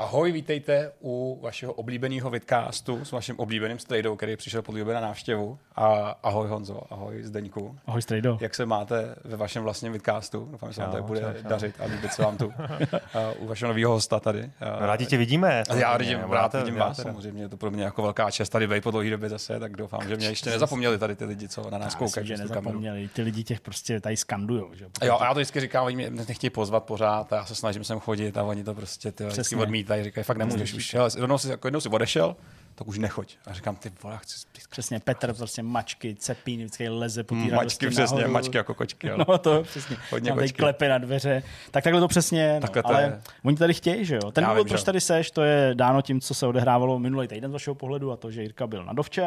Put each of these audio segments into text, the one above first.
Ahoj, vítejte u vašeho oblíbeného vidcastu s vaším oblíbeným strejdou, který přišel pod na návštěvu. A ahoj Honzo, ahoj Zdeňku. Ahoj strejdo. Jak se máte ve vašem vlastním vidcastu? Doufám, že se vám tady bude čau, čau. dařit a líbit se vám tu. u vašeho nového hosta tady. No, rádi tě vidíme. Já vidím, rád vidím vás, teda. samozřejmě. Je to pro mě jako velká čest tady vej po dlouhé době zase, tak doufám, že mě ještě nezapomněli tady ty lidi, co na nás koukají. že nezapomněli. Ty lidi těch prostě tady skandujou. Že? Jo, a já to vždycky říkám, oni mě nechtějí pozvat pořád a já se snažím sem chodit a oni to prostě ty odmítají, říkají, fakt nemůžeš už. Jednou si, jako jednou si odešel, tak už nechoď. A říkám, ty vole, chci spít. Přesně, Petr prostě mačky, cepín, vždycky leze po té mm, Mačky přesně, nahoru. mačky jako kočky. Jo. No to přesně. Hodně kočky. klepy na dveře. Tak takhle to přesně, no, takhle to ale je. oni tady chtějí, že jo. Ten důvod, proč tady seš, to je dáno tím, co se odehrávalo minulý týden z vašeho pohledu a to, že Jirka byl na dovče,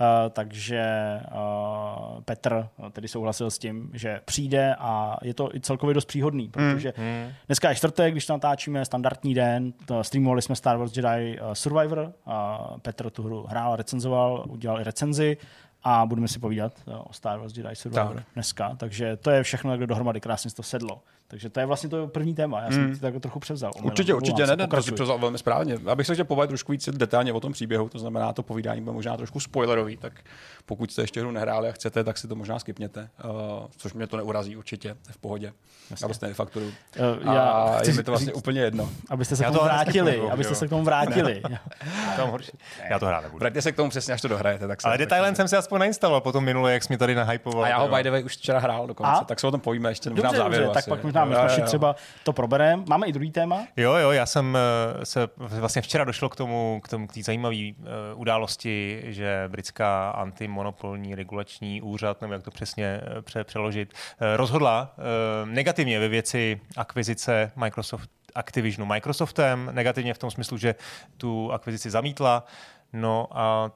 uh, takže uh, Petr tedy souhlasil s tím, že přijde a je to i celkově dost příhodný, protože mm, mm. dneska je čtvrtek, když to natáčíme, standardní den, to streamovali jsme Star Wars Jedi Survivor, uh, Petr tu hru hrál, recenzoval, udělal i recenzi a budeme si povídat o Star Wars Jedi Survivor tak. dneska. Takže to je všechno, jak dohromady krásně to sedlo. Takže to je vlastně to první téma. Já jsem mm. to tak trochu převzal. Omylem. Určitě, určitě ne, to si převzal velmi správně. Abych se chtěl povědět trošku víc detailně o tom příběhu, to znamená, to povídání bude možná trošku spoilerový, tak pokud jste ještě hru nehráli a chcete, tak si to možná skipněte, uh, což mě to neurazí určitě, v pohodě. Jasně. Já dostane fakturu. Uh, já a je mi to vlastně říct, úplně jedno. Abyste se k tomu vrátili, abyste se k tomu vrátili. Já to hrát nebudu. Vraťte se k tomu přesně, až to dohrajete. Tak Ale Detailen jsem si aspoň nainstaloval potom minule, jak jsi mi tady nahypoval. A já ho by the way už včera hrál dokonce, tak se o tom povíme ještě možná v závěru. Tak pak možná třeba to probereme. Máme i druhý téma? Jo, jo, já jsem eh, se vlastně včera došlo k tomu, k tomu, k té zajímavé uh, události, že britská antimonopolní regulační úřad, nebo jak to přesně pře- přeložit, uh, rozhodla uh, negativně ve věci akvizice Microsoft Activisionu Microsoftem, negativně v tom smyslu, že tu akvizici zamítla. No a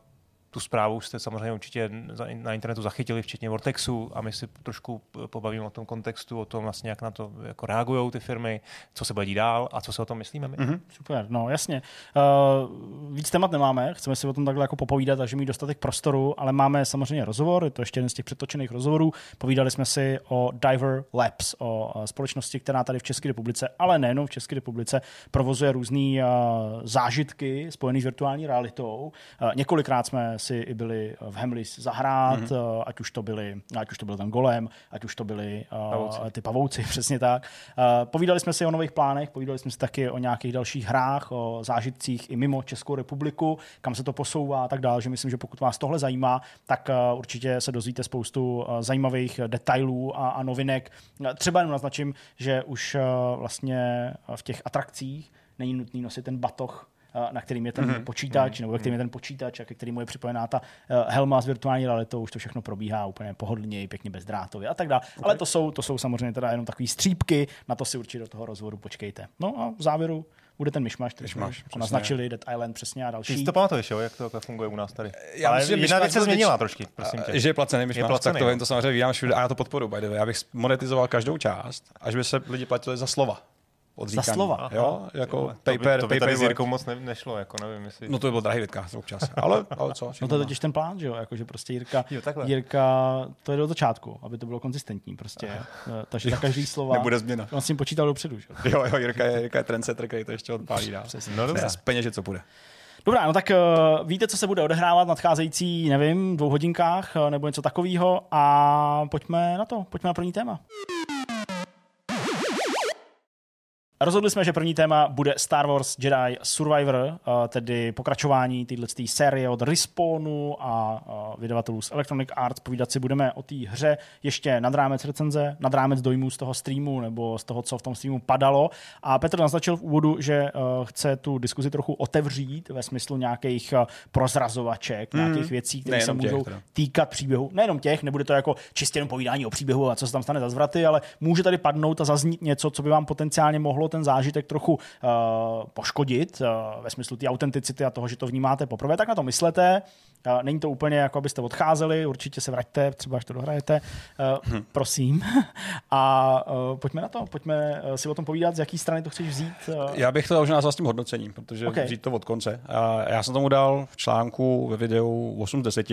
tu zprávu jste samozřejmě určitě na internetu zachytili, včetně Vortexu, a my si trošku pobavíme o tom kontextu, o tom vlastně, jak na to jako reagují ty firmy, co se bude dál a co si o tom myslíme my. Mm-hmm. Super, no jasně. Uh, víc témat nemáme, chceme si o tom takhle jako popovídat, takže mít dostatek prostoru, ale máme samozřejmě rozhovor, je to ještě jeden z těch přetočených rozhovorů. Povídali jsme si o Diver Labs, o společnosti, která tady v České republice, ale nejenom v České republice, provozuje různé uh, zážitky spojené s virtuální realitou. Uh, několikrát jsme si i byli v Hemlis zahrát, mm-hmm. ať už to byli, ať už to byl ten golem, ať už to byli eh, pavouci. ty pavouci, přesně tak. Eh, povídali jsme si o nových plánech, povídali jsme si taky o nějakých dalších hrách, o zážitcích i mimo Českou republiku, kam se to posouvá a tak dále, že myslím, že pokud vás tohle zajímá, tak určitě se dozvíte spoustu zajímavých detailů a, a novinek. Třeba jenom naznačím, že už vlastně v těch atrakcích není nutný nosit ten batoh na kterým je ten mm-hmm. počítač, nebo ve kterým je ten počítač a ke kterému je připojená ta eh, helma s virtuální realitou, už to všechno probíhá úplně pohodlně, pěkně bezdrátově a tak dále. Okay. Ale to jsou, to jsou samozřejmě teda jenom takové střípky, na to si určitě do toho rozvodu počkejte. No a v závěru bude ten myšmaš, který jsme naznačili, Dead Island přesně a další. Ty si to pamatuješ, jo, jak to takhle funguje u nás tady. Já Ale myslím, jedna věc se změnila trošku, prosím tě. Že je placený myšmaš, je placený, tak to, to samozřejmě vydám všude a já to podporu, by the way. Já bych monetizoval každou část, až by se lidi platili za slova odříkaný. Za slova. Jo, jako jo, paper, to by, to by paper tady moc ne, nešlo, jako nevím, jestli... No to by byl drahý vidcast občas, ale, ale co? No to je totiž ten plán, že jo, jako, že prostě Jirka, jo, Jirka, to je do začátku, aby to bylo konzistentní prostě, Aha. Eh, takže za každý slova... Nebude změna. On s tím počítal dopředu, že jo. Jo, jo, Jirka je, Jirka je trendsetter, který to ještě odpálí dál. No dobře. Peněže, co bude. Dobrá, no tak uh, víte, co se bude odehrávat v nadcházející, nevím, dvou hodinkách uh, nebo něco takového a pojďme na to, pojďme na první téma. Rozhodli jsme, že první téma bude Star Wars Jedi Survivor, eh, tedy pokračování této série od Respawnu a eh, vydavatelů z Electronic Arts. Povídat si budeme o té hře ještě nad rámec recenze, nad rámec dojmů z toho streamu nebo z toho, co v tom streamu padalo. A Petr naznačil v úvodu, že eh, chce tu diskuzi trochu otevřít ve smyslu nějakých prozrazovaček, mm. nějakých věcí, které se můžou těch, týkat příběhu. Nejenom těch, nebude to jako čistě jenom povídání o příběhu a co se tam stane za zvraty, ale může tady padnout a zaznít něco, co by vám potenciálně mohlo ten zážitek trochu uh, poškodit uh, ve smyslu té autenticity a toho, že to vnímáte poprvé, tak na to myslete. Uh, není to úplně jako abyste odcházeli, určitě se vraťte, třeba až to dohrajete, uh, hm. prosím. a uh, pojďme na to, pojďme si o tom povídat, z jaký strany to chceš vzít. Uh... Já bych to už nazval s tím hodnocením, protože okay. vzít to od konce. Uh, já jsem tomu dal v článku ve videu 8 z 10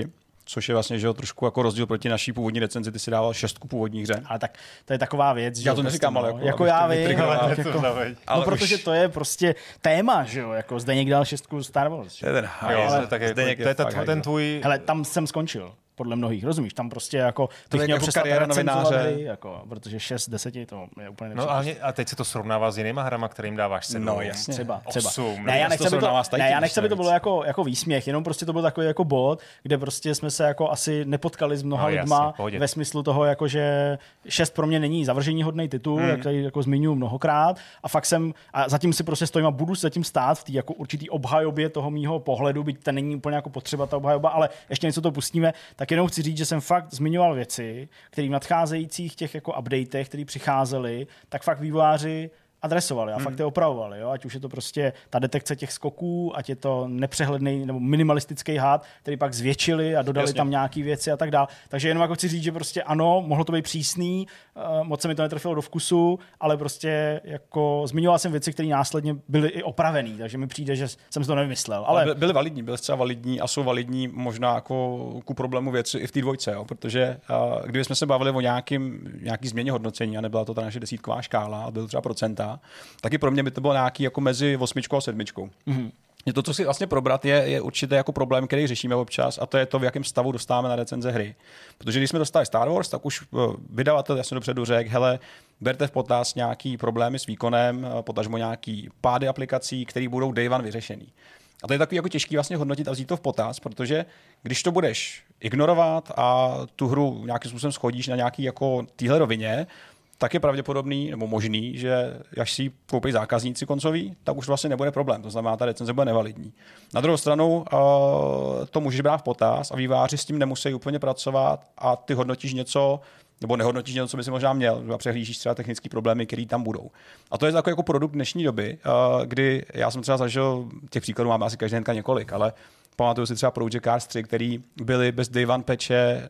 což je vlastně že trošku jako rozdíl proti naší původní recenzi, ty si dával šestku původní hře. Ale tak to je taková věc, že Já to neříkám, ale prostě, jako, jako já vím, ale, ale, jako, to no, ale protože už- to je prostě téma, že jo, jako zde někdo dal šestku Star Wars. To je ten Jo, ale tak je, to je hajzl. ten tvůj... Hele, tam jsem skončil, podle mnohých, rozumíš? Tam prostě jako To bych je měl jako kariéra novináře. hry, jako, protože 6 10 to je úplně No a, mě- a teď se to srovnává s jinýma hrama, kterým dáváš sedm. No, jasně. Třeba, třeba. Osm, ne, já nechci, to aby to, ne, já nechci, aby to bylo jako, jako výsměch, jenom prostě to byl takový jako bod, kde prostě jsme se jako asi nepotkali s mnoha No, jasně, lidma pohodě. ve smyslu toho, jako že šest pro mě není zavržení hodný titul, Hmm. jak tady jako zmiňuji mnohokrát a fakt jsem, a zatím si prostě stojím a budu se zatím stát v té jako určitý obhajobě toho mýho pohledu, byť to není úplně jako potřeba ta obhajoba, ale ještě něco to pustíme, tak jenom chci říct, že jsem fakt zmiňoval věci, které v nadcházejících těch jako updatech, které přicházely, tak fakt vývojáři adresovali a Hmm. fakt je opravovali. Jo? Ať už je to prostě ta detekce těch skoků, ať je to nepřehledný nebo minimalistický hád, který pak zvětšili a dodali Jasně. tam nějaké věci a tak dále. Takže jenom jako chci říct, že prostě ano, mohlo to být přísný, uh, moc se mi to netrefilo do vkusu, ale prostě jako zmiňoval jsem věci, které následně byly i opravený, takže mi přijde, že jsem si to nevymyslel. Ale Ale by- byly validní, byly zcela validní a jsou validní možná jako ku problému věci i v té dvojce, jo? protože uh, kdyby jsme se bavili o nějakým, nějaký změně hodnocení a nebyla to ta naše desítková škála, a byl třeba procenta, tak i pro mě by to bylo nějaký jako mezi osmičkou a sedmičkou. Mm-hmm. To, co si vlastně probrat, je, je určitě jako problém, který řešíme občas, a to je to, v jakém stavu dostáváme na recenze hry. Protože když jsme dostali Star Wars, tak už eh, vydavatel jasně dopředu řekl, hele, berte v potaz nějaký problémy s výkonem, eh, potažmo nějaký pády aplikací, které budou day one vyřešený. A to je takový jako těžký vlastně hodnotit a vzít to v potaz, protože když to budeš ignorovat a tu hru nějakým způsobem schodíš na nějaký jako téhle rovině, tak je pravděpodobný nebo možný, že až si koupí zákazníci koncový, tak už vlastně nebude problém. To znamená, ta recenze bude nevalidní. Na druhou stranu uh, to můžeš brát v potaz a výváři s tím nemusí úplně pracovat a ty hodnotíš něco, nebo nehodnotíš něco, co by si možná měl, a přehlížíš třeba technické problémy, které tam budou. A to je takový jako produkt dnešní doby, uh, kdy já jsem třeba zažil, těch příkladů máme asi každý několik, ale pamatuju si třeba Project Cars 3, který byly bez day one patche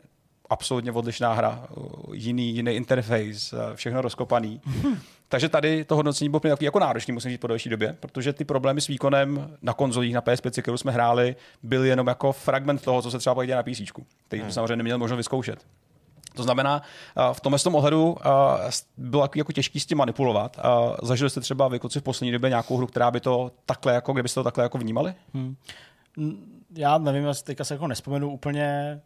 absolutně odlišná hra, jiný, jiný interface, všechno rozkopaný. Takže tady to hodnocení bylo takový jako náročný, musím říct po další době, protože ty problémy s výkonem na konzolích, na PS5, kterou jsme hráli, byly jenom jako fragment toho, co se třeba děje na PC, který jsme samozřejmě neměli možnost vyzkoušet. To znamená, a v tomhle tom ohledu bylo jako, jako těžký s tím manipulovat. Zažili jste třeba vy v poslední době nějakou hru, která by to takhle, jako, kde byste to takhle jako vnímali? Já nevím, já si teďka se jako nespomenu úplně,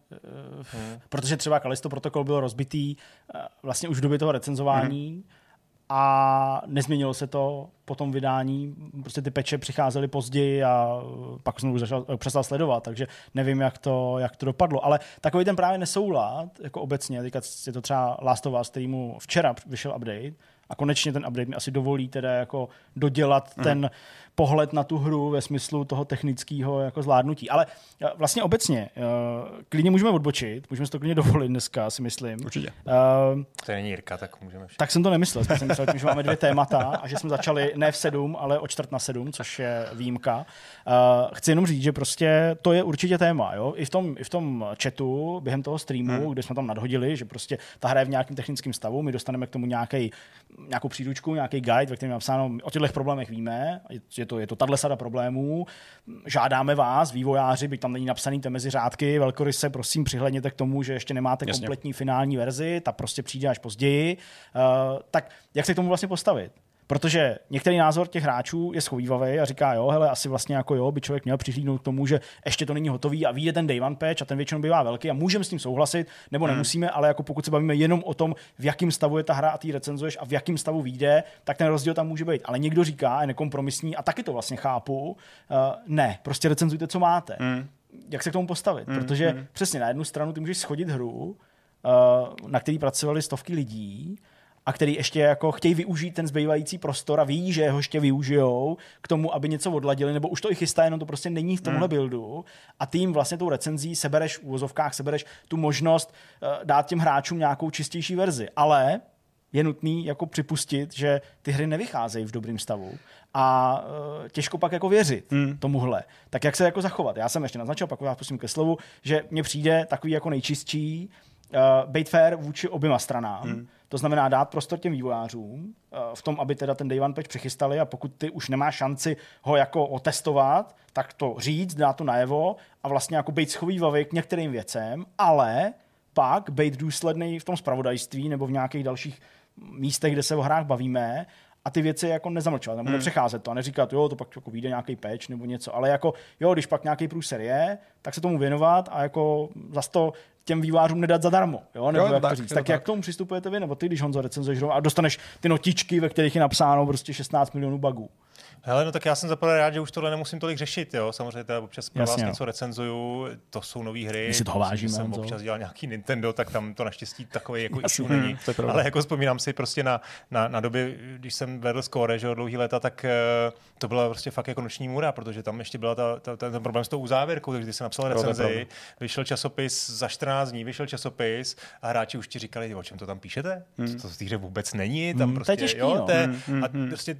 hmm. protože třeba Kalisto protokol byl rozbitý eh, vlastně už v době toho recenzování hmm. a nezměnilo se to po tom vydání. Prostě ty peče přicházely později a eh, pak jsem už začal, eh, přestal sledovat, takže nevím, jak to, jak to dopadlo. Ale takový ten právě nesoulad, jako obecně, teďka je to třeba Last of Us, kterýmu včera vyšel update, a konečně ten update mi asi dovolí teda jako dodělat mm. ten pohled na tu hru ve smyslu toho technického jako zvládnutí. Ale eh, vlastně obecně, eh, klidně můžeme odbočit, můžeme si to klidně dovolit dneska, si myslím. Určitě. Uh, To není Jirka, tak můžeme všichni. tak jsem to nemyslel. Jsem myslel, že máme dvě témata a že jsme začali ne v sedm, ale o čtvrt na sedm, což je výjimka. Uh, chci jenom říct, že prostě to je určitě téma. Jo? I, v tom, I v tom chatu během toho streamu, hmm. kde jsme tam nadhodili, že prostě ta hra je v nějakém technickém stavu, my dostaneme k tomu nějaký, nějakou příručku, nějaký guide, ve kterém je napsáno, o těchto problémech víme, je to, je to tahle sada problémů, žádáme vás, vývojáři, byť tam není napsaný to mezi řádky, velkoryse, prosím, přihledněte k tomu, že ještě nemáte Jasně. kompletní finální verzi, ta prostě přijde až později. Uh, tak jak se k tomu vlastně postavit? Protože některý názor těch hráčů je schovývavý a říká, jo, hele, asi vlastně jako jo, by člověk měl přihlídnout k tomu, že ještě to není hotový a vyjde ten day one patch a ten většinou bývá velký a můžeme s tím souhlasit, nebo hmm. nemusíme, ale jako pokud se bavíme jenom o tom, v jakém stavu je ta hra a ty recenzuješ a v jakém stavu vyjde, tak ten rozdíl tam může být. Ale někdo říká, je nekompromisní a taky to vlastně chápu, uh, ne, prostě recenzujte, co máte. Hmm. Jak se k tomu postavit? Hmm. Protože hmm. přesně na jednu stranu ty můžeš schodit hru, uh, na který pracovali stovky lidí, a který ještě jako chtějí využít ten zbývající prostor a ví, že ho ještě využijou k tomu, aby něco odladili, nebo už to i chystá, jenom to prostě není v tomhle hmm. buildu a jim vlastně tou recenzí sebereš v úvozovkách, sebereš tu možnost uh, dát těm hráčům nějakou čistější verzi. Ale je nutný jako připustit, že ty hry nevycházejí v dobrém stavu a uh, těžko pak jako věřit hmm. tomuhle. Tak jak se jako zachovat? Já jsem ještě naznačil, pak vás pustím ke slovu, že mně přijde takový jako nejčistší uh, být fair vůči oběma stranám. Hmm. To znamená dát prostor těm vývojářům eh, v tom, aby teda ten Day One patch přichystali a pokud ty už nemáš šanci ho jako otestovat, tak to říct, dát to najevo a vlastně jako být schovývavý k některým věcem, ale pak být důsledný v tom spravodajství nebo v nějakých dalších místech, kde se o hrách bavíme a ty věci jako nezamlčovat, nebo hmm. nepřecházet to a neříkat, jo, to pak jako vyjde nějaký patch nebo něco, ale jako, jo, když pak nějaký průser je, tak se tomu věnovat a jako zase to těm vývářům nedat zadarmo, jo, nebo jo, jak tak, to říct. Tak, tak, jak k tomu přistupujete vy, nebo ty, když Honzo recenzuješ a dostaneš ty notičky, ve kterých je napsáno prostě 16 milionů bugů. Hele, no tak já jsem zaprvé rád, že už tohle nemusím tolik řešit, jo. Samozřejmě teda občas pro vás něco recenzuju, to jsou nové hry. My si toho vážíme. Jsem občas dělal nějaký Nintendo, tak tam to naštěstí takový jako issue není. Hmm, Ale jako vzpomínám si prostě na, na, na doby, když jsem vedl score, že dlouhý léta, tak uh, to byla prostě fakt jako noční můra, protože tam ještě byla ta, ta, ta, ten problém s tou uzávěrkou, takže když jsem napsal recenzi, vyšel časopis za 14 dní, vyšel časopis a hráči už ti říkali, o čem to tam píšete? Hmm. To, to v té hře vůbec není, tam hmm, prostě, to je těžký, jo, no. te, hmm, a hmm. prostě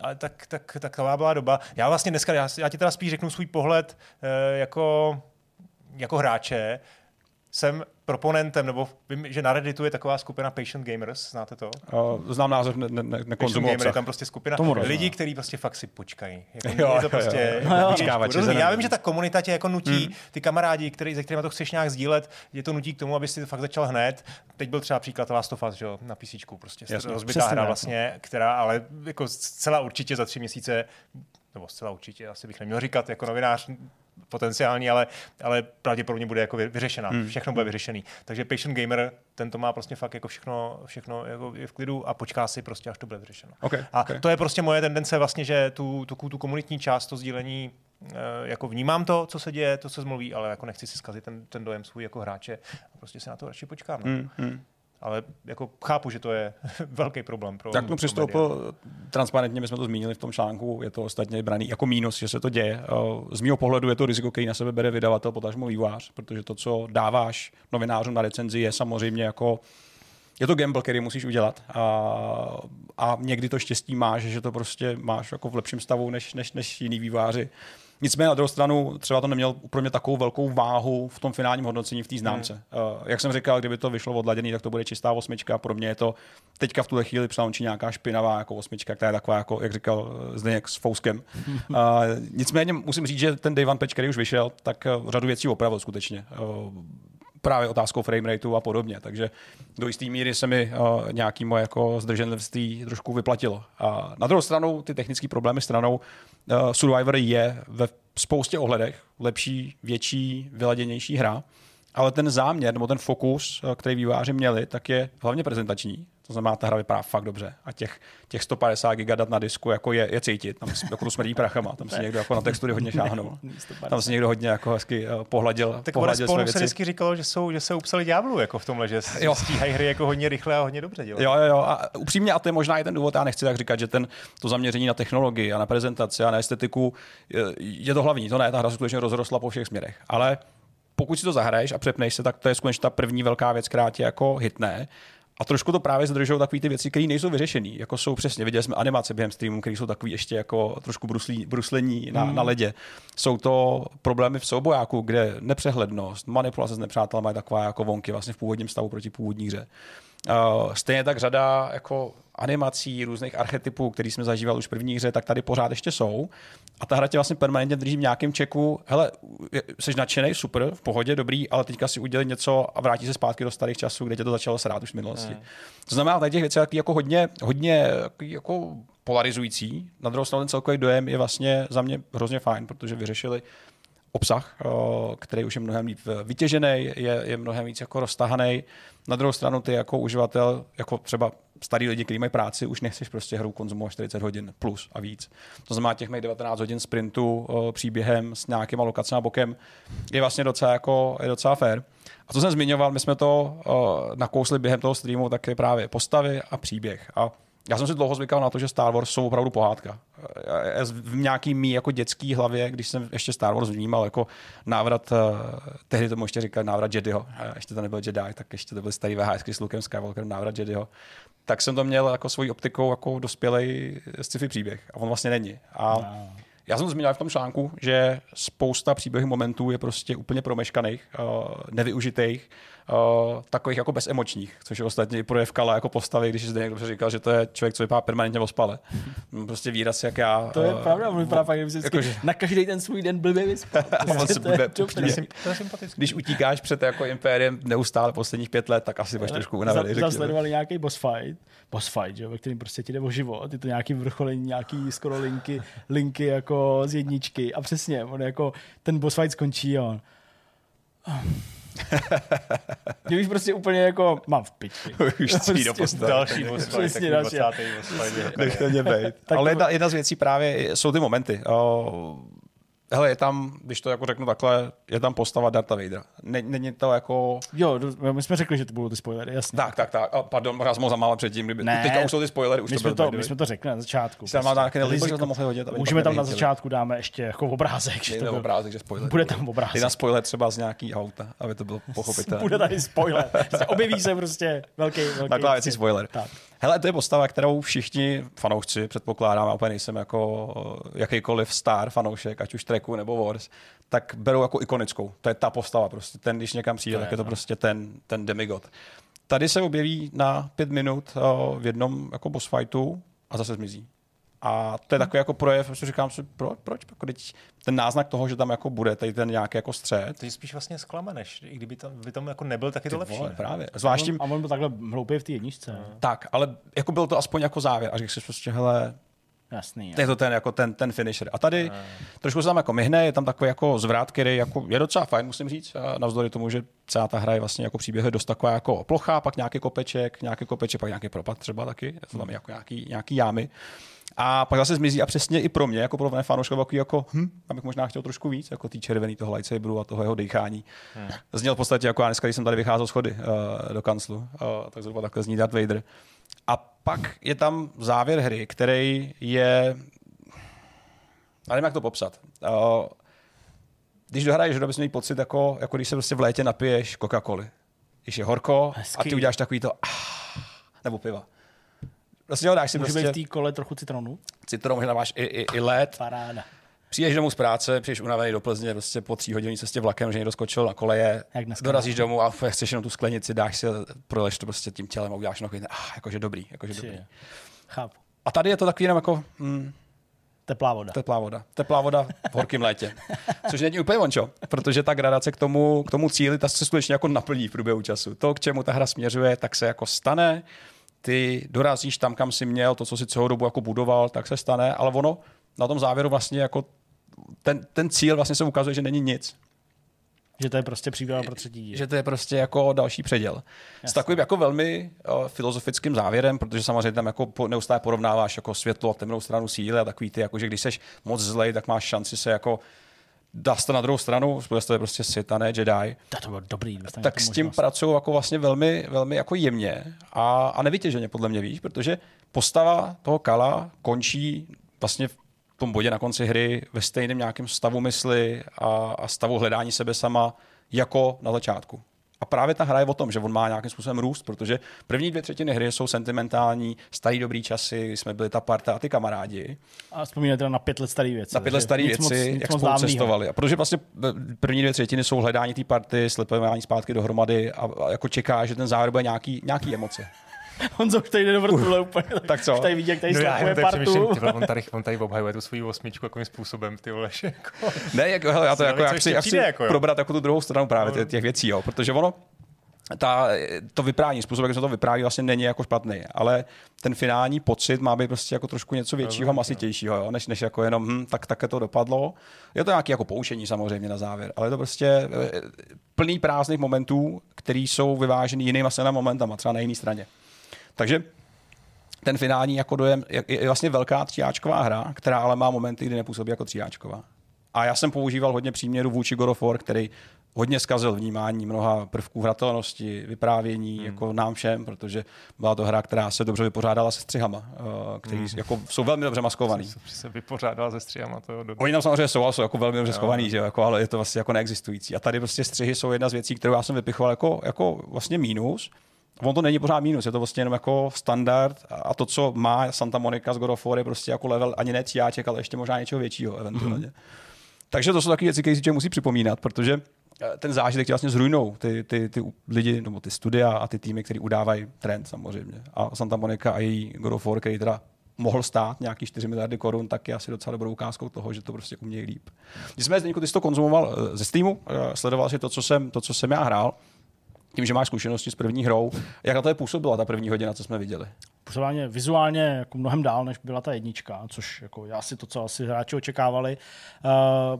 ale tak, tak, tak taková byla doba. Já vlastně dneska, já, já ti teda spíš řeknu svůj pohled e, jako, jako hráče. Jsem proponentem, nebo vím, že na Redditu je taková skupina Patient Gamers, znáte to? Uh, znám název, ne, ne, ne Gamer je tam prostě skupina Tomu lidí, kteří prostě fakt si počkají. Jako, jo, je to prostě, jo, jo. Počkávači, já vím, že ta komunita tě jako nutí, hmm. ty kamarádi, který, se kterými to chceš nějak sdílet, je to nutí k tomu, aby si to fakt začal hned. Teď byl třeba příklad Last of Us, že jo, na PC, prostě Jasně, rozbitá hra vlastně, která ale jako zcela určitě za tři měsíce nebo zcela určitě, asi bych neměl říkat jako novinář, potenciální, ale, ale pravděpodobně bude jako vyřešena. Hmm. Všechno bude vyřešený. Takže Patient Gamer, ten to má prostě fakt jako všechno, všechno jako je v klidu a počká si prostě, až to bude vyřešeno. Okay, a okay. to je prostě moje tendence vlastně, že tu, tu, tu komunitní část, to sdílení eh, jako vnímám to, co se děje, to se zmluví, ale jako nechci si zkazit ten, ten dojem svůj jako hráče a prostě se na to radši počkám. No. Hmm, hmm ale jako chápu, že to je velký problém. Pro, tak to přistoupil transparentně, my jsme to zmínili v tom článku, je to ostatně braný jako mínus, že se to děje. Eh, z mého pohledu je to riziko, který na sebe bere vydavatel, potažmo vývář, protože to, co dáváš novinářům na recenzi, je samozřejmě jako je to gamble, který musíš udělat a, a někdy to štěstí máš, že to prostě máš jako v lepším stavu než, než, než jiný výváři. Nicméně na druhou stranu třeba to nemělo pro mě takovou velkou váhu v tom finálním hodnocení v té známce. Hmm. Uh, jak jsem říkal, kdyby to vyšlo odladěný, tak to bude čistá osmička. Pro mě je to teďka v tuhle chvíli přelončí nějaká špinavá jako osmička, která je taková, jako, jak říkal eh, Zdeněk, s fouskem. uh, nicméně musím říct, že ten Day One patch, který už vyšel, tak uh, řadu věcí opravil skutečně. Uh, právě otázkou frame rateu a podobně. Takže do jisté míry se mi uh, nějaký moje jako zdrženlivství trošku vyplatilo. A na druhou stranu, ty technické problémy stranou, Survivor je ve spoustě ohledech lepší, větší, vyladěnější hra, ale ten záměr nebo ten fokus, který výváři měli, tak je hlavně prezentační. To znamená, ta hra vypadá fakt dobře. A těch, těch 150 giga dat na disku jako je, je cítit. Tam jako to smrdí prachama. Tam si někdo jako na textury hodně šáhnul. Tam si někdo hodně jako hezky uh, pohladil. Tak pohladil své věci. se vždycky říkalo, že, jsou, že se upsali ďáblu jako v tomhle, že jo. stíhají hry jako hodně rychle a hodně dobře dělat. Jo, jo, jo. A upřímně, a to je možná i ten důvod, já nechci tak říkat, že ten, to zaměření na technologii a na prezentaci a na estetiku je, je to hlavní. To ne, ta hra skutečně rozrostla po všech směrech. Ale pokud si to zahraješ a přepneš se, tak to je skutečně ta první velká věc, která tě jako hitne. A trošku to právě zdržují takové ty věci, které nejsou vyřešené. Jako jsou přesně, viděli jsme animace během streamu, které jsou takové ještě jako trošku bruslí, bruslení na, mm. na ledě. Jsou to problémy v soubojáku, kde nepřehlednost, manipulace s nepřáteli mají taková jako vonky vlastně v původním stavu proti původní hře. Uh, stejně tak řada jako animací, různých archetypů, který jsme zažívali už v první hře, tak tady pořád ještě jsou. A ta hra tě vlastně permanentně drží v nějakém čeku. Hele, jsi nadšený, super, v pohodě, dobrý, ale teďka si udělej něco a vrátí se zpátky do starých časů, kde tě to začalo srát už v minulosti. Hmm. To znamená, tady těch věcí jako hodně, hodně jako polarizující. Na druhou stranu ten celkový dojem je vlastně za mě hrozně fajn, protože vyřešili obsah, eh, který už je mnohem líp vytěžený, je, je mnohem víc jako roztahaný. Na druhou stranu ty jako uživatel, jako třeba starý lidi, kteří mají práci, už nechceš prostě hru konzumovat 40 hodin plus a víc. To znamená, těch 19 hodin sprintu uh, příběhem s nějakým lokacemi bokem je vlastně docela, jako, je docela fair. A co jsem zmiňoval, my jsme to nakousli během toho streamu, tak je právě postavy a příběh. A já jsem si dlouho zvykal na to, že Star Wars jsou opravdu pohádka. Já v nějaký mý jako dětský hlavě, když jsem ještě Star Wars vnímal jako návrat, uh, tehdy tomu ještě říkali návrat Jediho, ještě to nebyl Jedi, tak ještě to byl starý VHS s Lukem Skywalkerem, návrat Jediho, tak jsem to měl jako svojí optikou jako dospělej sci-fi příběh. A on vlastně není. A. Já jsem zmínil v tom článku, že spousta příběhů momentů je prostě úplně promeškaných, uh, nevyužitých. Uh, takových jako bezemočních, což je ostatně i projev Kala jako postavy, když zde někdo říkal, že to je člověk, co vypadá permanentně ospale. prostě výraz, jak já. To je uh, pravda, on vypadá fakt, že jako, na každý ten svůj den blbě vyspal. Prostě Když utíkáš před jako impériem neustále posledních pět let, tak asi budeš trošku unavený. Zasledovali nějaký boss fight, boss fight, že, ve kterým prostě ti jde o život, je to nějaký vrcholení, nějaký skoro linky, linky jako z jedničky a přesně, on jako ten boss fight skončí a on Už prostě úplně jako mám v piči. už cví do prostě Další fight, Přesně další. Nech to být. Ale jedna, jedna z věcí právě jsou ty momenty. Hele, je tam, když to jako řeknu takhle, je tam postava Darta Vadera. Není to jako... Jo, my jsme řekli, že to budou ty spoilery, jasně. Tak, tak, tak. A pardon, možná jsem ho zamála předtím, kdyby... Ne, teďka už jsou ty spoilery, už my to jsme to, my jsme to řekli na začátku. Prostě. Mám nějaké nelíbí, že to mohli hodit. Můžeme tam na začátku dáme ještě jako obrázek. Že to byl, obrázek, že spoiler. Bude tam obrázek. Je na spoiler třeba z nějaký auta, aby to bylo pochopitelné. Bude tady spoiler. Objeví se prostě velký, velký Na kláveci spoiler. Tak. Hele, to je postava, kterou všichni fanoušci, předpokládám, a úplně nejsem jako jakýkoliv star fanoušek, ať už Treku nebo Wars, tak berou jako ikonickou. To je ta postava prostě. Ten, když někam přijde, to tak je to no. prostě ten, ten demigod. Tady se objeví na pět minut v jednom jako boss fightu a zase zmizí. A to je takový jako projev, že říkám si, pro, proč? Jako teď ten náznak toho, že tam jako bude tady ten nějaký jako střed. To je spíš vlastně zklameneš. I kdyby tam, by tam jako nebyl, tak je to lepší. Vole, právě. Zvláště... A on byl takhle hloupý v té jedničce. No. Tak, ale jako byl to aspoň jako závěr. A řekl si prostě, hele, Jasný. Je to ten, jako ten, ten finisher. A tady a... trošku se tam jako myhne, je tam takový jako zvrat, který jako je docela fajn, musím říct, navzdory tomu, že celá ta hra je vlastně jako příběh dost taková jako plochá, pak nějaký kopeček, nějaký kopeček, pak nějaký propad třeba taky, je to tam jako nějaký, nějaký jámy. A pak zase zmizí a přesně i pro mě, jako pro fanouška, takový jako, hm, abych možná chtěl trošku víc, jako tý červený toho lightsaberu a toho jeho dýchání. Hmm. Zněl v podstatě jako já dneska, když jsem tady vycházel schody uh, do kanclu, uh, tak zhruba takhle zní Darth Vader. A pak je tam závěr hry, který je... Já nevím, jak to popsat. Uh, když dohraješ hru, bys měl pocit, jako, jako když se prostě v létě napiješ Coca-Coly. Když je horko Hezký. a ty uděláš takový to... Ah, nebo piva. Prostě dáš si Může prostě... v té kole trochu citronu? Citron, možná máš i, i, i led. Paráda. Přijdeš domů z práce, přijdeš unavený do Plzně, prostě po tří hodině cestě vlakem, že někdo skočil na koleje, dorazíš domů a chceš jenom tu sklenici, dáš si, proleš to prostě tím tělem a uděláš nohy, ah, jakože dobrý, jakože dobrý. Chápu. A tady je to takový jenom jako... Hmm, Teplá voda. Teplá voda. Teplá voda v horkém létě. Což není úplně vončo, protože ta gradace k tomu, k tomu cíli, ta se skutečně jako naplní v průběhu času. To, k čemu ta hra směřuje, tak se jako stane. Ty dorazíš tam, kam jsi měl, to, co si celou dobu jako budoval, tak se stane, ale ono na tom závěru vlastně jako ten, ten cíl vlastně se ukazuje, že není nic. Že to je prostě příběh pro třetí díl. Že to je prostě jako další předěl. Jasně. S takovým jako velmi uh, filozofickým závěrem, protože samozřejmě tam jako po, neustále porovnáváš jako světlo a temnou stranu síly a takový ty, jako že když seš moc zlej, tak máš šanci se jako dást na druhou stranu, bude to je prostě Sith a ne Jedi. To bylo dobrý. Tak s tím pracují jako vlastně velmi, velmi jako jemně a, a nevytěženě podle mě, víš, protože postava toho Kala končí vlastně v tom bodě na konci hry ve stejném nějakém stavu mysli a, a stavu hledání sebe sama jako na začátku. A právě ta hra je o tom, že on má nějakým způsobem růst, protože první dvě třetiny hry jsou sentimentální, starý dobrý časy, jsme byli ta parta a ty kamarádi. A vzpomínáte na pět let starý věci. Na pět let starý věci, moc, jak spolu cestovali. A protože vlastně první dvě třetiny jsou hledání té party, slipování zpátky dohromady a, a jako čeká, že ten závěr bude nějaký, nějaký emoce. Honzo už tady jde do vrtule úplně. tak co? Už tady vidí, jak tady no já partu. Ty, on, tady, on tady obhajuje tu svoji osmičku jakým způsobem, ty vole. Jako. ne, jak, hele, já to jako, jak chci, jak chci jako, probrat jako tu druhou stranu právě no. těch věcí, jo, protože ono, ta, to vyprávění, způsob, jak se to vypráví, vlastně není jako špatný, ale ten finální pocit má být prostě jako trošku něco většího, masitějšího, jo, než, než jako jenom, hm, tak také to dopadlo. Je to nějaké jako poučení samozřejmě na závěr, ale je to prostě eh, plný prázdných momentů, které jsou vyváženy jinýma momentama, třeba na jiné straně. Takže ten finální jako dojem je, vlastně velká tříáčková hra, která ale má momenty, kdy nepůsobí jako tříáčková. A já jsem používal hodně příměrů vůči God of War, který hodně zkazil vnímání mnoha prvků hratelnosti, vyprávění hmm. jako nám všem, protože byla to hra, která se dobře vypořádala se střihama, eh, který hmm. jako jsou velmi dobře maskovaný. Se, se vypořádala se střihama, to do... Oni tam samozřejmě jsou, ale jsou jako velmi dobře schovaný, že jako, ale je to vlastně jako neexistující. A tady prostě střihy jsou jedna z věcí, kterou já jsem vypichoval jako, jako vlastně mínus, On to není pořád mínus, je to vlastně jenom jako standard a to, co má Santa Monica z God of War, je prostě jako level ani ne tříáček, ale ještě možná něčeho většího eventuálně. Mm-hmm. Takže to jsou takové věci, které si musí připomínat, protože ten zážitek ti vlastně zrujnou ty, ty, ty lidi, nebo ty studia a ty týmy, který udávají trend samozřejmě. A Santa Monica a její God of War, který teda mohl stát nějaký 4 miliardy korun, tak je asi docela dobrou ukázkou toho, že to prostě umějí líp. Nicméně, Zdeňku, ty jsi to konzumoval eh, ze Steamu, eh, sledoval si to, co jsem, to, co jsem já hrál, tím, že máš zkušenosti s první hrou. Jak na to je působila ta první hodina, co jsme viděli? Mě vizuálně jako mnohem dál, než byla ta jednička, což jako já si to, co asi hráči očekávali. Uh,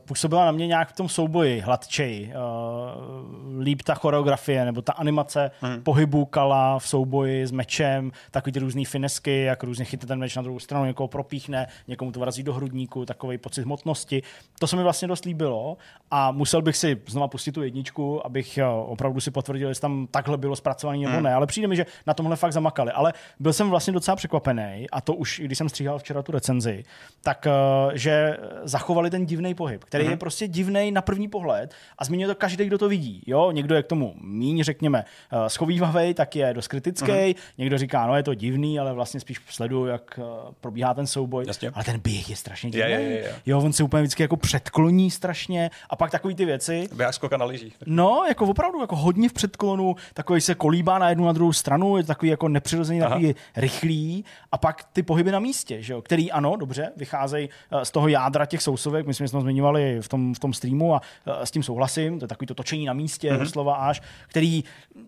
působila na mě nějak v tom souboji hladčej. Uh, líp ta choreografie nebo ta animace hmm. pohybu Kala v souboji s mečem, takový ty různé finesky, jak různě chytne ten meč na druhou stranu, někoho propíchne, někomu to vrazí do hrudníku, takový pocit hmotnosti. To se mi vlastně dost líbilo a musel bych si znova pustit tu jedničku, abych opravdu si potvrdil, jestli tam takhle bylo zpracované nebo hmm. ne. Ale přijde mi, že na tomhle fakt zamakali. Ale byl jsem vlastně docela překvapený, a to už, když jsem stříhal včera tu recenzi, tak uh, že zachovali ten divný pohyb, který mm-hmm. je prostě divný na první pohled a zmiňuje to každý, kdo to vidí. Jo? Někdo je k tomu míň, řekněme, uh, schovývavej, tak je dost kritický, mm-hmm. někdo říká, no je to divný, ale vlastně spíš sleduju, jak uh, probíhá ten souboj. Jasně. Ale ten běh je strašně divný. Je, je, je, je. Jo, on se úplně vždycky jako předkloní strašně a pak takový ty věci. Běh skoka na lyžích. No, jako opravdu jako hodně v předklonu, takový se kolíbá na jednu na druhou stranu, je takový jako nepřirozený, takový rychlý a pak ty pohyby na místě, že jo, který ano, dobře, vycházejí eh, z toho jádra těch sousovek, my jsme to zmiňovali v tom, v tom streamu a eh, s tím souhlasím, to je takový to točení na místě, mm-hmm. slova až, který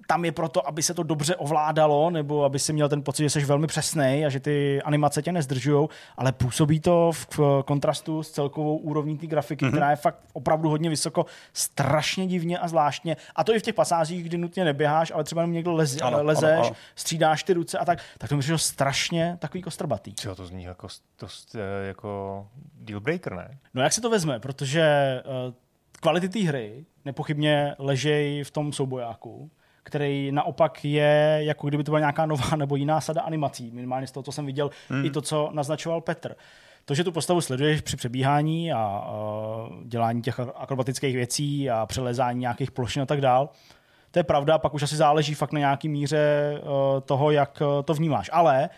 tam je proto, aby se to dobře ovládalo, nebo aby si měl ten pocit, že jsi velmi přesný a že ty animace tě nezdržují, ale působí to v kontrastu s celkovou úrovní té grafiky, mm-hmm. která je fakt opravdu hodně vysoko, strašně divně a zvláštně. A to i v těch pasážích, kdy nutně neběháš, ale třeba jenom někdo leze, ano, lezeš, ano, ano. střídáš ty ruce a tak, tak to mi přišlo strašně takový kostrbatý. Co to zní jako, to, jako deal breaker, ne? No jak se to vezme, protože uh, kvality té hry nepochybně ležejí v tom soubojáku, který naopak je, jako kdyby to byla nějaká nová nebo jiná sada animací, minimálně z toho, co jsem viděl, hmm. i to, co naznačoval Petr. To, že tu postavu sleduješ při přebíhání a uh, dělání těch akrobatických věcí a přelezání nějakých plošin a tak dál, to je pravda, pak už asi záleží fakt na nějaký míře uh, toho, jak uh, to vnímáš. Ale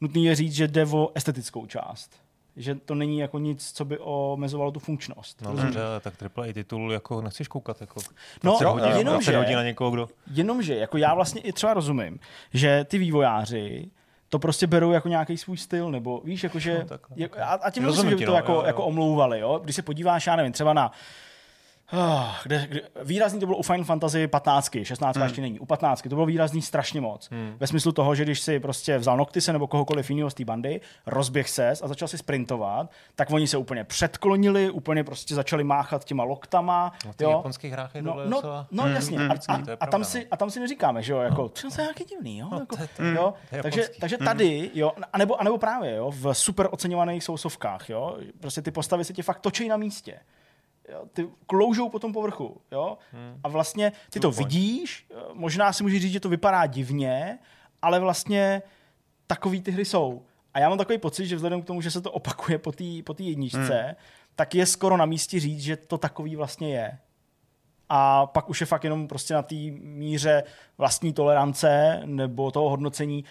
nutný je říct, že jde o estetickou část že to není jako nic, co by omezovalo tu funkčnost. No dobře, tak AAA titul jako nechceš koukat jako no, hodin, jenomže, hodin na někoho, kdo... Jenomže, jako já vlastně i třeba rozumím, že ty vývojáři to prostě berou jako nějaký svůj styl, nebo víš, jakože, no, jak, a, a tím myslím, že by to no, jako, jo, jo. jako omlouvali, jo? Když se podíváš, já nevím, třeba na Oh, kde, kde, výrazný to bylo u Final Fantasy 15, 16 hmm. ještě není. U 15 to bylo výrazný strašně moc. Hmm. Ve smyslu toho, že když si prostě vzal Noctise nebo kohokoliv jiného z té bandy, rozběh ses a začal si sprintovat, tak oni se úplně předklonili, úplně prostě začali máchat těma loktama. No, v těch japonských hrách je no, no, no, no, hmm. jasně. Hmm. A, a, a, tam si, a tam si neříkáme, že jo, jako, no. to je nějaký divný, jo. No, jako, to, to, jo? takže, takže hmm. tady, jo, anebo, anebo právě, jo, v super oceňovaných sousovkách, jo, prostě ty postavy se ti fakt točí na místě. Jo, ty kloužou po tom povrchu. Jo? Hmm. A vlastně ty to vidíš, možná si můžeš říct, že to vypadá divně, ale vlastně takový ty hry jsou. A já mám takový pocit, že vzhledem k tomu, že se to opakuje po té po jedničce, hmm. tak je skoro na místě říct, že to takový vlastně je a pak už je fakt jenom prostě na té míře vlastní tolerance nebo toho hodnocení,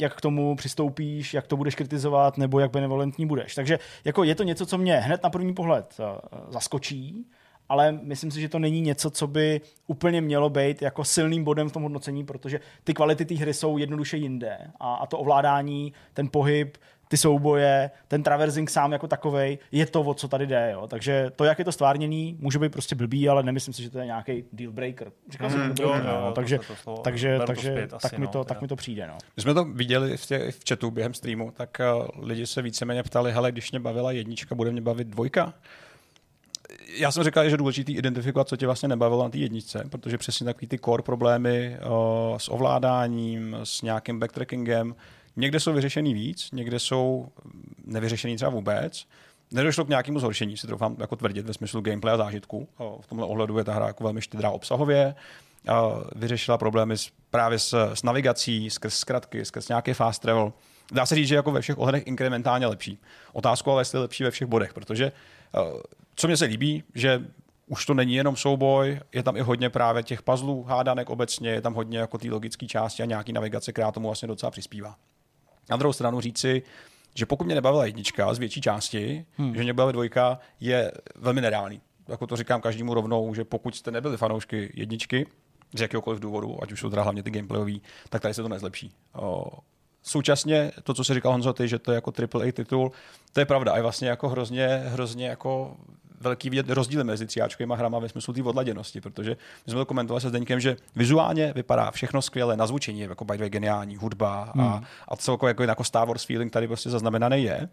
jak k tomu přistoupíš, jak to budeš kritizovat nebo jak benevolentní budeš. Takže jako je to něco, co mě hned na první pohled eh, zaskočí, ale myslím si, že to není něco, co by úplně mělo být jako silným bodem v tom hodnocení, protože ty kvality té hry jsou jednoduše jinde a, a to ovládání, ten pohyb, ty souboje, ten traversing sám jako takovej, je to, o co tady jde. Jo. Takže to, jak je to stvárněný, může být prostě blbý, ale nemyslím si, že to je nějaký deal breaker. Mm, mhm. jo, jo, no, takže, to to takže, takže to tak, asi, mi to, no, tak mi to přijde. No. My jsme to viděli v, tě, v chatu během streamu, tak uh, lidi se víceméně ptali, hele, když mě bavila jednička, bude mě bavit dvojka? já jsem říkal, že je důležité identifikovat, co tě vlastně nebavilo na té jedničce, protože přesně takový ty core problémy uh, s ovládáním, s nějakým backtrackingem, Někde jsou vyřešený víc, někde jsou nevyřešený třeba vůbec. Nedošlo k nějakému zhoršení, si troufám jako tvrdit ve smyslu gameplay a zážitku. V tomhle ohledu je ta hra jako velmi štědrá obsahově. Vyřešila problémy právě s, s navigací, skrz zkratky, skrz nějaký fast travel. Dá se říct, že jako ve všech ohledech inkrementálně lepší. Otázku ale jestli je lepší ve všech bodech, protože co mě se líbí, že už to není jenom souboj, je tam i hodně právě těch puzzlů, hádanek obecně, je tam hodně jako té logické části a nějaký navigace, která tomu vlastně docela přispívá. Na druhou stranu říci, že pokud mě nebavila jednička z větší části, hmm. že mě bavila dvojka, je velmi nereálný. jako to říkám každému rovnou, že pokud jste nebyli fanoušky jedničky, z jakéhokoliv důvodu, ať už jsou teda hlavně ty gameplayový, tak tady se to nezlepší. O, současně to, co si říkal Honzo, ty, že to je jako AAA titul, to je pravda. A je vlastně jako hrozně, hrozně jako velký vidět rozdíly mezi tříáčkovými hrama ve smyslu té odladěnosti, protože my jsme to komentovali se Zdeňkem, že vizuálně vypadá všechno skvěle, na zvučení je jako by geniální, hudba a, hmm. a celkově jako, jako Star Wars feeling tady prostě zaznamenaný je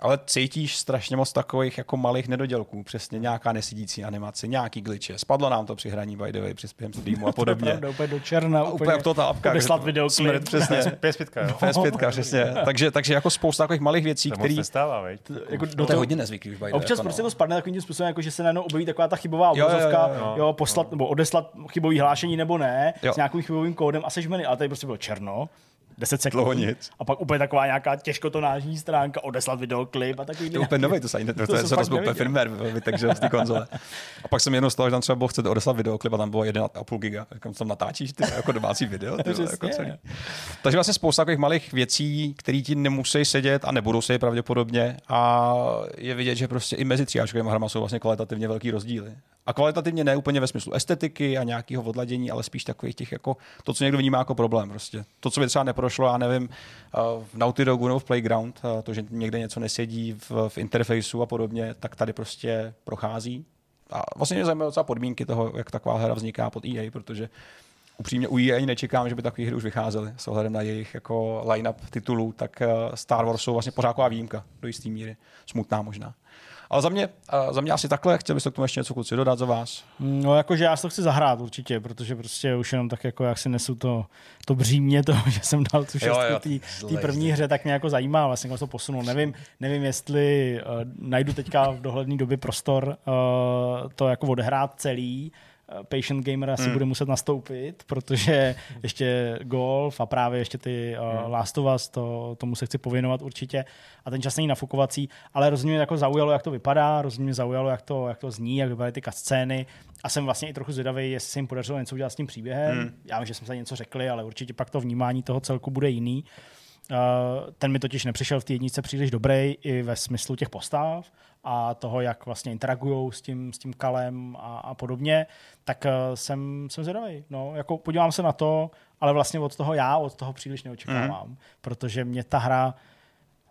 ale cítíš strašně moc takových jako malých nedodělků, přesně nějaká nesidící animace, nějaký glitche. Spadlo nám to při hraní by the way, při během streamu a podobně. to úplně do černa, úplně, úplně to tápka. Vyslat videoklip. Přesně. PS5, jo. PS5, přesně. takže, takže jako spousta takových malých věcí, které... nestává, jako do to je hodně nezvyklý už by Občas jako prostě no. to spadne takovým způsobem, jako že se najednou objeví taková ta chybová obrazovka, jo, jo, jo, jo, poslat, jo. nebo odeslat chybový hlášení nebo ne, jo. s nějakým chybovým kódem a sežmeny, ale tady prostě bylo černo 10 sekund. Dlouho nic. A pak úplně taková nějaká těžkotonážní stránka, odeslat videoklip a takový. To je úplně nový, to se ani to, to, to, to byl firmware, takže z té konzole. A pak jsem jenom toho, že tam třeba bylo, chcete odeslat videoklip a tam bylo 1,5 giga. Kam tam natáčíš ty jako domácí video. Ty, jako celý. Takže vlastně spousta takových malých věcí, které ti nemusí sedět a nebudou se pravděpodobně. A je vidět, že prostě i mezi tříáčkovými hrama jsou vlastně kvalitativně velký rozdíly. A kvalitativně ne úplně ve smyslu estetiky a nějakého odladění, ale spíš takových těch jako to, co někdo vnímá jako problém. Prostě. To, co by třeba neprošlo, já nevím, eh, v Naughty Dogu nebo v Playground, eh, to, že někde něco nesedí v, v interfejsu a podobně, tak tady prostě prochází. A vlastně mě zajímavé docela podmínky toho, jak taková hra vzniká pod EA, protože upřímně u EA ani nečekám, že by takové hry už vycházely s ohledem na jejich jako line-up titulů, tak eh, Star Wars jsou vlastně pořád výjimka do jisté míry. Smutná možná. Ale za mě, za mě asi takhle. Chtěl byste k tomu ještě něco kluci dodat za vás? No, jakože já si to chci zahrát určitě, protože prostě už jenom tak, jako jak si nesu to, to břímě toho, že jsem dal tu šestku té první hře, tak mě jako zajímá, vlastně to posunul. Nevím, nevím jestli uh, najdu teďka v dohledné době prostor uh, to jako odehrát celý, patient gamer asi hmm. bude muset nastoupit, protože ještě golf a právě ještě ty uh. Last of Us, to, tomu se chci pověnovat určitě. A ten čas není nafukovací, ale rozhodně mě jako zaujalo, jak to vypadá, rozhodně mě zaujalo, jak to, jak to zní, jak vypadají ty scény. A jsem vlastně i trochu zvědavý, jestli se jim podařilo něco udělat s tím příběhem. Hmm. Já vím, že jsme se něco řekli, ale určitě pak to vnímání toho celku bude jiný. Uh, ten mi totiž nepřišel v té jednice příliš dobrý i ve smyslu těch postav a toho, jak vlastně interagují s tím, s tím kalem a, a podobně, tak uh, jsem, jsem zvědavý. No, jako podívám se na to, ale vlastně od toho já od toho příliš neočekávám, mm. protože mě ta hra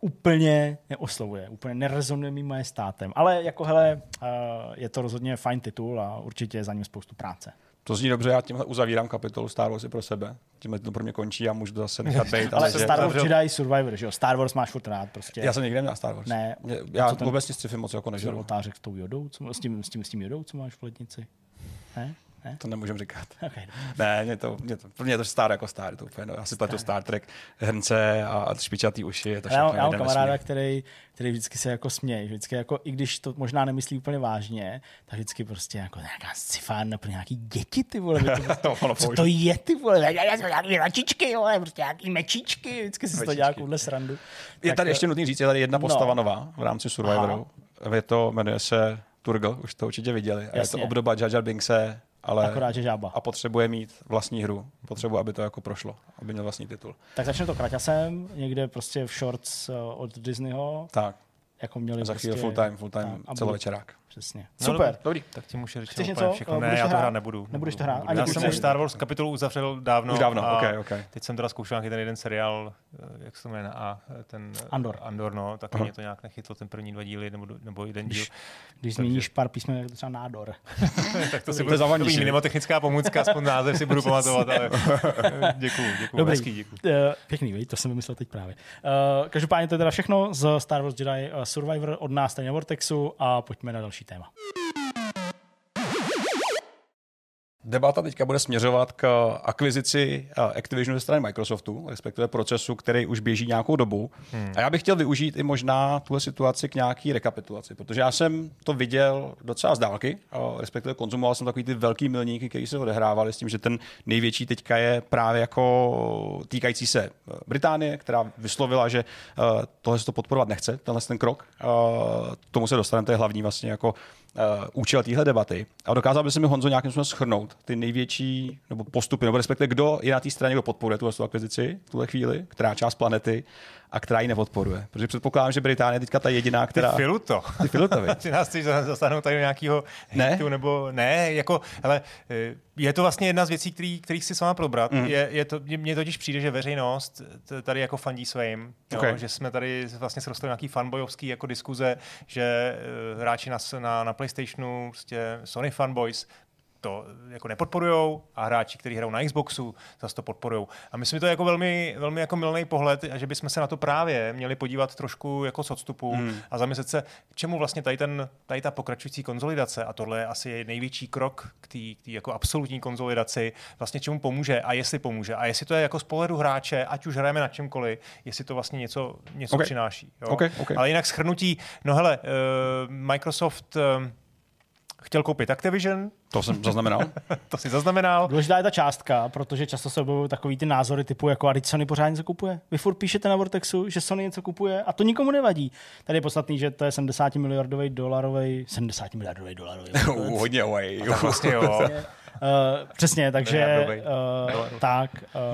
úplně neoslovuje, úplně nerezonuje mým moje státem. Ale jako hele, uh, je to rozhodně fajn titul a určitě je za ním spoustu práce. To zní dobře, já tímhle uzavírám kapitolu Star Wars pro sebe. Tímhle to pro mě končí a můžu to zase nechat být. ale ale Star Wars Jedi Survivor, že jo? Star Wars máš furt rád prostě. Já jsem nikdy neměl Star Wars. Ne. Já vůbec sci-fi moc jako nežil. Otářek s tou jodou, co, s, tím, s, tím, s tím jodou, co máš v lednici? Ne? Ne? To nemůžem říkat. Okay. Ne, mě to, mě to, mě to star jako star, to úplně, no, já si pletu Star Trek, hrnce a špičatý uši, je to. Já, já mám kamaráda, který, který vždycky se jako směje, vždycky jako, i když to možná nemyslí úplně vážně, tak vždycky prostě jako nějaká scifán pro nějaký děti, ty vole, to prostě, co to je, ty vole, já jsem nějaký mačičky, vole, prostě nějaký mečičky, vždycky si to dělá takovouhle srandu. Je tak, tady ještě nutný říct, je tady jedna no. postava no. nová v rámci Survivoru. Je to, jmenuje se Turgle, už to určitě viděli. A je to obdoba Jar Jar Binkse ale Akorát, že žába. A potřebuje mít vlastní hru. Potřebuje, aby to jako prošlo, aby měl vlastní titul. Tak začne to kraťasem, někde prostě v shorts eh, od Disneyho. Tak. Jako měli za chvíli prostě, full time, full time celovečerák. Přesně. No, Super. Dobrý. Tak ti můžu říct něco? všechno. Ne, já to hrát nebudu. Nebudeš to hrát? Ani já jsem už Star Wars kapitolu uzavřel dávno. Už dávno, a okay, okay. Teď jsem teda zkoušel nějaký ten jeden seriál, eh, jak se to jmenuje, a ten Andor. Andor, no, tak mě to nějak nechytlo, ten první dva díly, nebo, nebo jeden díl. Když, když změníš pár písmen, tak to třeba nádor. tak to si bude zavodit. Mnemotechnická pomůcka, aspoň název si budu pamatovat, ale děkuju, děkuju. Dobrý. Hezký, děkuju. Pěkný, to jsem vymyslel teď právě. Každopádně to je teda všechno z Star Wars Jedi Survivor od nás tady na Vortexu a pojďme na další téma. Debata teďka bude směřovat k akvizici Activisionu ze strany Microsoftu, respektive procesu, který už běží nějakou dobu. Hmm. A já bych chtěl využít i možná tuhle situaci k nějaký rekapitulaci, protože já jsem to viděl docela z dálky, respektive konzumoval jsem takový ty velký milníky, které se odehrávaly s tím, že ten největší teďka je právě jako týkající se eh, Británie, která vyslovila, že eh, tohle se to podporovat nechce, tenhle ten krok. K tomu se dostaneme, to je hlavní vlastně jako uh, účel téhle debaty. A dokázal by se mi Honzo nějakým způsobem schrnout ty největší nebo postupy, nebo respektive kdo je na té straně, kdo podporuje tu akvizici v tuhle chvíli, která část planety a která ji nepodporuje. Protože předpokládám, že Británie je teďka ta jediná, která... Ty filuto. Ty filuto, Ty nás chceš zasáhnout tady do nějakého ne? nebo ne, jako, ale eh, je to vlastně jedna z věcí, který, kterých si s váma probrat. Mm. Je, je to, mně totiž přijde, že veřejnost tady jako fandí svým, okay. že jsme tady vlastně se dostali nějaký fanboyovský jako diskuze, že uh, hráči na, na, na PlayStationu, prostě Sony fanboys, to jako nepodporujou a hráči, kteří hrajou na Xboxu, zase to podporujou. A myslím, že to je jako velmi, velmi jako milný pohled a že bychom se na to právě měli podívat trošku jako s odstupu hmm. a zamyslet se, k čemu vlastně tady, ten, tady ta pokračující konzolidace a tohle je asi největší krok k té jako absolutní konzolidaci, vlastně čemu pomůže a jestli pomůže. A jestli to je jako z pohledu hráče, ať už hrajeme na čemkoliv, jestli to vlastně něco, něco okay. přináší. Jo? Okay, okay. Ale jinak schrnutí, no hele, uh, Microsoft uh, chtěl koupit Activision. To jsem zaznamenal. to si zaznamenal. Důležitá je ta částka, protože často se objevují takový ty názory typu, jako a teď Sony pořád něco kupuje. Vy furt píšete na Vortexu, že Sony něco kupuje a to nikomu nevadí. Tady je podstatný, že to je 70 miliardový dolarový, 70 miliardový dolarový. Hodně away. Vlastně jo. Uh, přesně, takže uh, tak,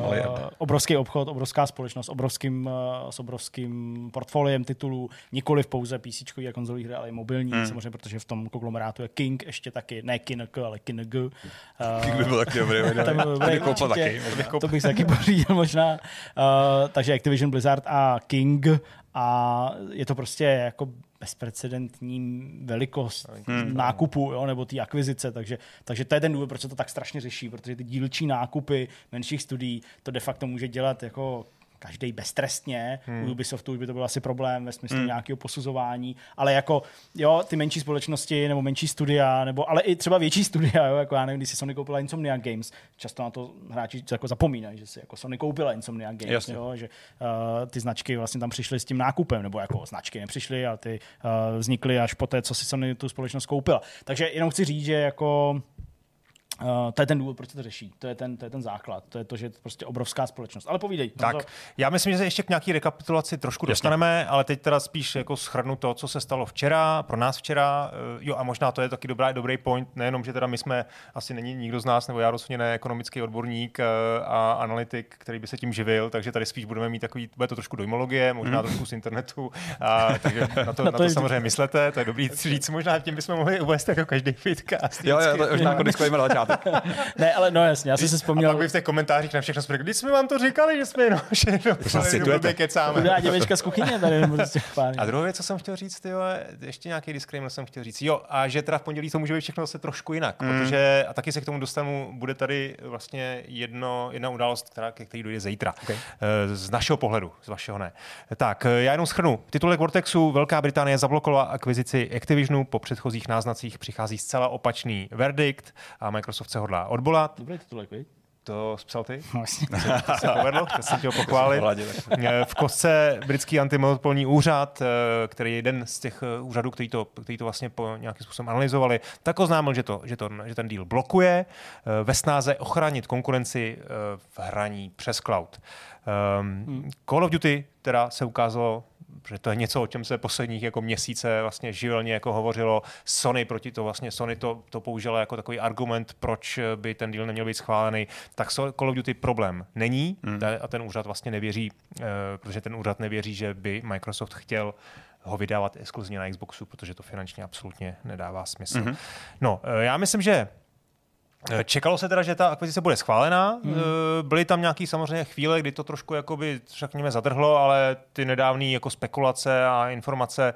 uh, obrovský obchod, obrovská společnost, obrovským, uh, s obrovským portfoliem titulů, nikoli v pouze PC a konzolí hry, ale i mobilní, hmm. samozřejmě, protože v tom konglomerátu je King ještě taky, ne King, ale King. Uh, King by byl taky dobrý. to, taky, to bych taky pořídil možná. Uh, takže Activision Blizzard a King a je to prostě jako bezprecedentní velikost hmm. nákupu jo, nebo té akvizice, takže, takže to je ten důvod, proč se to tak strašně řeší, protože ty dílčí nákupy menších studií to de facto může dělat jako každý beztrestně. Hmm. U Ubisoftu by to byl asi problém ve smyslu hmm. nějakého posuzování, ale jako jo, ty menší společnosti nebo menší studia, nebo ale i třeba větší studia, jo, jako já nevím, když si Sony koupila Insomniac Games, často na to hráči jako zapomínají, že si jako Sony koupila Insomniac Games, Jasně. jo, že uh, ty značky vlastně tam přišly s tím nákupem, nebo jako značky nepřišly, ale ty uh, vznikly až po té, co si Sony tu společnost koupila. Takže jenom chci říct, že jako Uh, to je ten důvod, proč se to řeší. To je ten, to je ten základ. To je to, že je to prostě obrovská společnost. Ale povídej. Tak, to... já myslím, že se ještě k nějaký rekapitulaci trošku Jasně. dostaneme, ale teď teda spíš jako schrnu to, co se stalo včera, pro nás včera. Uh, jo, a možná to je taky dobrý, dobrý point, nejenom, že teda my jsme, asi není nikdo z nás, nebo já rozhodně ne ekonomický odborník uh, a analytik, který by se tím živil, takže tady spíš budeme mít takový, bude to trošku dojmologie, možná mm. trošku z internetu, a, takže na to, na to, na to samozřejmě myslete, to je dobrý říct, možná tím bychom mohli uvést jako každý podcast. Jo, jo, to možná jako disclaimer ne, ale no jasně, já jsem si vzpomněl. A pak by v těch komentářích na všechno jsme když jsme vám to říkali, že jsme jenom všechno kecáme. Chudá děvečka z kuchyně tady. Prostě a druhá věc, co jsem chtěl říct, tyjo, ještě nějaký disclaimer jsem chtěl říct. Jo, a že teda v pondělí to může být všechno zase trošku jinak, mm. protože, a taky se k tomu dostanu, bude tady vlastně jedno, jedna událost, která, ke který dojde zítra. Okay. Eh, z našeho pohledu, z vašeho ne. Tak, já jenom schrnu. Titulek Vortexu Velká Británie zablokovala akvizici Activisionu po předchozích náznacích přichází zcela opačný verdikt a Microsoft se hodlá odbolat. Dobrý titulek, víš? To spsal ty? Vlastně. To se povedlo, to jsem chtěl pochválit. Eh, v kostce britský antimonopolní úřad, eh, který je jeden z těch eh, úřadů, který to, který to vlastně po nějakým způsobem analyzovali, tak oznámil, že, to, že, to, že ten deal blokuje ve snáze ochránit konkurenci v hraní přes cloud. Um, Call of Duty teda se ukázalo protože to je něco, o čem se posledních jako měsíce vlastně živelně jako hovořilo. Sony proti to vlastně, Sony to, to použila jako takový argument, proč by ten deal neměl být schválený. Tak Call of Duty problém není mm. a ten úřad vlastně nevěří, uh, protože ten úřad nevěří, že by Microsoft chtěl ho vydávat exkluzivně na Xboxu, protože to finančně absolutně nedává smysl. Mm-hmm. No, eh, já myslím, že Eh, čekalo se teda, že ta akvizice bude schválená. Hmm. Eh, byly tam nějaké samozřejmě chvíle, kdy to trošku jakoby, řekněme, zadrhlo, ale ty nedávné jako spekulace a informace,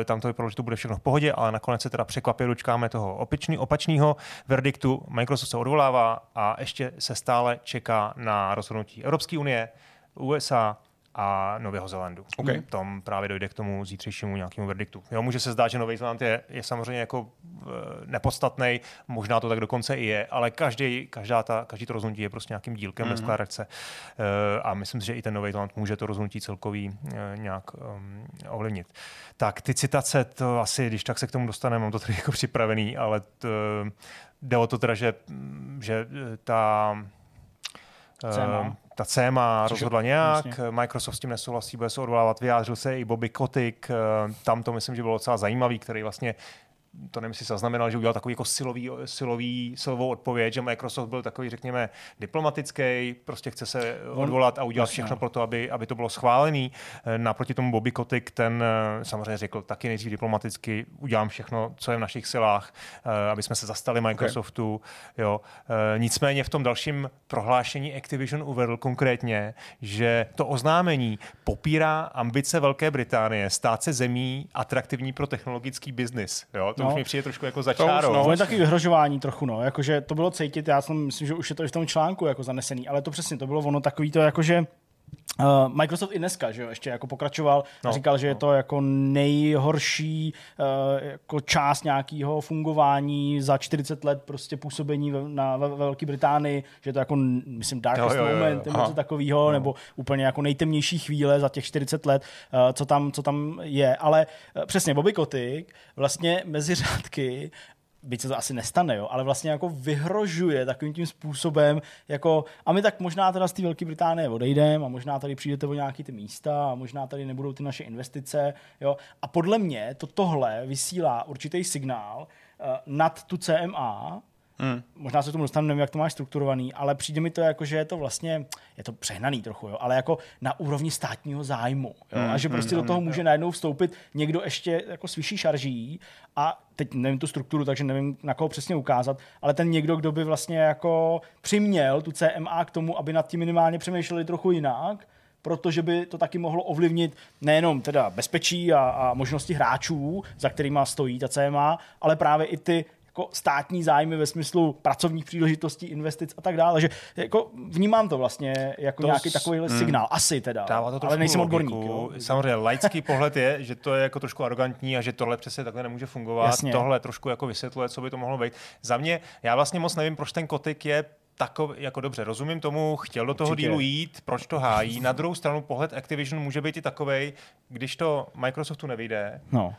eh, tam to vypadalo, že to bude všechno v pohodě, ale nakonec se teda překvapě dočkáme toho opačný, opačného verdiktu. Microsoft se odvolává a ještě se stále čeká na rozhodnutí Evropské unie, USA, a Nového Zélandu. Okay. Tam právě dojde k tomu zítřejšímu nějakému verdiktu. Jo, může se zdát, že Nový Zéland je, je samozřejmě jako e, nepodstatný, možná to tak dokonce i je, ale každý, každá ta, každý to rozhodnutí je prostě nějakým dílkem mm-hmm. ve skládačce. E, a myslím si, že i ten Nový Zéland může to rozhodnutí celkový e, nějak um, ovlivnit. Tak ty citace, to asi, když tak se k tomu dostaneme, mám to tady jako připravený, ale to, jde o to teda, že, že ta. Ta CMA rozhodla nějak, vlastně. Microsoft s tím nesouhlasí, bude se odvolávat, vyjádřil se i Bobby Kotick, tam to myslím, že bylo docela zajímavý, který vlastně to nevím, si zaznamenal, že udělal takový jako silový, silový, silovou odpověď, že Microsoft byl takový, řekněme, diplomatický, prostě chce se odvolat a udělat všechno pro to, aby, aby to bylo schválený. Naproti tomu Bobby Kotick, ten samozřejmě řekl taky nejdřív diplomaticky, udělám všechno, co je v našich silách, aby jsme se zastali Microsoftu. Okay. Jo. Nicméně v tom dalším prohlášení Activision uvedl konkrétně, že to oznámení popírá ambice Velké Británie stát se zemí atraktivní pro technologický biznis. Jo? To no. už mi přijde trošku jako začárou. No, je taky vyhrožování trochu, no. Jakože to bylo cítit, já jsem myslím, že už je to i v tom článku jako zanesený, ale to přesně, to bylo ono takový to, jakože Microsoft i dneska, že jo, ještě jako pokračoval no, a říkal, že no. je to jako nejhorší uh, jako část nějakého fungování za 40 let prostě působení ve, na, ve, ve Velké Británii, že je to jako, myslím, darkest jo, jo, jo, moment, nebo něco takového, no. nebo úplně jako nejtemnější chvíle za těch 40 let, uh, co, tam, co tam je. Ale uh, přesně Bobby Kotick vlastně mezi řádky byť se to asi nestane, jo, ale vlastně jako vyhrožuje takovým tím způsobem, jako a my tak možná teda z té Velké Británie odejdeme a možná tady přijdete o nějaký ty místa a možná tady nebudou ty naše investice, jo. A podle mě to tohle vysílá určitý signál uh, nad tu CMA, Hmm. Možná se k tomu dostanu, nevím, jak to máš strukturovaný, ale přijde mi to jako, že je to vlastně, je to přehnaný trochu, jo, ale jako na úrovni státního zájmu. Jo, hmm. A že prostě hmm. do toho může hmm. najednou vstoupit někdo ještě jako s vyšší šarží a teď nevím tu strukturu, takže nevím, na koho přesně ukázat, ale ten někdo, kdo by vlastně jako přiměl tu CMA k tomu, aby nad tím minimálně přemýšleli trochu jinak, protože by to taky mohlo ovlivnit nejenom teda bezpečí a, a možnosti hráčů, za kterými stojí ta CMA, ale právě i ty jako státní zájmy ve smyslu pracovních příležitostí, investic a tak dále. že jako vnímám to vlastně jako to nějaký takový mm, signál. Asi teda. Dává to ale nejsem logiku. odborník. Jo. Samozřejmě laický pohled je, že to je jako trošku arrogantní a že tohle přesně takhle nemůže fungovat. Jasně. Tohle trošku jako vysvětluje, co by to mohlo být. Za mě, já vlastně moc nevím, proč ten kotik je takový, jako dobře, rozumím tomu, chtěl do toho Určitě. dílu jít, proč to hájí. Na druhou stranu pohled Activision může být i takový, když to Microsoftu nevyjde, no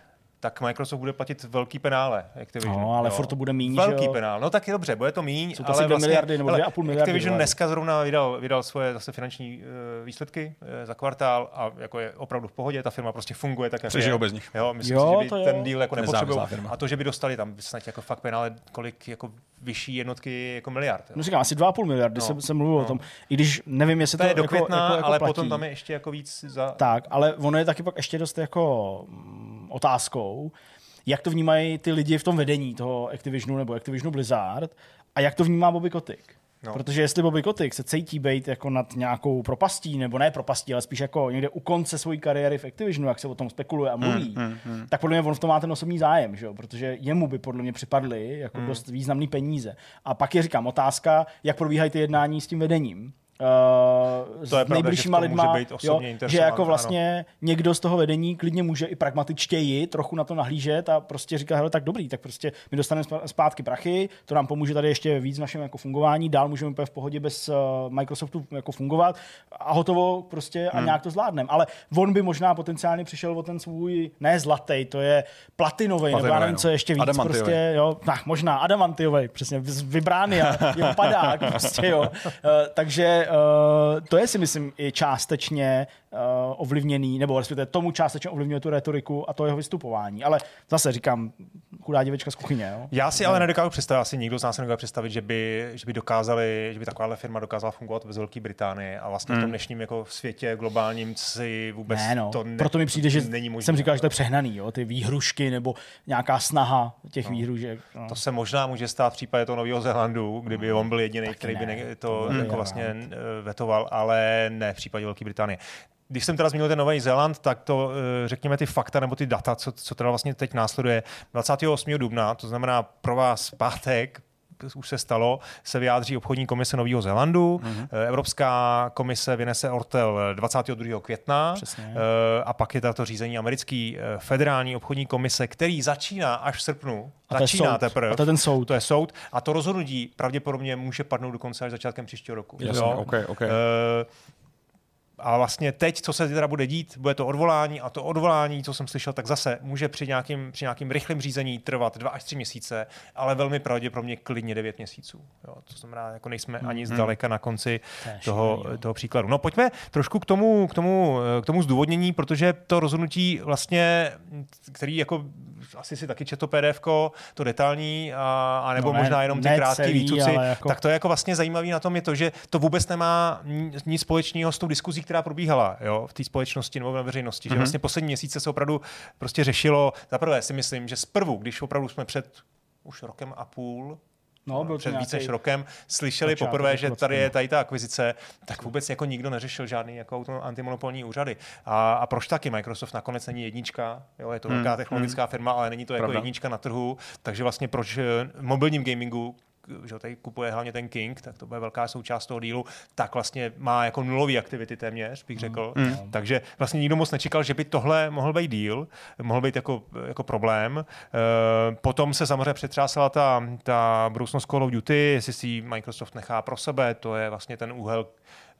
tak Microsoft bude platit velký penále Activision. No, ale furt to bude míň, Velký penál. No tak je dobře, bude to míň, Jsou to ale vlastně, miliardy nebo 2,5 miliardy. Activision miliardy. dneska zrovna vydal, vydal svoje zase finanční uh, výsledky uh, za kvartál a jako je opravdu v pohodě, ta firma prostě funguje tak, jak Přežijou je. bez nich. Jo, myslím jo, si, že by ten díl jako nepotřeboval. A to, že by dostali tam snad jako fakt penále, kolik jako vyšší jednotky jako miliard. Jo. No říkám, asi 2,5 miliardy no, se, se mluvil no. o tom. I když nevím, jestli to, to je do jako, května, jako, jako ale platí. potom tam je ještě jako víc za... Tak, ale ono je taky pak ještě dost jako mm, otázkou, jak to vnímají ty lidi v tom vedení toho Activisionu nebo Activisionu Blizzard a jak to vnímá Bobby Kotick. No. Protože jestli Bobby Kotick se cítí být jako nad nějakou propastí, nebo ne propastí, ale spíš jako někde u konce své kariéry v Activisionu, jak se o tom spekuluje a mluví, mm, mm, mm. tak podle mě on v tom má ten osobní zájem, že? protože jemu by podle mě připadly jako mm. dost významný peníze. A pak je říkám otázka, jak probíhají ty jednání s tím vedením uh, to je s nejbližšíma lidma, jo, že jako vlastně ano. někdo z toho vedení klidně může i pragmatičtěji trochu na to nahlížet a prostě říká, hele, tak dobrý, tak prostě my dostaneme zpátky prachy, to nám pomůže tady ještě víc v našem jako fungování, dál můžeme úplně v pohodě bez uh, Microsoftu jako fungovat a hotovo prostě a hmm. nějak to zvládneme. Ale on by možná potenciálně přišel o ten svůj, ne zlatý, to je platinový, nebo já nevím, no. co ještě víc, prostě, jo, tak, možná adamantiový, přesně, vybrány a je padák, prostě, jo. Uh, takže uh, to je si myslím i částečně ovlivněný, nebo respektive tomu částečně ovlivňuje tu retoriku a to jeho vystupování. Ale zase říkám, chudá děvečka z kuchyně. Jo? Já si ale nedokážu představit, asi nikdo z nás nedokáže představit, že by, že by dokázali, že by takováhle firma dokázala fungovat bez Velké Británie a vlastně hmm. v tom hmm. dnešním jako světě globálním si vůbec ne, no. to ne, Proto mi přijde, že není možné. jsem říkal, že to je přehnaný, jo? ty výhrušky nebo nějaká snaha těch no. výhružek. No. To se možná může stát v případě toho Nového Zélandu, kdyby no. on byl jediný, který by ne, to hmm. jako vlastně. Eh, vetoval, ale ne v případě Velké Británie. Když jsem teda zmínil ten Nový Zéland, tak to eh, řekněme ty fakta nebo ty data, co, co teda vlastně teď následuje. 28. dubna, to znamená pro vás pátek, už se stalo, se vyjádří obchodní komise Nového Zélandu. Mm-hmm. Evropská komise vynese ortel 22. května Přesně. a pak je to řízení americký federální obchodní komise, který začíná až v srpnu. A začíná teprve. A to je ten soud. To je soud. A to rozhodnutí pravděpodobně může padnout dokonce až začátkem příštího roku. Jasně, jo? okay, okay. Uh, a vlastně teď, co se teda bude dít, bude to odvolání a to odvolání, co jsem slyšel, tak zase může při nějakým, při nějakým rychlém řízení trvat dva až tři měsíce, ale velmi pravděpodobně klidně devět měsíců. Jo, to znamená, jako nejsme ani Mhm. zdaleka na konci To toho, toho příkladu. No pojďme trošku k tomu, k tomu, k tomu zdůvodnění, protože to rozhodnutí vlastně, který jako asi si taky četl PDF, to detailní, a, a nebo No ne- možná jenom ty krátké výcuci, jako- tak to je jako vlastně zajímavé na tom je to, že to vůbec nemá nic společného s tou diskuzí, která probíhala jo, v té společnosti nebo na veřejnosti. Mm-hmm. Že vlastně poslední měsíce se opravdu prostě řešilo. Za prvé si myslím, že zprvu, když opravdu jsme před už rokem a půl, No, byl to před více než rokem slyšeli poprvé, že roku tady je vlastně. tady ta akvizice, tak vůbec jako nikdo neřešil žádný jako antimonopolní úřady. A, a proč taky Microsoft nakonec není jednička? Jo, je to Hmm, velká technologická firma, ale není to jako Pravda. jednička na trhu, takže vlastně proč eh, v mobilním gamingu že tady kupuje hlavně ten King, tak to bude velká součást toho dílu, tak vlastně má jako nulový aktivity téměř, bych řekl. Mm. Takže vlastně nikdo moc nečekal, že by tohle mohl být díl, mohl být jako, jako problém. E, potom se samozřejmě přetřásala ta, ta budoucnost Call of Duty, jestli si ji Microsoft nechá pro sebe, to je vlastně ten úhel,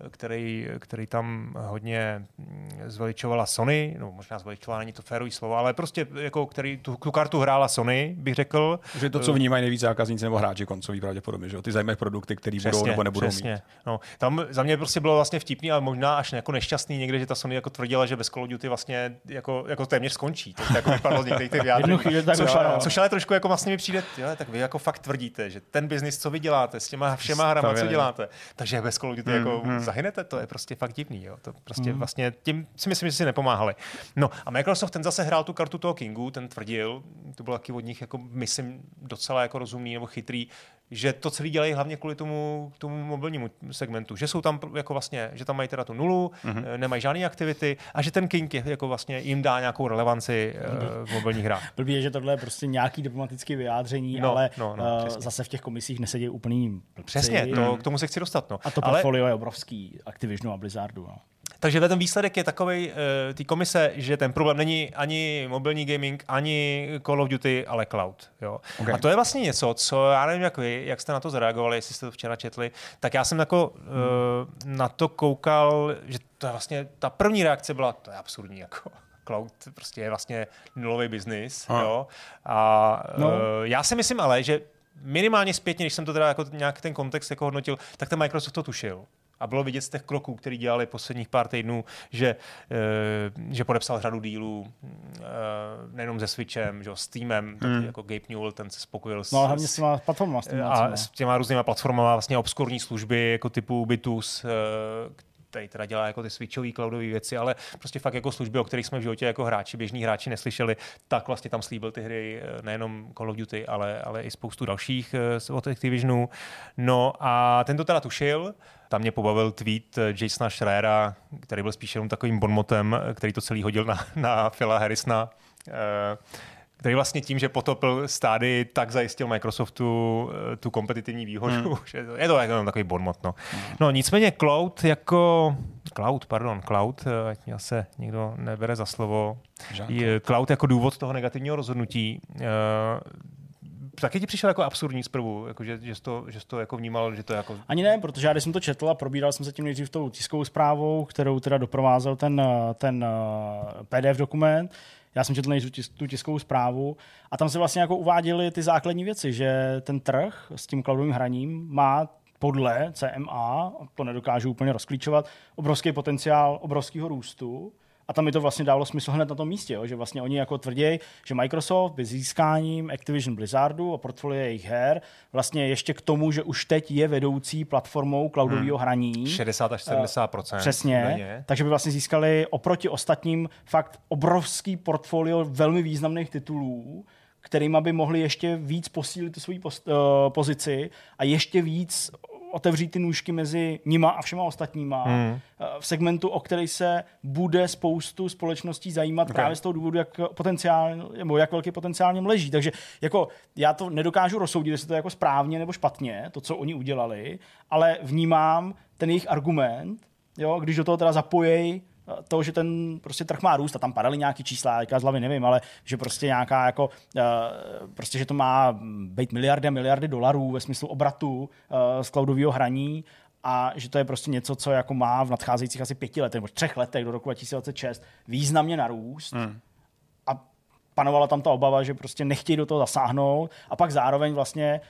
který, který tam hodně mm, zveličovala Sony, no možná zveličovala, není to férový slovo, ale prostě jako který tu, tu kartu hrála Sony, bych řekl. Že to, co vnímají nejvíc zákazníci nebo hráči koncoví pravděpodobně, že jo? ty zajímavé produkty, které budou nebo nebudou přesně. mít. No, tam za mě prostě bylo vlastně vtipný, ale možná až jako nešťastný někde, že ta Sony jako tvrdila, že bez Call of Duty vlastně jako, jako téměř skončí. To jako vypadlo z některých těch vyjádření. Což, což, ale trošku jako vlastně mi přijde, jo, tak vy jako fakt tvrdíte, že ten biznis, co vy děláte s těma všema hrama, co děláte, takže bez Call of Duty jako zahynete, to je prostě fakt divný. Jo. To prostě vlastně tím si myslím, že si nepomáhali. No a Microsoft ten zase hrál tu kartu toho Kingu, ten tvrdil, to bylo taky od nich jako, myslím, docela jako rozumný nebo chytrý, že to celý dělají hlavně kvůli tomu, tomu mobilnímu segmentu, že jsou tam jako vlastně, že tam mají teda tu nulu, mm-hmm. nemají žádné aktivity a že ten King je, jako vlastně jim dá nějakou relevanci mm-hmm. v mobilních hrách. Blbý je, že tohle je prostě nějaký diplomatický vyjádření, No, ale no, no, eh, přesně. zase v těch komisích nesedí úplný blbci. Přesně, to, k tomu se chci dostat. No. A to Ale, portfolio je obrovský Activisionu a Blizzardu. No. Takže ten výsledek je takový uh, té komise, že ten problém není ani mobilní gaming, ani Call of Duty, ale cloud. Jo. Okay. A to je vlastně něco, co já nevím, jak vy, jak jste na to zareagovali, jestli jste to včera četli, tak já jsem jako, uh, na to koukal, že to je vlastně, ta první reakce byla, to je absurdní, jako cloud prostě je vlastně nulový biznis. Aha. Jo. A No. uh, já si myslím ale, že minimálně zpětně, když jsem to teda jako nějak ten kontext jako hodnotil, tak ten Microsoft to tušil. A bylo vidět z těch kroků, který dělali posledních pár týdnů, že, uh, že podepsal řadu dílů uh, nejenom se Switchem, že, s Steamem, hmm. jako Gabe Newell, ten se spokojil s, no ale hlavně s těma platformama. S tím a s těma různýma platformama, vlastně obskurní služby, jako typu Bitus, eh, který teda dělá jako ty switchové cloudové věci, ale prostě fakt jako služby, o kterých jsme v životě jako hráči, běžní hráči neslyšeli, tak vlastně tam slíbil ty hry eh, nejenom Call of Duty, ale, ale i spoustu dalších eh, od Activisionu. No a ten to teda tušil, tam mě pobavil tweet eh, Jasona Schreiera, který byl spíš jenom takovým bonmotem, eh, který to celý hodil na, na Phila Harrisona. Eh, který vlastně tím, že potopil stády, tak zajistil Microsoftu tu kompetitivní výhodu. Hmm. Je to jako takový bonmot. No. no nicméně cloud jako... Cloud, pardon, cloud, ať mě se někdo nebere za slovo. Žádný. Cloud jako důvod toho negativního rozhodnutí. Taky ti přišel jako absurdní zprvu, jako že, že, jsi to, že jsi to jako vnímal, že to jako... Ani ne, protože já když jsem to četl a probíral jsem se tím nejdřív tou tiskovou zprávou, kterou teda doprovázel ten, eh, ten eh, PDF dokument, já jsem četl nejdřív tu tiskovou zprávu a tam se vlastně jako uváděly ty základní věci, že ten trh s tím cloudovým hraním má podle CMA, to nedokážu úplně rozklíčovat, obrovský potenciál obrovského růstu. A tam mi to vlastně dalo smysl hned na tom místě, jo? že vlastně oni jako tvrdí, že Microsoft by získáním Activision Blizzardu a portfolia jejich her vlastně ještě k tomu, že už teď je vedoucí platformou cloudového hraní. 60 až 70% Přesně. denně. Takže by vlastně získali oproti ostatním fakt obrovský portfolio velmi významných titulů, kterými by mohli ještě víc posílit tu svoji post, uh, pozici a ještě víc otevřít ty nůžky mezi nima a všema ostatníma hmm. v segmentu, o který se bude spoustu společností zajímat okay. právě z toho důvodu, jak potenciál, nebo jak velký potenciál něm leží. Takže jako já to nedokážu rozsoudit, jestli to je jako správně nebo špatně, to, co oni udělali, ale vnímám ten jejich argument, jo, když do toho teda zapojejí to, že ten prostě trh má růst a tam padaly nějaký čísla, já z hlavy nevím, ale že prostě nějaká jako, eh, prostě, že to má být miliardy a miliardy dolarů ve smyslu obratu eh, z cloudového hraní a že to je prostě něco, co jako má v nadcházejících asi pěti letech nebo třech letech do roku 2026 významně narůst. Hmm. Panovala tam ta obava, že prostě nechtějí do toho zasáhnout. A pak zároveň vlastně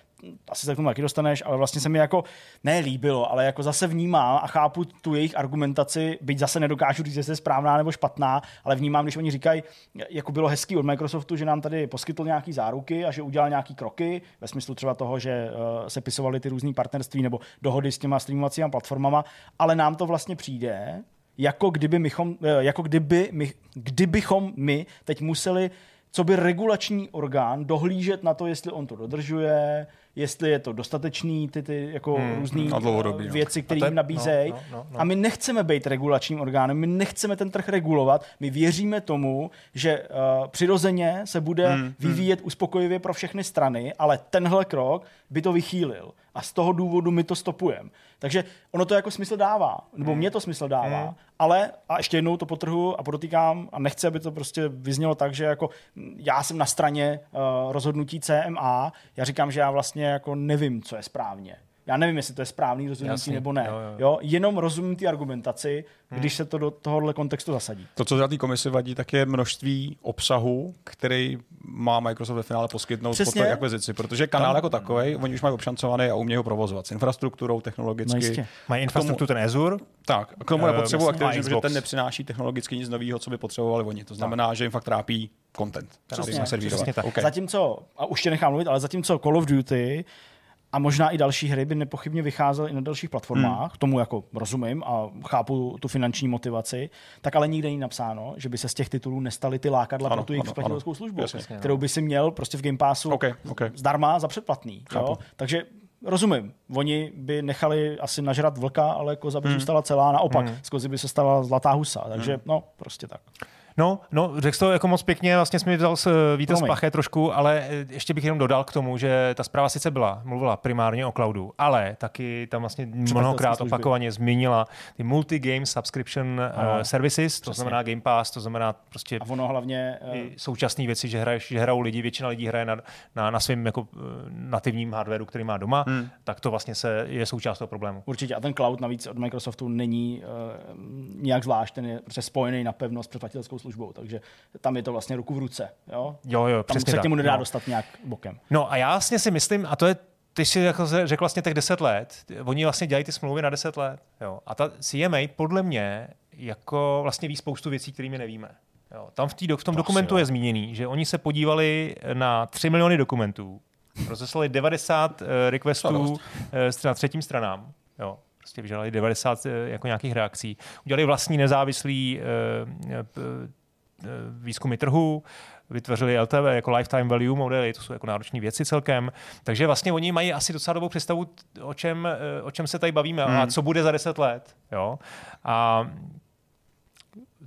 asi se k tomu taky dostaneš, ale vlastně se mi jako nelíbilo, ale jako zase vnímám a chápu tu jejich argumentaci, byť zase nedokážu říct, jestli je správná nebo špatná, ale vnímám, když oni říkají, jako bylo hezký od Microsoftu, že nám tady poskytl nějaký záruky a že udělal nějaký kroky, ve smyslu třeba toho, že uh, se pisovaly ty různé partnerství nebo dohody s těma streamovacími platformama, ale nám to vlastně přijde, jako kdyby, mychom, eh, jako kdyby my, kdybychom my teď museli co by regulační orgán dohlížet na to, jestli on to dodržuje, jestli je to dostatečný, ty, ty jako hmm, různý no. věci, které jim nabízejí. No, no, no, no. A my nechceme být regulačním orgánem, my nechceme ten trh regulovat, my věříme tomu, že uh, přirozeně se bude hmm, hmm. vyvíjet hmm. uspokojivě pro všechny strany, ale tenhle krok by to vychýlil. A z toho důvodu my to stopujeme. Takže ono to jako smysl dává, nebo hmm. mě to smysl dává, hmm. ale a ještě jednou to potrhu a podotýkám a nechci, aby to prostě vyznělo tak, že jako já jsem na straně uh, rozhodnutí CMA, já říkám, že já vlastně jako nevím, co je správně. Já nevím, jestli to je správný rozhodnutí Jasně, nebo ne. Jo, jo. Jo? Jenom rozumím ty argumentaci, hmm. když se to do tohohle kontextu zasadí. To, co za té komisi vadí, tak je množství obsahu, který má Microsoft ve finále poskytnout Přesně. po té akvizici, protože kanál Tam... jako takový, oni už mají obšancovaný a umějí ho provozovat s infrastrukturou technologicky. No mají infrastrukturu tomu, ten Azure? Tak, k tomu uh, nepotřebují Activision, protože ten nepřináší technologicky nic nového, co by potřebovali oni. To znamená, tak. že jim fakt trápí content. Přesně, přesně tak. Okay. Zatímco, a už tě nechám mluvit, ale zatímco Call of Duty a možná i další hry by nepochybně vycházely i na dalších platformách, hmm. tomu jako rozumím a chápu tu finanční motivaci, tak ale nikde není napsáno, že by se z těch titulů nestaly ty lákadla ano, pro tu jejich splatitelskou službu, Jasně, kterou by si měl prostě v Game Passu okay, okay. zdarma za předplatný. Jo? Takže rozumím, oni by nechali asi nažrat vlka, ale koza by hmm. zůstala celá, naopak, hmm. z kozy by se stala zlatá husa, takže hmm. no, prostě tak. No, no, řekl to jako moc pěkně, vlastně jsme mi vzal s Víte Spaché trošku, ale eh, ještě bych jenom dodal k tomu, že ta zpráva sice byla, mluvila primárně o cloudu, ale taky tam vlastně mnohokrát opakovaně zmínila ty multi-game subscription uh, services, Přesně. to znamená Game Pass, to znamená prostě a ono hlavně uh... současné věci, že, hraješ, že hrajou lidi, většina lidí hraje na, na, na svém jako nativním hardwareu, který má doma, hmm. tak to vlastně se je součást toho problému. Určitě a ten cloud navíc od Microsoftu není uh, nějak zvlášť, ten je prostě spojený na pevnost předplatitelskou službou, takže tam je to vlastně ruku v ruce. Jo, jo, jo tam se k němu nedá no. dostat nějak bokem. No a já vlastně si myslím, a to je ty si jako řekl vlastně těch 10 let, oni vlastně dělají ty smlouvy na 10 let. Jo. A ta CMA podle mě jako vlastně ví spoustu věcí, kterými nevíme. Jo. Tam v, tý, v tom to dokumentu je zmíněný, že oni se podívali na 3 miliony dokumentů, rozeslali 90 uh, requestů uh, na třetím stranám. Jo prostě vyžadali 90 uh, jako nějakých reakcí. Udělali vlastní nezávislý uh, uh, výzkumy trhu, vytvořili LTV jako lifetime value modely, to jsou jako náročné věci celkem. Takže vlastně oni mají asi docela dobrou představu, o čem, o čem se tady bavíme hmm. a co bude za 10 let. Jo? A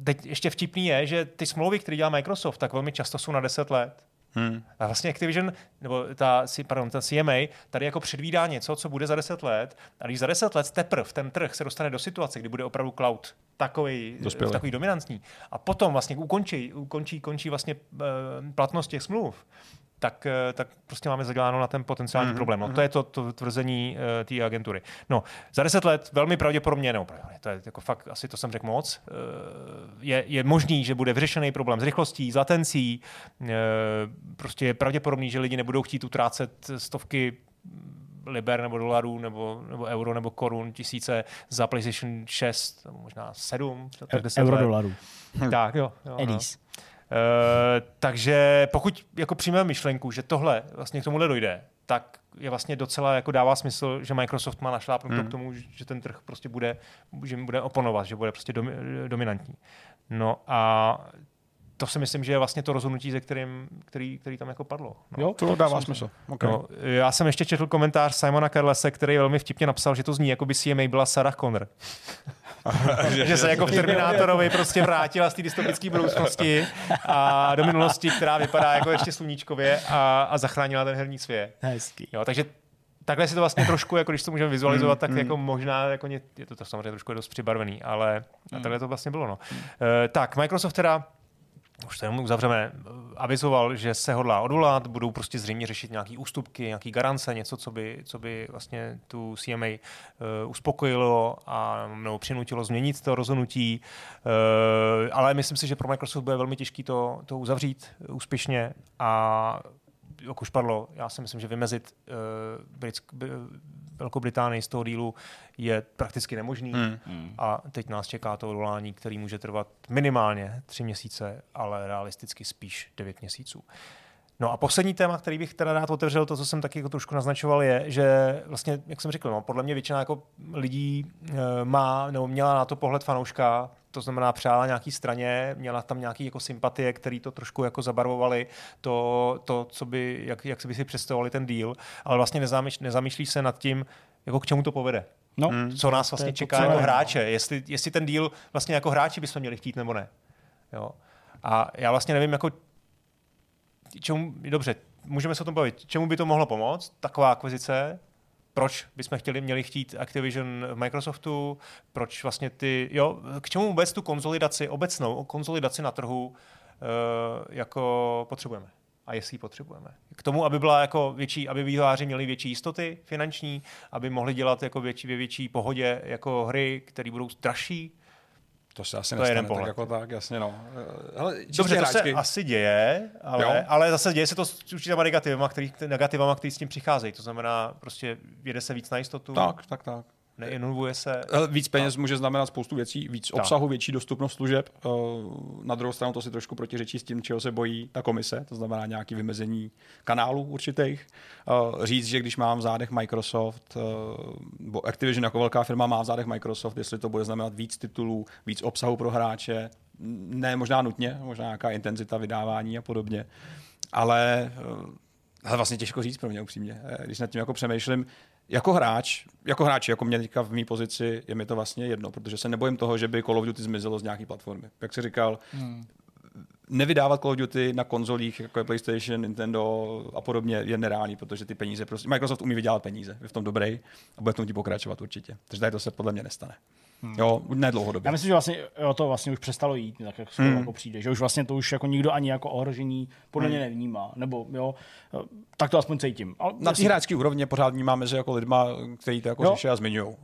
teď ještě vtipný je, že ty smlouvy, které dělá Microsoft, tak velmi často jsou na 10 let. Hmm. A vlastně Activision, nebo ta, pardon, ta CMA, tady jako předvídá něco, co bude za 10 let. A když za 10 let teprve ten trh se dostane do situace, kdy bude opravdu cloud takový, takový dominantní, a potom vlastně ukončí, ukončí končí vlastně uh, platnost těch smluv, tak, eh, tak prostě máme zaděláno na ten potenciální mm-hmm. problém. No, to je to, to tvrzení uh, té agentury. No, za deset let velmi pravděpodobně, no, to je jako fakt, asi to jsem řekl moc, uh, je, je možný, že bude vyřešený problém s rychlostí, s latencí, uh, prostě je pravděpodobný, že lidi nebudou chtít utrácet stovky liber nebo dolarů nebo, nebo euro nebo korun tisíce za PlayStation 6, možná 7, tak euro dolarů. Tak jo. jo Edis. No. Uh, takže pokud jako přijmeme myšlenku, že tohle vlastně k tomuhle dojde, tak je vlastně docela jako dává smysl, že Microsoft má našlápnuto hmm. k tomu, že ten trh prostě bude, že bude oponovat, že bude prostě domi, dominantní. No a to si myslím, že je vlastně to rozhodnutí, ze kterým, který, který tam jako padlo. No. Jo, to dává smysl. Okay. No, já jsem ještě četl komentář Simona Carlese, který velmi vtipně napsal, že to zní, jako by CMA byla Sarah Connor. že se jako v Terminátorovi prostě vrátila z té dystopické budoucnosti a do minulosti, která vypadá jako ještě sluníčkově a, a zachránila ten herní svět. Hezký. Jo, takže takhle si to vlastně trošku, jako když to můžeme vizualizovat, mm, tak mm. jako možná, jako ně, je to, to samozřejmě trošku dost přibarvený, ale mm. takhle to vlastně bylo. No. Mm. Uh, tak, Microsoft teda už to jenom uzavřeme, avizoval, že se hodlá odvolat, budou prostě zřejmě řešit nějaké ústupky, nějaký garance, něco, co by, co by vlastně tu CMA uh, eh, uspokojilo a nebo přinutilo změnit to rozhodnutí. Uh, ale myslím si, že pro Microsoft bude velmi těžké to, to uzavřít úspěšně a jak už padlo, já si myslím, že vymezit uh, Britsk, Velkou Británii z toho dílu je prakticky nemožný hmm. a teď nás čeká to odvolání, který může trvat minimálně tři měsíce, ale realisticky spíš devět měsíců. No a poslední téma, který bych teda rád otevřel, to, co jsem taky jako trošku naznačoval, je, že vlastně, jak jsem řekl, no, podle mě většina jako lidí e, má nebo měla na to pohled fanouška, to znamená přála nějaký straně, měla tam nějaký jako sympatie, které to trošku jako zabarvovali, to, to co by, jak, jak by si představovali ten díl, ale vlastně nezamýšlí, nezamýšlí se nad tím, jako k čemu to povede. No, hmm. Co nás vlastně čeká jako hráče, jestli, jestli ten díl vlastně jako hráči bychom měli chtít nebo ne. Jo. A já vlastně nevím, jako čemu, dobře, můžeme se o tom bavit, čemu by to mohlo pomoct, taková akvizice, proč bychom chtěli, měli chtít Activision v Microsoftu, proč vlastně ty, jo, k čemu vůbec tu konzolidaci, obecnou konzolidaci na trhu uh, jako potřebujeme a jestli ji potřebujeme. K tomu, aby byla jako větší, aby vývojáři měli větší jistoty finanční, aby mohli dělat jako větší, větší pohodě jako hry, které budou dražší, to se asi to nestane, je jeden pohled. tak jako tak, jasně no. Hele, Dobře, to hráčky. se asi děje, ale, ale zase děje se to s určitýma negativama, který, negativama, který s tím přicházejí. To znamená, prostě jede se víc na jistotu. Tak, tak, tak neinovuje se. Víc peněz a... může znamenat spoustu věcí, víc tak. obsahu, větší dostupnost služeb. Eh, na druhou stranu to si trošku protiřečí s tím, čeho se bojí ta komise, to znamená nějaké vymezení kanálů určitých. Eh, říct, že když mám v zádech Microsoft, eh, bo Activision jako velká firma má v zádech Microsoft, jestli to bude znamenat víc titulů, víc obsahu pro hráče, ne možná nutně, možná nějaká intenzita vydávání a podobně, ale ale vlastně těžko říct pro mě upřímně. Když nad tím jako přemýšlím, jako hráč, jako hráč, jako mě teďka v mý pozici, je mi to vlastně jedno, protože se nebojím toho, že by Call of Duty zmizelo z nějaké platformy. Jak jsi říkal, hmm. Nevydávat Call of Duty na konzolích, jako je PlayStation, Nintendo a podobně, je nereálný, protože ty peníze prostě. Microsoft umí vydělat peníze, je v tom dobrý a bude v tom pokračovat určitě. Takže tady to se podle mě nestane. Hmm. Jo, ne dlouhodobě. Já myslím, že vlastně jo, to vlastně už přestalo jít, tak jak hmm. jako přijde, že už vlastně to už jako nikdo ani jako ohrožení podle mě hmm. nevnímá, nebo jo, tak to aspoň cítím. Ale na té hráčské úrovni pořád vnímáme, že jako lidma, kteří to jako řeší a zmiňují.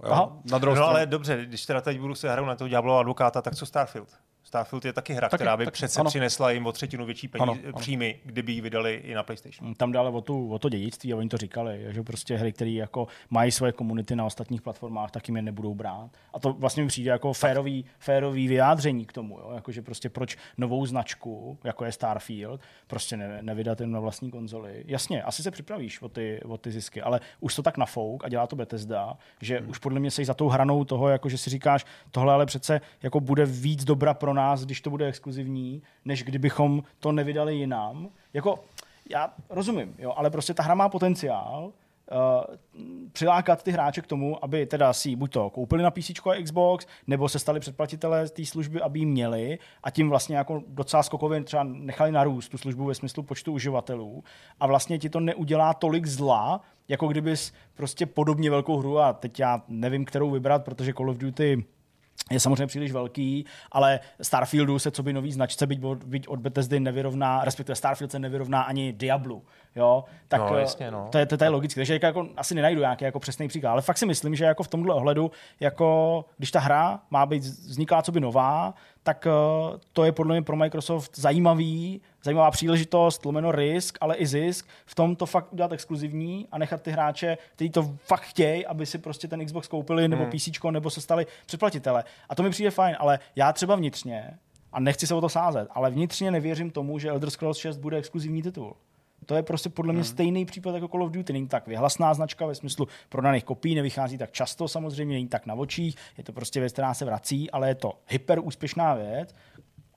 Na druhou no, ale dobře, když teda teď budu se hrát na toho Diablo advokáta, tak co Starfield? Starfield je taky hra, taky, která by taky, přece ano. přinesla jim o třetinu větší peníze, ano, ano. příjmy, kdyby ji vydali i na PlayStation. Tam dále o, tu, o to dědictví a oni to říkali, že prostě hry, které jako mají svoje komunity na ostatních platformách, tak jim je nebudou brát. A to vlastně mi přijde jako férový, férový vyjádření k tomu, jo? Jako, že prostě proč novou značku, jako je Starfield, prostě ne, nevydat jen na vlastní konzoli. Jasně, asi se připravíš o ty, o ty zisky, ale už to tak nafouk a dělá to Bethesda, že hmm. už podle mě se za tou hranou toho, jako že si říkáš, tohle ale přece jako bude víc dobra pro nás, když to bude exkluzivní, než kdybychom to nevydali jinam. Jako, já rozumím, jo, ale prostě ta hra má potenciál, Uh, přilákat ty hráče k tomu, aby teda si buď to koupili na PC a Xbox, nebo se stali předplatitelé té služby, aby ji měli a tím vlastně jako docela skokově třeba nechali narůst tu službu ve smyslu počtu uživatelů a vlastně ti to neudělá tolik zla, jako kdybys prostě podobně velkou hru a teď já nevím, kterou vybrat, protože Call of Duty je samozřejmě příliš velký, ale Starfieldu se co by nový značce, byť od, byť od Bethesdy nevyrovná, respektive Starfield se nevyrovná ani Diablu, jo, tak no, jasně, no. to, je, to, to je logické, takže jako, asi nenajdu nějaký jako přesný příklad, ale fakt si myslím, že jako v tomhle ohledu, jako když ta hra má být vzniklá co by nová, tak uh, to je podle mě pro Microsoft zajímavý, zajímavá příležitost, lomeno risk, ale i zisk, v tom to fakt udělat exkluzivní a nechat ty hráče, kteří to fakt chtějí, aby si prostě ten Xbox koupili, nebo hmm. PC, nebo se stali předplatitele. A to mi přijde fajn, ale já třeba vnitřně, a nechci se o to sázet, ale vnitřně nevěřím tomu, že Elder Scrolls 6 bude exkluzivní titul. To je prostě podle mě hmm. stejný případ jako Call of Duty. Není tak vyhlasná značka ve smyslu prodaných kopií, nevychází tak často samozřejmě, není tak na očích, je to prostě věc, která se vrací, ale je to hyper úspěšná věc,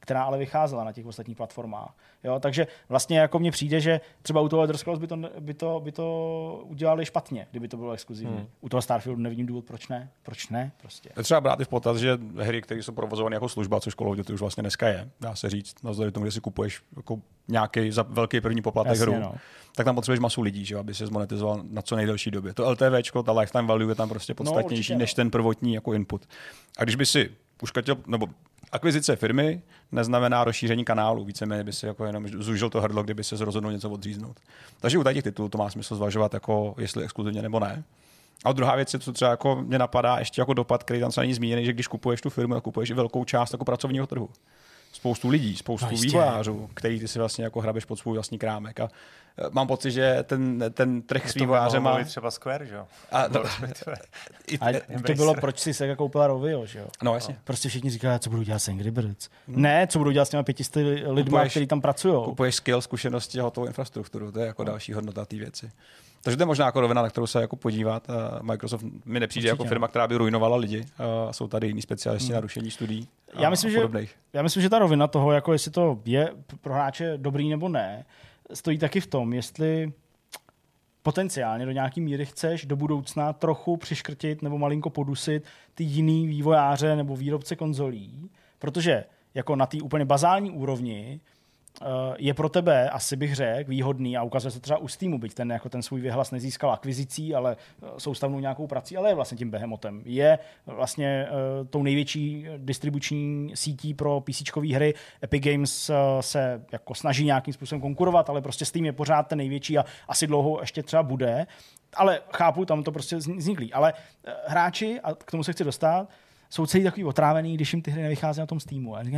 která ale vycházela na těch ostatních platformách. Jo, takže vlastně jako mně přijde, že třeba u toho Elder Scrolls by to, by to, by to udělali špatně, kdyby to bylo exkluzivní. Hmm. U toho Starfieldu nevidím důvod, proč ne. Proč ne? Prostě. Je třeba brát i v potaz, že hry, které jsou provozovány jako služba, což Call of Duty už vlastně dneska je, dá se říct, na tomu, že si kupuješ jako nějaký za velký první poplatek Jasně, hru, no. tak tam potřebuješ masu lidí, že, aby se zmonetizoval na co nejdelší době. To LTV, ta lifetime value je tam prostě no, podstatnější no, než ten prvotní jako input. A když by si uškatil, nebo akvizice firmy neznamená rozšíření kanálu. Víceméně by si jako jenom zúžil to hrdlo, kdyby se rozhodnul něco odříznout. Takže u těch titulů to má smysl zvažovat, jako jestli exkluzivně nebo ne. A druhá věc je, co třeba jako mě napadá ještě jako dopad, který tam se není zmíněný, že když kupuješ tu firmu, tak kupuješ i velkou část jako pracovního trhu. Spoustu lidí, spoustu no, vývojářů, který ty si vlastně jako hrabeš pod svůj vlastní krámek. A e, mám pocit, že ten, ten trh s vývojářem má... třeba Square, že jo? A, to, a to bylo, proč si Sega koupila Rovio, že jo? No, jasně. No. Prostě všichni říkají, co budou dělat s Angry Birds. Hmm. Ne, co budou dělat s těmi pětisty lidmi, kteří tam pracují. Kupuješ skill, zkušenosti, hotovou infrastrukturu, to je jako no. další hodnota té věci. Takže to je možná jako rovina, na kterou se jako podívat. Microsoft mi nepřijde jako Určitě. jako firma, která by ruinovala lidi. Jsou tady jiní specialisti hmm. na rušení studií. Já myslím, že, já myslím, že ta rovina toho, jako jestli to je pro hráče dobrý nebo ne, stojí taky v tom, jestli potenciálně do nějaký míry chceš do budoucna trochu přiškrtit nebo malinko podusit ty jiný vývojáře nebo výrobce konzolí, protože jako na té úplně bazální úrovni Eh, je pro tebe, asi bych řekl, výhodný a ukazuje se třeba u Steamu, byť ten, jako ten svůj vyhlas nezískal akvizicí, ale eh, soustavnou nějakou prací, ale je vlastně tím behemotem. Je vlastně uh, tou největší distribuční sítí pro PC hry. Epic Games uh, se jako snaží nějakým způsobem konkurovat, ale prostě Steam je pořád ten největší a asi dlouho ještě třeba bude. Ale chápu, tam to prostě vzniklý. Ale uh, hráči, a k tomu se chci dostat, jsou celý takový otrávený, když jim ty hry nevychází na tom Steamu. A říká,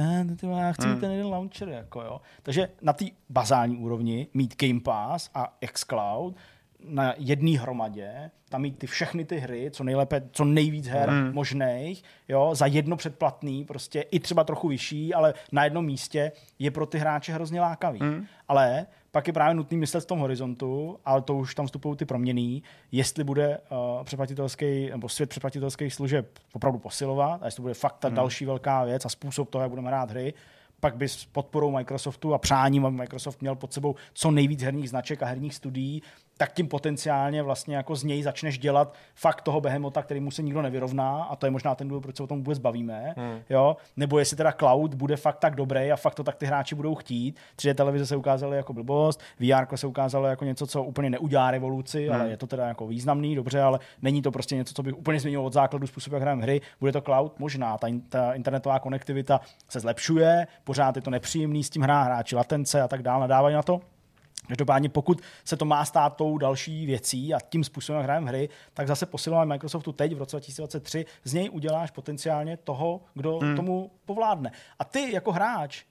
já chci mít hmm. ten jeden launcher. Jako, jo. Takže na té bazální úrovni mít Game Pass a xCloud na jedné hromadě, tam mít ty všechny ty hry, co nejlépe, co nejvíc her mm. možných, jo, za jedno předplatný, prostě i třeba trochu vyšší, ale na jednom místě je pro ty hráče hrozně lákavý. Mm. Ale pak je právě nutný myslet v tom horizontu, ale to už tam vstupují ty proměny, jestli bude uh, přeplatitelský, nebo svět přeplatitelských služeb opravdu posilovat, a jestli to bude fakt ta hmm. další velká věc a způsob toho, jak budeme hrát hry, pak by s podporou Microsoftu a přáním, aby Microsoft měl pod sebou co nejvíc herních značek a herních studií, tak tím potenciálně vlastně jako z něj začneš dělat fakt toho behemota, který mu se nikdo nevyrovná a to je možná ten důvod, proč se o tom vůbec bavíme, hmm. jo? nebo jestli teda cloud bude fakt tak dobrý a fakt to tak ty hráči budou chtít. 3D televize se ukázaly jako blbost, VR se ukázalo jako něco, co úplně neudělá revoluci, hmm. ale je to teda jako významný, dobře, ale není to prostě něco, co bych úplně změnil od základu způsobu, jak hrajeme hry. Bude to cloud? Možná. Ta, ta internetová konektivita se zlepšuje, pořád je to nepříjemný s tím hrá hráči, latence a tak dále, nadávají na to. Každopádně pokud se to má stát tou další věcí a tím způsobem, hrajeme hry, tak zase posilování Microsoftu teď v roce 2023 z něj uděláš potenciálně toho, kdo hmm. tomu povládne. A ty jako hráč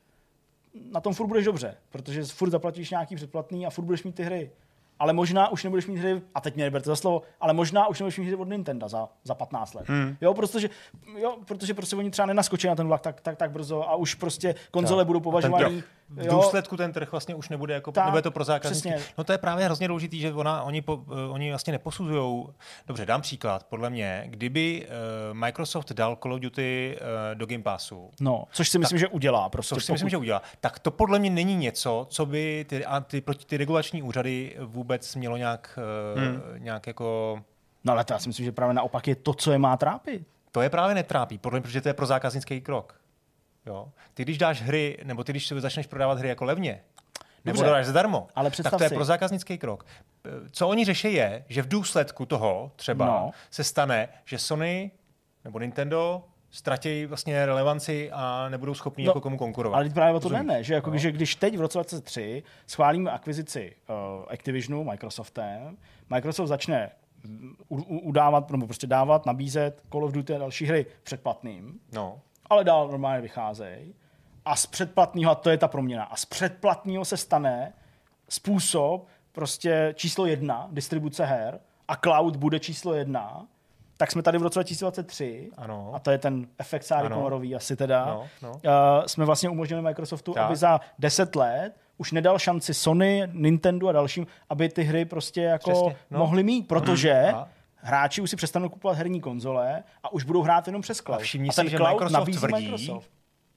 na tom furt budeš dobře, protože furt zaplatíš nějaký předplatný a furt budeš mít ty hry ale možná už nebudeš mít hry, a teď mě neberte za slovo, ale možná už nebudeš mít hry od Nintendo za, za 15 let. Hmm. Jo, protože, jo, protože prostě oni třeba nenaskočí na ten vlak tak, tak, tak brzo a už už konzole tak. budou považovaný v důsledku ten trh vlastně už nebude jako, tak, nebude to pro zákazníky. No to je právě hrozně důležitý, že ona, oni, po, uh, oni vlastně neposuzují. Dobře, dám příklad. Podle mě, kdyby uh, Microsoft dal Call of Duty uh, do Game Passu. No, což si myslím, tak, že udělá. Prostě což si pokud... myslím, že udělá. Tak to podle mě není něco, co by ty, ty, proti ty regulační úřady vůbec mělo nějak, uh, hmm. nějak jako... No ale to já si myslím, že právě naopak je to, co je má trápit. To je právě netrápí, podle mě, protože to je pro zákaznický krok. Jo? Ty když dáš hry, nebo ty když začneš prodávat hry jako levně, nebo Dobře, dáš zdarmo, ale tak to je si. pro zákaznický krok. Co oni řeší je, že v důsledku toho třeba no. se stane, že Sony nebo Nintendo ztratí vlastně relevanci a nebudou schopni no, jako komu konkurovat. Ale právě o to ne, že, jako, no. že když teď v roce 2023 schválíme akvizici uh, Activisionu Microsoftem, Microsoft začne udávat, nebo prostě dávat, nabízet Call of Duty a další hry předplatným. No ale dál normálně vycházejí. A z předplatného, a to je ta proměna, a z předplatného se stane způsob prostě číslo jedna, distribuce her, a cloud bude číslo jedna, tak jsme tady v roce 2023, ano. a to je ten efekt Sáry Komorový asi teda, no, no. Uh, jsme vlastně umožnili Microsoftu, tak. aby za 10 let už nedal šanci Sony, Nintendo a dalším, aby ty hry prostě jako Přesně, no. mohly mít, protože mm hráči už si přestanou kupovat herní konzole a už budou hrát jenom přes cloud. A všimni a si, že Microsoft tvrdí, Microsoft.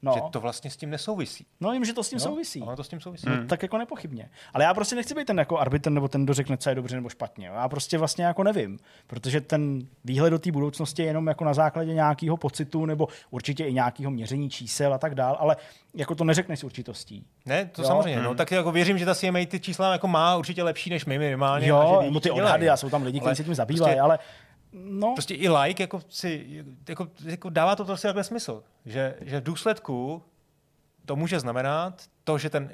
No. Že to vlastně s tím nesouvisí. No, jim, že to s tím no, souvisí. Ono to s tím souvisí. No, tak jako nepochybně. Ale já prostě nechci být ten jako arbitr nebo ten, kdo řekne, co je dobře nebo špatně. Já prostě vlastně jako nevím, protože ten výhled do té budoucnosti je jenom jako na základě nějakého pocitu nebo určitě i nějakého měření čísel a tak dál, ale jako to neřekne s určitostí. Ne, to jo? samozřejmě. No, hmm. No, tak jako věřím, že ta CMA ty čísla jako má určitě lepší než my minimálně. Jo, nebo ty odhady, a jsou tam lidi, kteří se tím zabývají, prostě, ale no. prostě i like jako si, jako, jako dává to prostě takhle smysl, že, že v důsledku to může znamenat to, že ten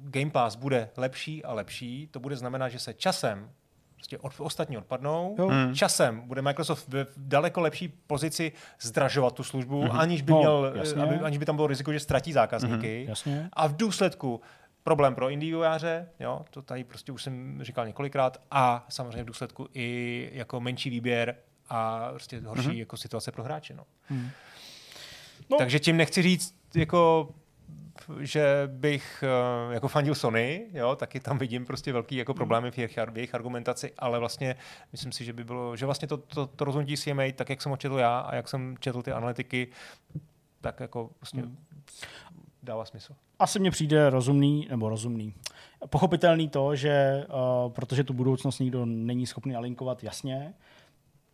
Game Pass bude lepší a lepší, to bude znamenat, že se časem prostě od, ostatní odpadnou. Jo. Hmm. Časem bude Microsoft v daleko lepší pozici zdražovat tu službu, mm-hmm. aniž by, no, měl, aby, aniž by tam bylo riziko, že ztratí zákazníky. Mm-hmm. Jasně. A v důsledku problém pro indie vývojáře, jo, to tady prostě už jsem říkal několikrát, a samozřejmě v důsledku i jako menší výběr a prostě horší mm-hmm. jako situace pro hráče. No. Mm. No. Takže tím nechci říct, jako že bych uh, jako fandil Sony, jo, taky tam vidím prostě velký jako problémy v jejich, v jejich argumentaci, ale vlastně myslím si, že by bylo, že vlastně to, to, to rozhodnutí CMA, tak jak jsem ho četl já a jak jsem četl ty analytiky, tak jako vlastně hmm. Dává smysl. Asi mně přijde rozumný, nebo rozumný, pochopitelný to, že uh, protože tu budoucnost nikdo není schopný alinkovat jasně,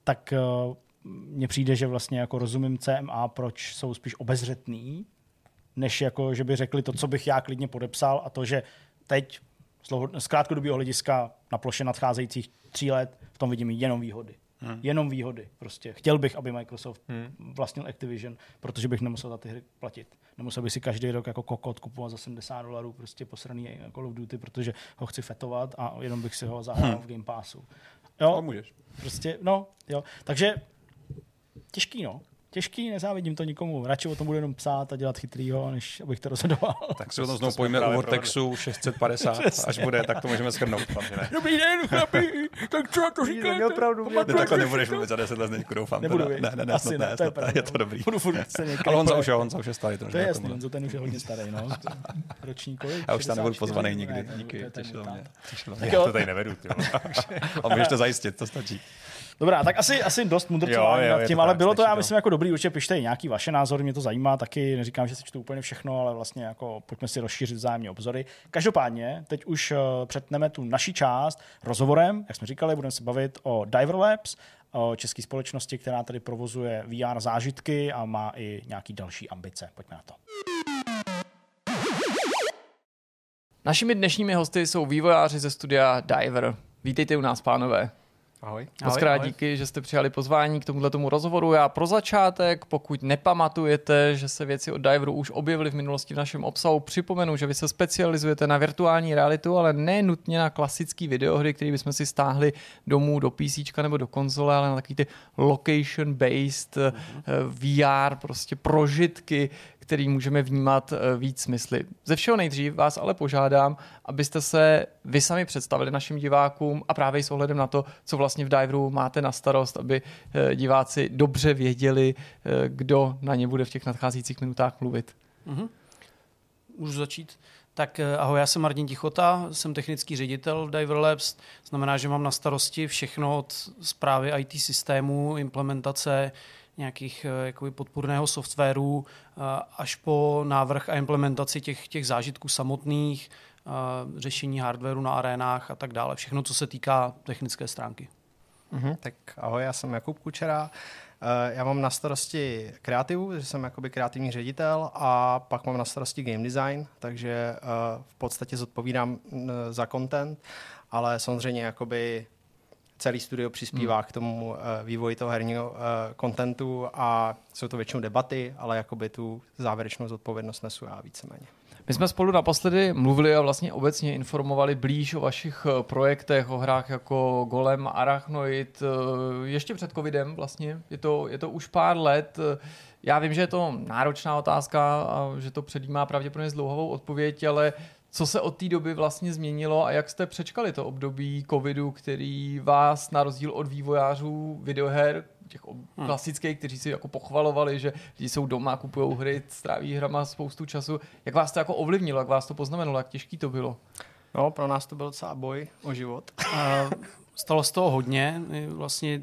tak uh, mně přijde, že vlastně jako rozumím CMA, proč jsou spíš obezřetný než jako, že by řekli to, co bych já klidně podepsal a to, že teď z krátkodobého hlediska na ploše nadcházejících tří let v tom vidím jenom výhody. Hmm. Jenom výhody. Prostě. Chtěl bych, aby Microsoft hmm. vlastnil Activision, protože bych nemusel za ty hry platit. Nemusel bych si každý rok jako kokot kupovat za 70 dolarů prostě posraný Call of Duty, protože ho chci fetovat a jenom bych si ho zahrál hmm. v Game Passu. Jo, no, můžeš. Prostě, no, jo. Takže těžký, no těžký, nezávidím to nikomu. Radši o tom budu jenom psát a dělat chytrýho, než abych to rozhodoval. Tak si o tom znovu pojme u Vortexu 650, až bude, tak to můžeme schrnout. Dobrý den, chlapi, tak co to říkáte? Měl pravdu. Ne, takhle nebudeš mluvit za 10 let, Zdeňku, doufám. Nebudu, ne, ne, ne, Asi ne, to je, pravda. je to dobrý. Budu furt Ale Honza už, Honza už je starý. To, je jasný, Honza ten už je hodně starý, no. Roční kolik? Já už tam nebudu pozvaný nikdy, díky, těšilo mě. Já to tady nevedu, A můžeš to zajistit, to stačí. Dobrá, tak asi, asi dost mudrcování nad tím, ale bylo to, já myslím, jako dobrý, určitě pište nějaký vaše názory, mě to zajímá taky, neříkám, že si čtu úplně všechno, ale vlastně jako pojďme si rozšířit vzájemně obzory. Každopádně, teď už uh, přetneme tu naší část rozhovorem, jak jsme říkali, budeme se bavit o Diver Labs, o české společnosti, která tady provozuje VR zážitky a má i nějaký další ambice. Pojďme na to. Našimi dnešními hosty jsou vývojáři ze studia Diver. Vítejte u nás, pánové. Ahoj. Moc krát díky, že jste přijali pozvání k tomuhle tomu rozhovoru. Já pro začátek, pokud nepamatujete, že se věci od Diveru už objevily v minulosti v našem obsahu, připomenu, že vy se specializujete na virtuální realitu, ale ne nutně na klasické videohry, které bychom si stáhli domů do PC nebo do konzole, ale na takový ty location-based uh-huh. Eh, VR, prostě prožitky, který můžeme vnímat eh, víc smysly. Ze všeho nejdřív vás ale požádám, abyste se vy sami představili našim divákům a právě s ohledem na to, co vlastně v Diveru máte na starost, aby eh, diváci dobře věděli, eh, kdo na ně bude v těch nadcházejících minutách mluvit. Mm-hmm. Můžu začít? Tak ahoj, já jsem Martin Tichota, jsem technický ředitel v Diver Labs, znamená, že mám na starosti všechno od zprávy IT systému, implementace, nějakých eh, jakoby podpůrného softwaru eh, až po návrh a implementaci těch, těch zážitků samotných, eh, řešení hardwareu na arénách a tak dále. Všechno, co se týká technické stránky. Mm-hmm, tak ahoj, já jsem Jakub Kučera. Já mám na starosti kreativu, že jsem jakoby kreativní ředitel a pak mám na starosti game design, takže v podstatě zodpovídám za content, ale samozřejmě jakoby celý studio přispívá hmm. k tomu uh, vývoji toho herního uh, contentu a jsou to většinou debaty, ale jakoby tu závěrečnou zodpovědnost nesu já víceméně. My jsme spolu naposledy mluvili a vlastně obecně informovali blíž o vašich eh, projektech, o hrách jako Golem, Arachnoid, ještě před covidem vlastně, je to, je to už pár let. Já vím, že je to náročná otázka a že to předjímá pravděpodobně zdlouhavou odpověď, ale co se od té doby vlastně změnilo a jak jste přečkali to období covidu, který vás na rozdíl od vývojářů videoher, těch hmm. klasických, kteří si jako pochvalovali, že lidi jsou doma, kupují hry, stráví hrama spoustu času. Jak vás to jako ovlivnilo, jak vás to poznamenalo, jak těžký to bylo? No, pro nás to byl docela boj o život. A stalo z toho hodně. Vlastně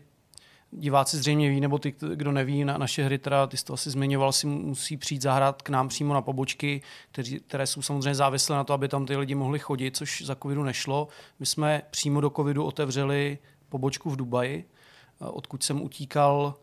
diváci zřejmě ví, nebo ty, kdo neví, na naše hry, teda, ty jsi to asi zmiňoval, si musí přijít zahrát k nám přímo na pobočky, kteří, které jsou samozřejmě závislé na to, aby tam ty lidi mohli chodit, což za covidu nešlo. My jsme přímo do covidu otevřeli pobočku v Dubaji, odkud jsem utíkal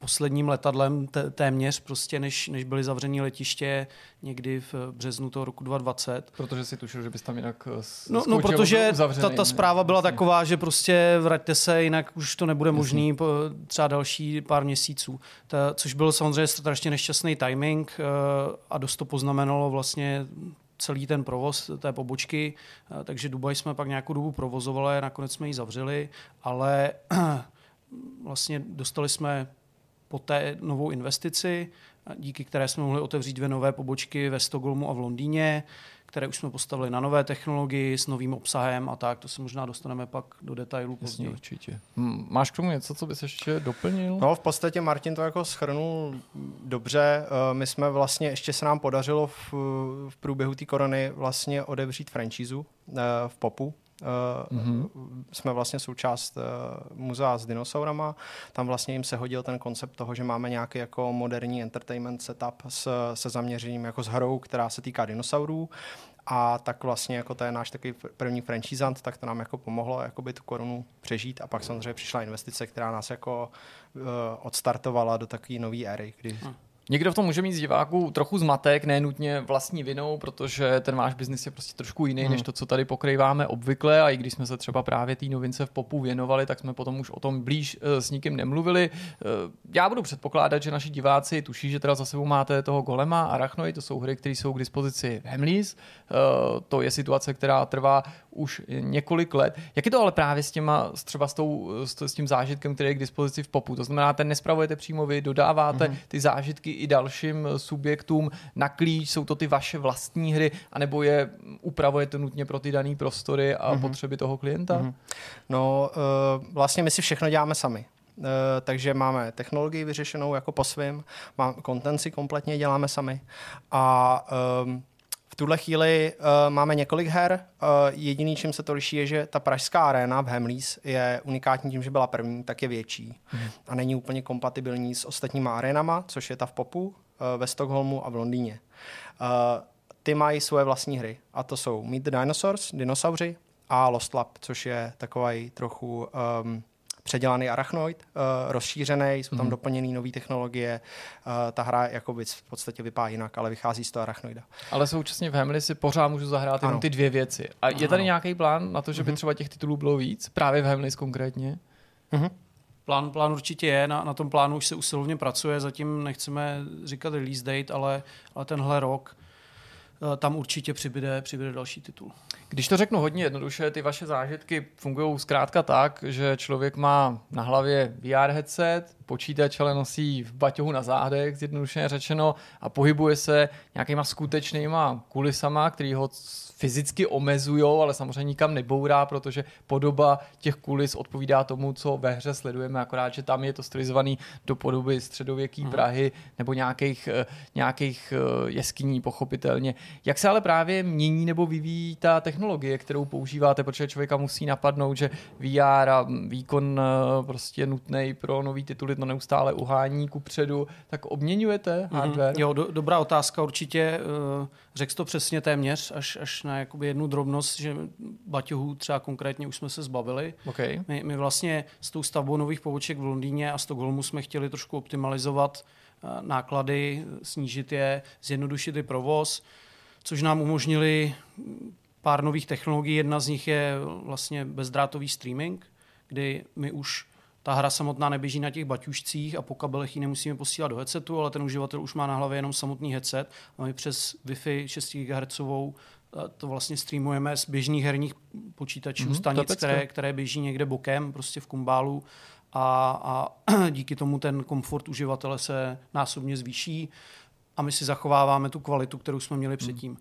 posledním letadlem téměř, prostě než, než byly zavřený letiště někdy v březnu toho roku 2020. Protože si tušil, že bys tam jinak eh, No, no protože ta, ta zpráva byla taková, že prostě vraťte se, jinak už to nebude možný po třeba další pár měsíců. Ta, což byl samozřejmě strašně nešťastný timing uh, a dost to poznamenalo vlastně celý ten provoz té pobočky, uh, takže Dubaj jsme pak nějakou dobu provozovali, nakonec jsme ji zavřeli, ale vlastně dostali jsme poté novou investici, díky které jsme mohli otevřít dvě nové pobočky ve Stockholmu a v Londýně, které už jsme postavili na nové technologii s novým obsahem a tak. To se možná dostaneme pak do detailů později. určitě. Máš k tomu něco, co bys ještě doplnil? No, v podstatě Martin to jako schrnul dobře. Eh, my jsme vlastně, ještě se nám podařilo v, v průběhu té korony vlastně odevřít franšízu eh, v Popu, mm-hmm. jsme vlastně součást uh, muzea s dinosaurama. Tam vlastně jim se hodil ten koncept toho, že máme nějaký jako moderní entertainment setup s, se zaměřením jako s hrou, která se týká dinosaurů. A tak vlastně jako to je náš takový první franchisant, tak to nám jako pomohlo jakoby tu korunu přežít a pak samozřejmě přišla investice, která nás jako uh, odstartovala do takové nové éry, kdy hmm Někdo v tom může mít z diváků trochu zmatek, ne nutně vlastní vinou, protože ten váš biznis je prostě trošku jiný, hmm. než to, co tady pokrýváme obvykle. A i když jsme se třeba právě té novince v popu věnovali, tak jsme potom už o tom blíž uh, s nikým nemluvili. Uh, já budu předpokládat, že naši diváci tuší, že teda za sebou máte toho Golema, Arachnoid, to jsou hry, které jsou k dispozici v Hemlis. Uh, to je situace, která trvá už několik let. Jak je to ale právě s těma, třeba s, tou, s tím zážitkem, který je k dispozici v popu? To znamená, ten nespravujete přímo vy, dodáváte mm-hmm. ty zážitky i dalším subjektům na klíč, jsou to ty vaše vlastní hry, anebo je upravujete nutně pro ty dané prostory a mm-hmm. potřeby toho klienta? Mm-hmm. No, uh, vlastně my si všechno děláme sami. Uh, takže máme technologii vyřešenou jako po svým, mám, content si kompletně děláme sami a um, v tuhle chvíli uh, máme několik her. Uh, jediný, čím se to liší, je, že ta pražská arena v Hemlis je unikátní tím, že byla první, tak je větší. Mm. A není úplně kompatibilní s ostatníma arenama, což je ta v Popu, uh, ve Stockholmu a v Londýně. Uh, ty mají svoje vlastní hry. A to jsou Meet the Dinosaurs, dinosauři, a Lost Lab, což je takový trochu um, předělaný arachnoid, uh, rozšířený, jsou tam mm. doplněné nové technologie. Uh, ta hra jakoby v podstatě vypadá jinak, ale vychází z toho arachnoida. Ale současně v Hemli si pořád můžu zahrát jenom ty dvě věci. A je tady ano. nějaký plán na to, že by mm. třeba těch titulů bylo víc? Právě v Hemlis konkrétně? Mm-hmm. Plán, plán určitě je, na, na tom plánu už se usilovně pracuje, zatím nechceme říkat release date, ale, ale tenhle rok uh, tam určitě přibyde, přibyde další titul. Když to řeknu hodně jednoduše, ty vaše zážitky fungují zkrátka tak, že člověk má na hlavě VR headset, počítač ale nosí v baťohu na zádech, zjednodušeně řečeno, a pohybuje se nějakýma skutečnýma kulisama, který ho fyzicky omezují, ale samozřejmě nikam nebourá, protože podoba těch kulis odpovídá tomu, co ve hře sledujeme, akorát, že tam je to stylizovaný do podoby středověké mm. Prahy nebo nějakých, eh, nějakých eh, jeskyní, pochopitelně. Jak se ale právě mění nebo vyvíjí ta technologie, kterou používáte, protože člověka musí napadnout, že VR a výkon eh, prostě nutný pro nový tituly to neustále uhání ku předu, tak obměňujete mm-hmm. hardware? Jo, do, dobrá otázka určitě. Řekl to přesně téměř, až, až na jakoby jednu drobnost, že baťohů třeba konkrétně už jsme se zbavili. Okay. My, my vlastně s tou stavbou nových poboček v Londýně a Stockholmu jsme chtěli trošku optimalizovat eh, náklady, snížit je, zjednodušit i provoz, což nám umožnili pár nových technologií. Jedna z nich je vlastně bezdrátový streaming, kdy my už ta hra samotná neběží na těch baťušcích a po kabelech ji nemusíme posílat do headsetu, ale ten uživatel už má na hlavě jenom samotný headset a my přes Wi-Fi 6 GHz to vlastně streamujeme z běžných herních počítačů, mm-hmm, stanic, které, které běží někde bokem, prostě v kumbálu a, a díky tomu ten komfort uživatele se násobně zvýší a my si zachováváme tu kvalitu, kterou jsme měli mhm. předtím. Mm.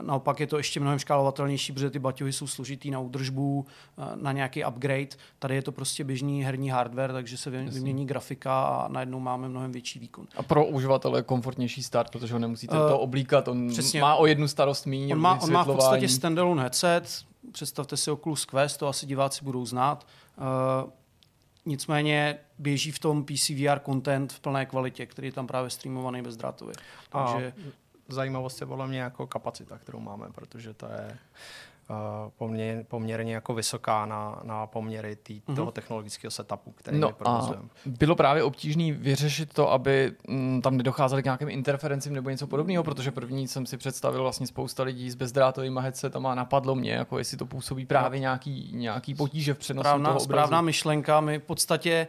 Naopak je to ještě mnohem škálovatelnější, protože ty baťohy jsou složitý na údržbu, eh, na nějaký upgrade. Tady je to prostě běžný herní hardware, takže se vymění grafika a najednou máme mnohem větší výkon. A pro uživatele je komfortnější start, protože ho nemusíte uh, to oblíkat. On přesně. má o jednu starost méně. On má, on má v podstatě standalone headset. Představte si Oculus Quest, to asi diváci budou znát. Uh, Nicméně běží v tom PC VR content v plné kvalitě, který je tam právě streamovaný bezdrátově. Takže zajímavost je podle mě jako kapacita, kterou máme, protože to je poměrně, poměrně jako vysoká na, na poměry tý, Mhm. toho technologického setupu, který No a provozujeme. bylo právě obtížné vyřešit to, aby mm, tam nedocházely k nějakým interferencím nebo něco podobného, protože první jsem si představil vlastně spousta lidí s bezdrátovými headsetama a napadlo mě, jako jestli to působí právě nějaký, nějaký potíže v přenosu správná, toho obrazu. správná myšlenka. My v podstatě,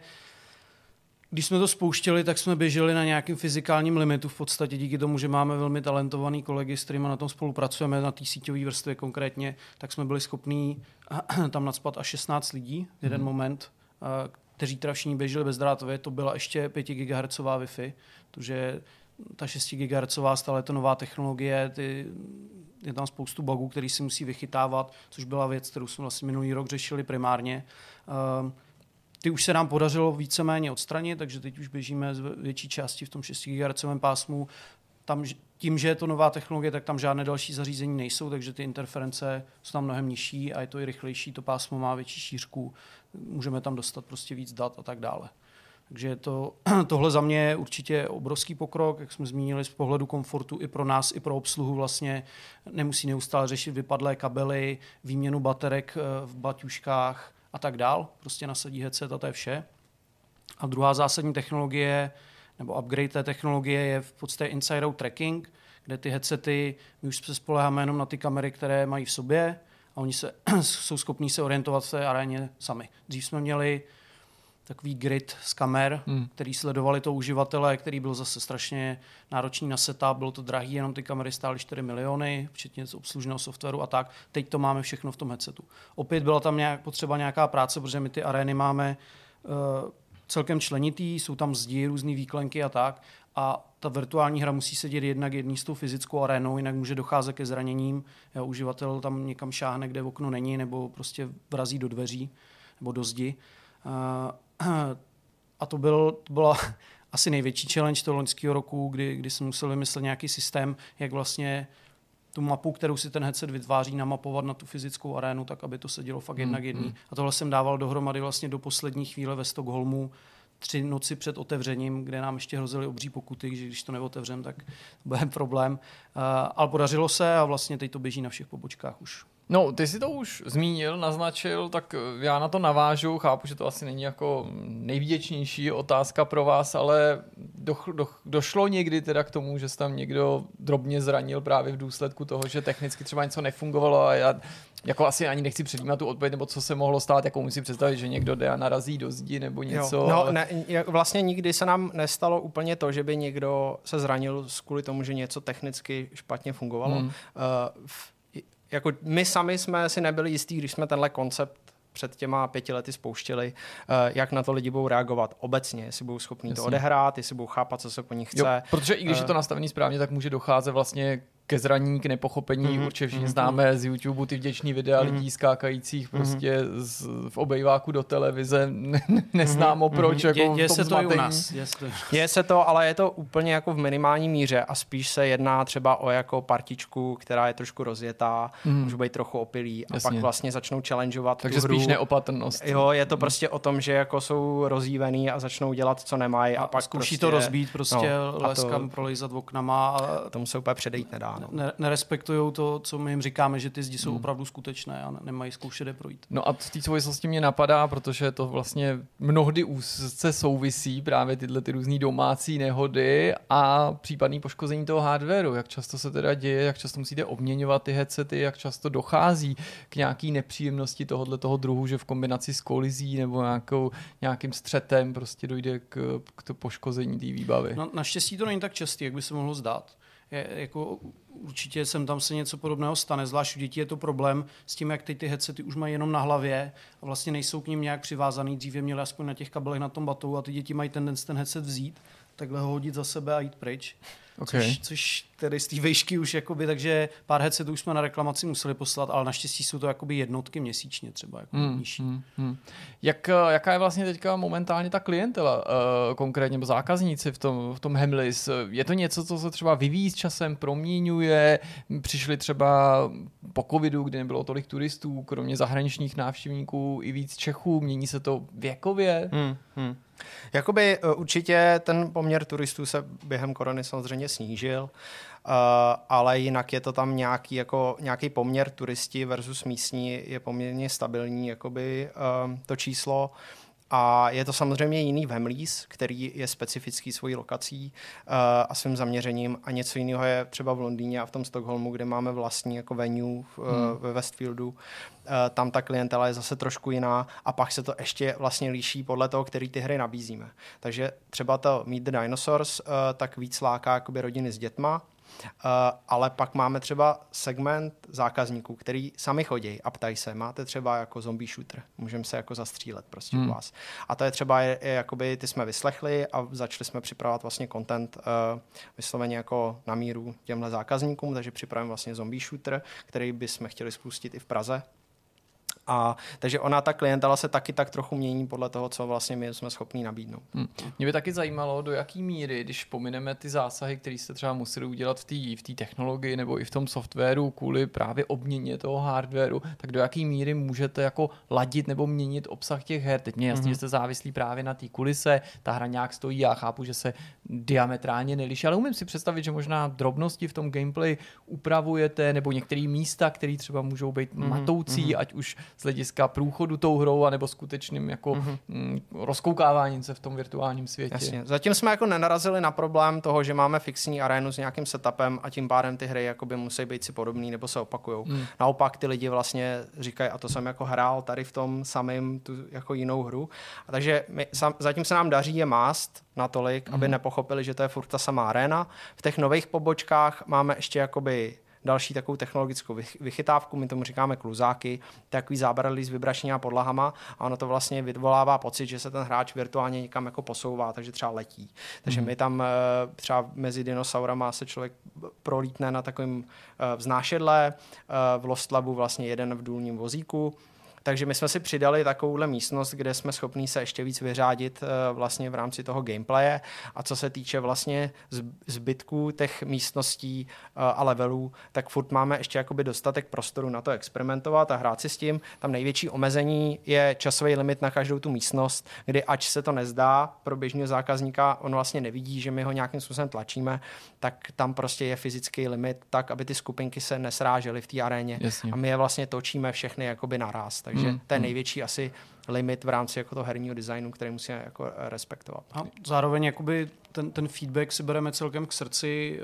když jsme to spouštěli, tak jsme běželi na nějakým fyzikálním limitu v podstatě díky tomu, že máme velmi talentovaný kolegy, s kterými na tom spolupracujeme, na té síťové vrstvě konkrétně, tak jsme byli schopní tam nadspat až 16 lidí v jeden mm. moment, kteří teda všichni běželi bezdrátově, to byla ještě 5 GHz Wi-Fi, protože ta 6 GHz stále je to nová technologie, ty, je tam spoustu bugů, který si musí vychytávat, což byla věc, kterou jsme vlastně minulý rok řešili primárně. Um, ty už se nám podařilo víceméně odstranit, takže teď už běžíme z větší části v tom 6 GHz pásmu. Tam, tím, že je to nová technologie, tak tam žádné další zařízení nejsou, takže ty interference jsou tam mnohem nižší a je to i rychlejší, to pásmo má větší šířku, můžeme tam dostat prostě víc dat a tak dále. Takže to, tohle za mě je určitě obrovský pokrok, jak jsme zmínili z pohledu komfortu i pro nás, i pro obsluhu vlastně nemusí neustále řešit vypadlé kabely, výměnu baterek eh, v baťuškách a tak dál. Prostě nasadí headset a to je vše. A druhá zásadní technologie, nebo upgrade té technologie je v podstatě inside out tracking, kde ty headsety, my už se spoleháme jenom na ty kamery, které mají v sobě a oni se, jsou schopní se orientovat v té aréně sami. Dřív jsme měli takový grid z kamer, hmm. který sledovali to uživatele, který byl zase strašně náročný na setup, bylo to drahý, jenom ty kamery stály 4 miliony, včetně z obslužného softwaru a tak. Teď to máme všechno v tom headsetu. Opět byla tam nějak, potřeba nějaká práce, protože my ty arény máme uh, celkem členitý, jsou tam zdi, různé výklenky a tak. A ta virtuální hra musí sedět jednak jedný s tou fyzickou arénou, jinak může docházet ke zraněním. Jo, uživatel tam někam šáhne, kde okno není, nebo prostě vrazí do dveří nebo do zdi. Uh, a to, byl, to byla asi největší challenge toho loňského roku, kdy, kdy jsem musel vymyslet nějaký systém, jak vlastně tu mapu, kterou si ten headset vytváří, namapovat na tu fyzickou arénu, tak aby to sedělo fakt jednak jedný. A tohle jsem dával dohromady vlastně do poslední chvíle ve Stockholmu, tři noci před otevřením, kde nám ještě hrozily obří pokuty, že když to neotevřem, tak bude problém. Uh, ale podařilo se a vlastně teď to běží na všech pobočkách už. No, ty si to už zmínil, naznačil, tak já na to navážu, chápu, že to asi není jako nejvděčnější otázka pro vás, ale do, do, došlo někdy teda k tomu, že se tam někdo drobně zranil právě v důsledku toho, že technicky třeba něco nefungovalo a já jako asi ani nechci předjímat tu odpověď, nebo co se mohlo stát, jako musím představit, že někdo jde a narazí do zdi nebo něco. Jo. No, ne, vlastně nikdy se nám nestalo úplně to, že by někdo se zranil kvůli tomu, že něco technicky špatně fungovalo. Hmm. Uh, v, jako my sami jsme si nebyli jistí, když jsme tenhle koncept před těma pěti lety spouštili, jak na to lidi budou reagovat obecně, jestli budou schopni Jasně. to odehrát, jestli budou chápat, co se po nich chce. Jo, protože i když je to nastavený správně, tak může docházet vlastně ke zraní, k nepochopení. Mm-hmm. Určitě všichni mm-hmm. známe z YouTube ty vděční videa mm-hmm. lidí skákajících prostě z, v obejváku do televize. Neznámo mm-hmm. proč. Jako je, je se zmatení. to i u nás. Je, to... je se to, ale je to úplně jako v minimální míře a spíš se jedná třeba o jako partičku, která je trošku rozjetá, mm. může být trochu opilý a Jasně. pak vlastně začnou challengeovat Takže tu hru. spíš neopatrnost. Jo, je to prostě o tom, že jako jsou rozjívený a začnou dělat, co nemají a, a pak zkouší prostě, to rozbít, prostě no, leskam to, prolejzat oknama. A tomu se úplně předejít nedá. No. Ne, nerespektují to, co my jim říkáme, že ty zdi jsou hmm. opravdu skutečné a nemají zkoušet je projít. No a v té souvislosti mě napadá, protože to vlastně mnohdy úzce souvisí právě tyhle ty různé domácí nehody a případný poškození toho hardwareu. Jak často se teda děje, jak často musíte obměňovat ty headsety, jak často dochází k nějaký nepříjemnosti tohohle toho druhu, že v kombinaci s kolizí nebo nějakou, nějakým střetem prostě dojde k, k to poškození té výbavy. No, naštěstí to není tak častý, jak by se mohlo zdát. Je, jako určitě sem tam se něco podobného stane, zvlášť u dětí je to problém s tím, jak ty, ty headsety už mají jenom na hlavě a vlastně nejsou k ním nějak přivázaný. Dříve měli aspoň na těch kabelech na tom batou a ty děti mají tendenci ten headset vzít, takhle ho hodit za sebe a jít pryč. Okay. Což, což tedy z té výšky už jakoby, takže pár headsetů už jsme na reklamaci museli poslat, ale naštěstí jsou to jakoby jednotky měsíčně třeba jako mm, nižší. Mm, mm. Jak, jaká je vlastně teďka momentálně ta klientela, uh, konkrétně nebo zákazníci v tom, v tom Hemlis? Je to něco, co se třeba vyvíjí s časem, proměňuje? Přišli třeba po covidu, kdy nebylo tolik turistů, kromě zahraničních návštěvníků i víc Čechů, mění se to věkově? Mm, mm. Jakoby určitě ten poměr turistů se během korony samozřejmě snížil. Uh, ale jinak je to tam nějaký, jako, nějaký poměr turisti versus místní je poměrně stabilní jakoby, uh, to číslo. A je to samozřejmě jiný v Hemleys, který je specifický svojí lokací uh, a svým zaměřením. A něco jiného je třeba v Londýně a v tom Stockholmu, kde máme vlastní jako venue v, hmm. ve Westfieldu. Uh, tam ta klientela je zase trošku jiná a pak se to ještě vlastně líší podle toho, který ty hry nabízíme. Takže třeba to Meet the Dinosaurs uh, tak víc láká jakoby rodiny s dětma, ale pak máme třeba segment zákazníků, který sami chodí a ptají se, máte třeba jako zombie shooter, můžeme se jako zastřílet prostě hmm. u vás. A to je třeba, je, je, jakoby ty jsme vyslechli a začali jsme připravovat vlastně content uh, vysloveně jako na míru těmhle zákazníkům, takže připravím vlastně zombie shooter, který bychom chtěli spustit i v Praze, a, takže ona, ta klientela se taky tak trochu mění podle toho, co vlastně my jsme schopni nabídnout. Hmm. Mě by taky zajímalo, do jaký míry, když pomineme ty zásahy, které jste třeba museli udělat v té v technologii nebo i v tom softwaru kvůli právě obměně toho hardwaru, tak do jaký míry můžete jako ladit nebo měnit obsah těch her. Teď mě jasně, hmm. že jste závislí právě na té kulise, ta hra nějak stojí, já chápu, že se diametrálně neliší, ale umím si představit, že možná drobnosti v tom gameplay upravujete nebo některé místa, které třeba můžou být hmm. matoucí, hmm. ať už z hlediska průchodu tou hrou, anebo skutečným jako mm-hmm. mm, rozkoukáváním se v tom virtuálním světě. Jasně. Zatím jsme jako nenarazili na problém toho, že máme fixní arénu s nějakým setupem a tím pádem ty hry jakoby musí být si podobný nebo se opakují. Mm. Naopak ty lidi vlastně říkají, a to jsem jako hrál tady v tom samém tu jako jinou hru. A takže my, sam, zatím se nám daří je mást natolik, mm. aby mhm. Nepochopili, že to je furt ta samá arena. V těch nových pobočkách máme ještě jakoby další takovou technologickou vychytávku, my tomu říkáme kluzáky, takový zábradlí s vibračníma podlahama a ono to vlastně vyvolává pocit, že se ten hráč virtuálně někam jako posouvá, takže třeba letí. Takže mm. my tam eh, třeba mezi dinosaurama se člověk prolítne na takovém eh, vznášedle, eh, v Lost Labu vlastně jeden v důlním vozíku, takže my jsme si přidali takovouhle místnost, kde jsme schopni se ještě víc vyřádit eh, vlastně v rámci toho gameplaye. A co se týče vlastně zbytků těch místností eh, a levelů, tak furt máme ještě jakoby dostatek prostoru na to experimentovat a hrát si s tím. Tam největší omezení je časový limit na každou tu místnost, kdy ač se to nezdá pro běžného zákazníka, on vlastně nevidí, že my ho nějakým způsobem tlačíme, tak tam prostě je fyzický limit tak, aby ty skupinky se nesrážely v té aréně. Jasně. A my je vlastně točíme všechny jakoby naraz. Takže hmm. to je hmm. největší asi limit v rámci jako toho herního designu, který musíme jako eh, respektovat. A zároveň jakoby ten, ten feedback si bereme celkem k srdci.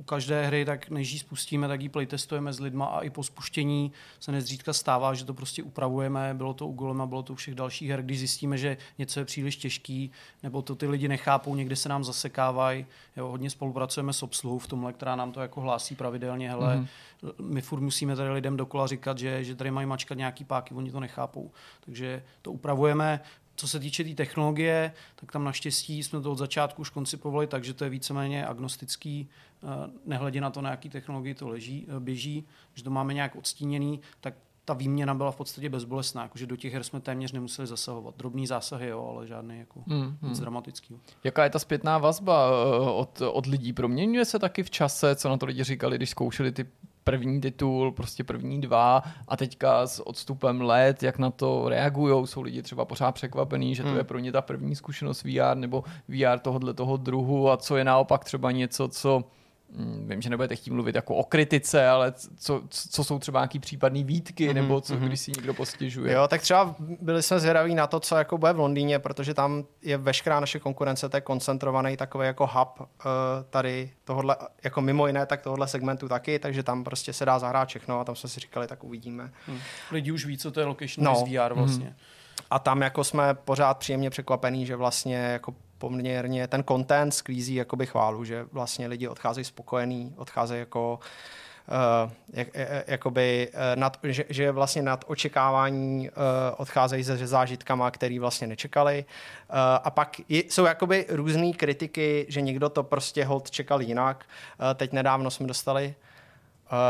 U každé hry, tak než ji spustíme, tak ji playtestujeme s lidma a i po spuštění se nezřídka stává, že to prostě upravujeme. Bylo to u Golema, bylo to u všech dalších her, když zjistíme, že něco je příliš těžký, nebo to ty lidi nechápou, někde se nám zasekávají. Jo, hodně spolupracujeme s obsluhou v tomhle, která nám to jako hlásí pravidelně. Hele, mm-hmm. my furt musíme tady lidem dokola říkat, že, že tady mají mačkat nějaký páky, oni to nechápou. Takže to upravujeme. Co se týče té tý technologie, tak tam naštěstí jsme to od začátku už koncipovali tak, že to je víceméně agnostický, eh, nehledě na to, na jaký technologii to leží, eh, běží, že to máme nějak odstíněný, tak ta výměna byla v podstatě bezbolestná, jakože do těch her jsme téměř nemuseli zasahovat. Drobný zásahy, jo, ale žádný jako mm, mm. nic dramatický. Jaká je ta zpětná vazba eh, od, od lidí? Proměňuje se taky v čase, co na to lidi říkali, když zkoušeli ty první titul, prostě první dva a teďka s odstupem let, jak na to reagují, jsou lidi třeba pořád překvapení, že to hmm. je pro ně ta první zkušenost VR nebo VR tohohle toho druhu a co je naopak třeba něco, co vím, že nebudete chtít mluvit jako o kritice, ale co, co jsou třeba nějaký případné výtky, mm-hmm, nebo co, mm-hmm. když si někdo postěžuje. Jo, tak třeba byli jsme zvědaví na to, co jako bude v Londýně, protože tam je veškerá naše konkurence, to je koncentrovaný takový jako hub uh, tady tohle, jako mimo jiné, tak tohle segmentu taky, takže tam prostě se dá zahrát všechno a tam jsme si říkali, tak uvidíme. Hmm. Lidi už ví, co to je location no. VR vlastně. Hmm. A tam jako jsme pořád příjemně překvapení, že vlastně jako poměrně ten content sklízí jakoby chválu, že vlastně lidi odcházejí spokojení, odcházejí jako Uh, jak, jakoby, uh, nad, že, že vlastně nad očekávání uh, odcházejí se zážitkama, který vlastně nečekali. Uh, a pak je, jsou jakoby různé kritiky, že někdo to prostě hold čekal jinak. Uh, teď nedávno jsme dostali Eh,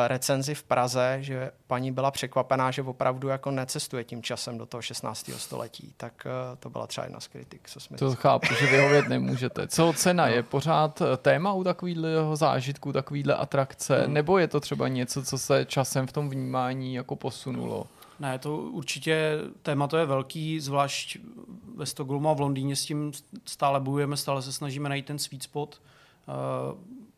recenzi v Praze, že paní byla překvapená, že opravdu jako necestuje tím časem do toho 16. století. Tak eh, to byla třeba jedna z kritik, co jsme To chápu, že vyhovět nemůžete. Co cena? No. Je pořád eh, téma u takového zážitku, takovýhle atrakce? Hmm. Nebo je to třeba něco, co se časem v tom vnímání jako posunulo? Ne, to určitě téma to je velký, zvlášť ve Stockholmu a v Londýně s tím stále bojujeme, stále se snažíme najít ten sweet spot.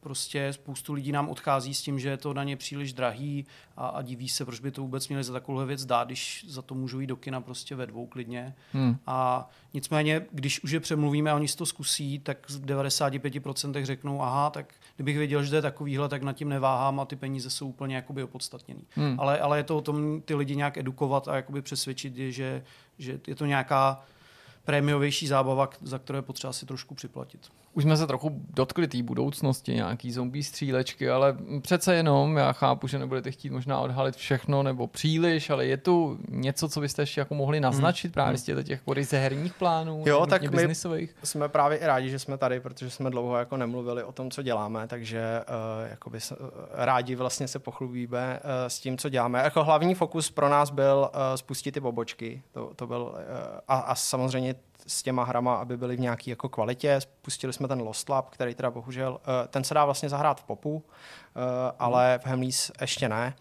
Prostě spoustu lidí nám odchází s tím, že je to na ně příliš drahý a, a diví se, proč by to vůbec měli za takovou věc dát, když za to můžou jít do kina prostě ve dvou klidně. Hmm. A nicméně, když už je přemluvíme a oni si to zkusí, tak z 95% řeknou, aha, tak kdybych věděl, že to je takovýhle, tak nad tím neváhám a ty peníze jsou úplně jakoby opodstatněný. Hmm. Ale, ale je to o tom ty lidi nějak edukovat a jakoby přesvědčit, že, že je to nějaká prémiovější zábava, za kterou je potřeba si trošku připlatit. Už jsme se trochu dotkli té budoucnosti, nějaký zombie střílečky, ale přece jenom, já chápu, že nebudete chtít možná odhalit všechno nebo příliš, ale je tu něco, co byste ještě jako mohli naznačit hmm. právě hmm. z těch jako ryze herních plánů, jo, tak my jsme právě i rádi, že jsme tady, protože jsme dlouho jako nemluvili o tom, co děláme, takže uh, jakoby uh, rádi vlastně se pochlubíme uh, s tím, co děláme. Jako hlavní fokus pro nás byl uh, spustit ty pobočky, to, to byl uh, a, a samozřejmě s těma hrama, aby byly v nějaké jako kvalitě. Spustili jsme ten Lost Lab, který teda bohužel, uh, ten se dá vlastně zahrát v popu, uh, ale v Hemlis ještě ne.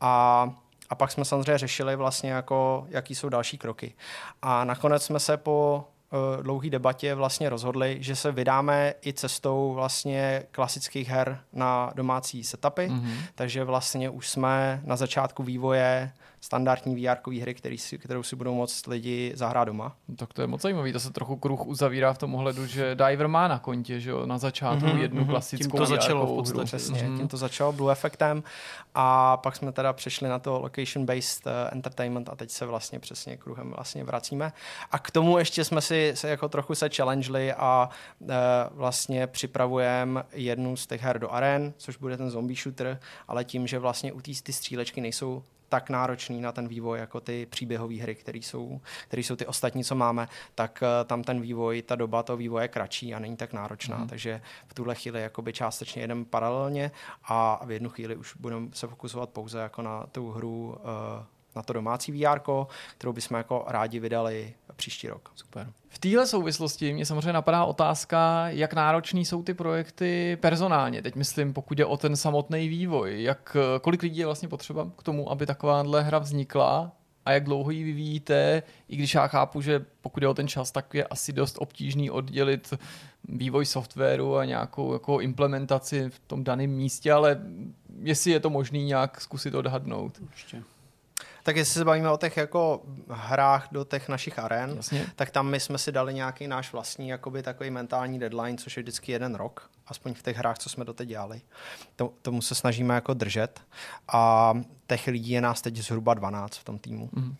A a pak jsme samozřejmě řešili vlastně jako, jaký jsou další kroky. A nakonec jsme se po dlouhé debatě vlastně rozhodli, že se vydáme i cestou vlastně klasických her na domácí setupy, mm-hmm. takže vlastně už jsme na začátku vývoje standardní VR hry, který si, kterou si budou moct lidi zahrát doma. Tak to je moc zajímavý, to se trochu kruh uzavírá v tom ohledu, že Diver má na kontě, že jo, na začátku mm-hmm, jednu mm-hmm. klasickou Tím to začalo v podstatě, přesně, mm-hmm. tím to začalo Blue Effectem a pak jsme teda přešli na to location-based uh, entertainment a teď se vlastně přesně kruhem vlastně vracíme. A k tomu ještě jsme si se jako trochu se challengeli a uh, vlastně připravujeme jednu z těch her do aren, což bude ten zombie shooter, ale tím, že vlastně u té ty střílečky nejsou tak náročný na ten vývoj jako ty příběhové hry, které jsou, které jsou ty ostatní, co máme, tak uh, tam ten vývoj, ta doba toho vývoje je kratší a není tak náročná. Mm. Takže v tuhle chvíli jakoby částečně jedeme paralelně a v jednu chvíli už budeme se fokusovat pouze jako na tu hru uh, na to domácí VR, kterou bychom jako rádi vydali příští rok. Super. V téhle souvislosti mě samozřejmě napadá otázka, jak náročný jsou ty projekty personálně. Teď myslím, pokud je o ten samotný vývoj. Jak, kolik lidí je vlastně potřeba k tomu, aby takováhle hra vznikla a jak dlouho ji vyvíjíte, i když já chápu, že pokud je o ten čas, tak je asi dost obtížný oddělit vývoj softwaru a nějakou jako implementaci v tom daném místě, ale jestli je to možný nějak zkusit odhadnout. Určitě. Tak jestli se bavíme o těch jako hrách do těch našich aren, Jasně. tak tam my jsme si dali nějaký náš vlastní jakoby takový mentální deadline, což je vždycky jeden rok, aspoň v těch hrách, co jsme doteď dělali. To, tomu se snažíme jako držet a těch lidí je nás teď zhruba 12 v tom týmu. Mm.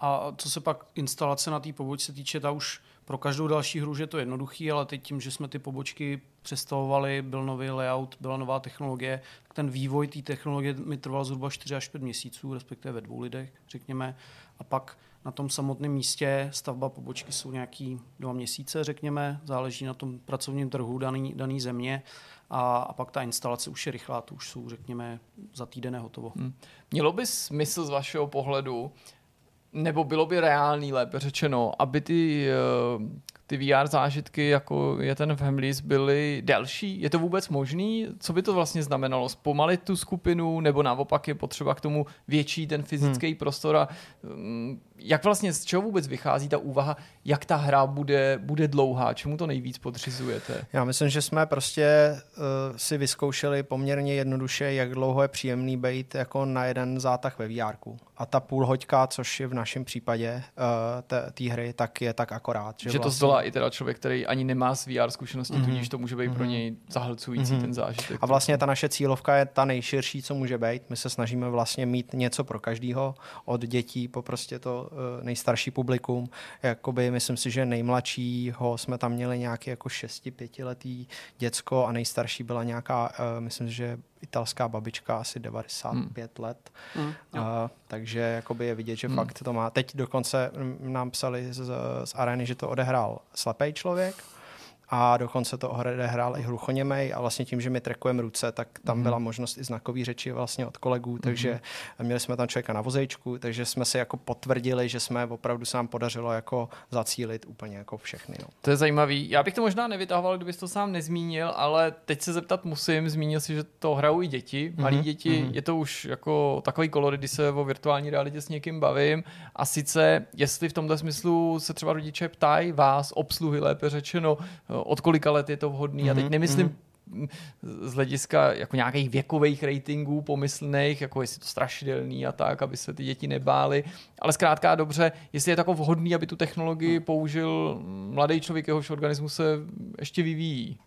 A co se pak instalace na té pobočce týče, ta už pro každou další hru je to jednoduchý, ale teď tím, že jsme ty pobočky přestavovali, byl nový layout, byla nová technologie, tak ten vývoj té technologie mi trval zhruba 4 až 5 měsíců, respektive ve dvou lidech, řekněme. A pak na tom samotném místě stavba pobočky jsou nějaký dva měsíce, řekněme, záleží na tom pracovním trhu daný, daný země. A, a pak ta instalace už je rychlá, to už jsou, řekněme, za týden hotovo. Hmm. Mělo by smysl z vašeho pohledu nebo bylo by reálný, lépe řečeno, aby ty, eh, ty VR zážitky, jako je ten v Hemlis, byly delší? Je to vůbec možný? Co by to vlastně znamenalo? Zpomalit tu skupinu, nebo naopak je potřeba k tomu větší ten fyzický hmm. prostor a mm, jak vlastně, z čeho vůbec vychází ta úvaha, jak ta hra bude, bude dlouhá, čemu to nejvíc podřizujete? Já myslím, že jsme prostě uh, si vyzkoušeli poměrně jednoduše, jak dlouho je příjemný být jako na jeden zátah ve VR. A ta půl hoďka, což je v našem případě uh, té hry, tak je tak akorát. Že, že vlastně... to zdolá i teda člověk, který ani nemá s VR zkušenosti, mm-hmm. tudíž to může být mm-hmm. pro mhm. něj zahlcující mm-hmm. ten zážitek. A vlastně ta naše cílovka je ta nejširší, co může být. My se snažíme vlastně mít něco pro každýho, od dětí po prostě to Eh, nejstarší publikum. Jakoby, myslím si, že nejmladšího jsme tam měli nějaký jako šesti, pětiletý děcko a nejstarší byla nějaká, uh, myslím si, že italská babička, asi 95 hmm. let. Hmm, uh, takže jakoby je vidět, že hmm. fakt to má. Teď dokonce nám psali z, z areny, že to odehrál slepý člověk, a dokonce to hrál i hluchoněmej a vlastně tím, že my trekujeme ruce, tak tam mm. byla možnost i znakový řeči vlastně od kolegů, takže mm. měli jsme tam člověka na vozejčku, takže jsme si jako potvrdili, že jsme opravdu se nám podařilo jako zacílit úplně jako všechny. No. To je zajímavý. Já bych to možná nevytahoval, kdybys to sám nezmínil, ale teď se zeptat musím. Zmínil si, že to hrajou i děti, malí mm. děti. Mm. Je to už jako takový kolor, kdy se o virtuální realitě s někým bavím. A sice, jestli v tomto smyslu se třeba rodiče ptají vás, obsluhy lépe řečeno, od kolika let je to vhodný. Mm-hmm. A teď mhm, nemyslím mm-hmm z hlediska jako nějakých věkových ratingů pomyslných, jako jestli to strašidelný a tak, aby se ty děti nebály. Ale zkrátka dobře, jestli je tako vhodný, aby tu technologii použil mladý člověk, jehož organismus se ještě vyvíjí.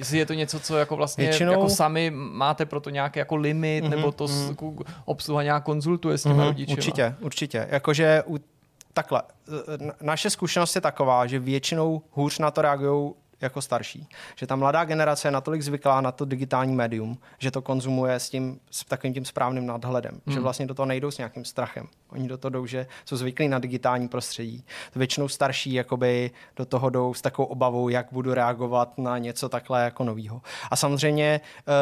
Jestli je to něco, co jako vlastně Většinou... jako sami máte pro to nějaký jako limit, mm-hmm, nebo to mm-hmm. obsluha nějak konzultuje s těma mm-hmm, rodiči. Určitě, určitě. Jakože u takhle, naše zkušenost je taková, že většinou hůř na to reagují jako starší. Že ta mladá generace je natolik zvyklá na to digitální médium, že to konzumuje s tím s takovým tím správným nadhledem. Hmm. Že vlastně do toho nejdou s nějakým strachem. Oni do toho jdou, že jsou zvyklí na digitální prostředí. To většinou starší jakoby do toho jdou s takovou obavou, jak budu reagovat na něco takhle jako novýho. A samozřejmě uh,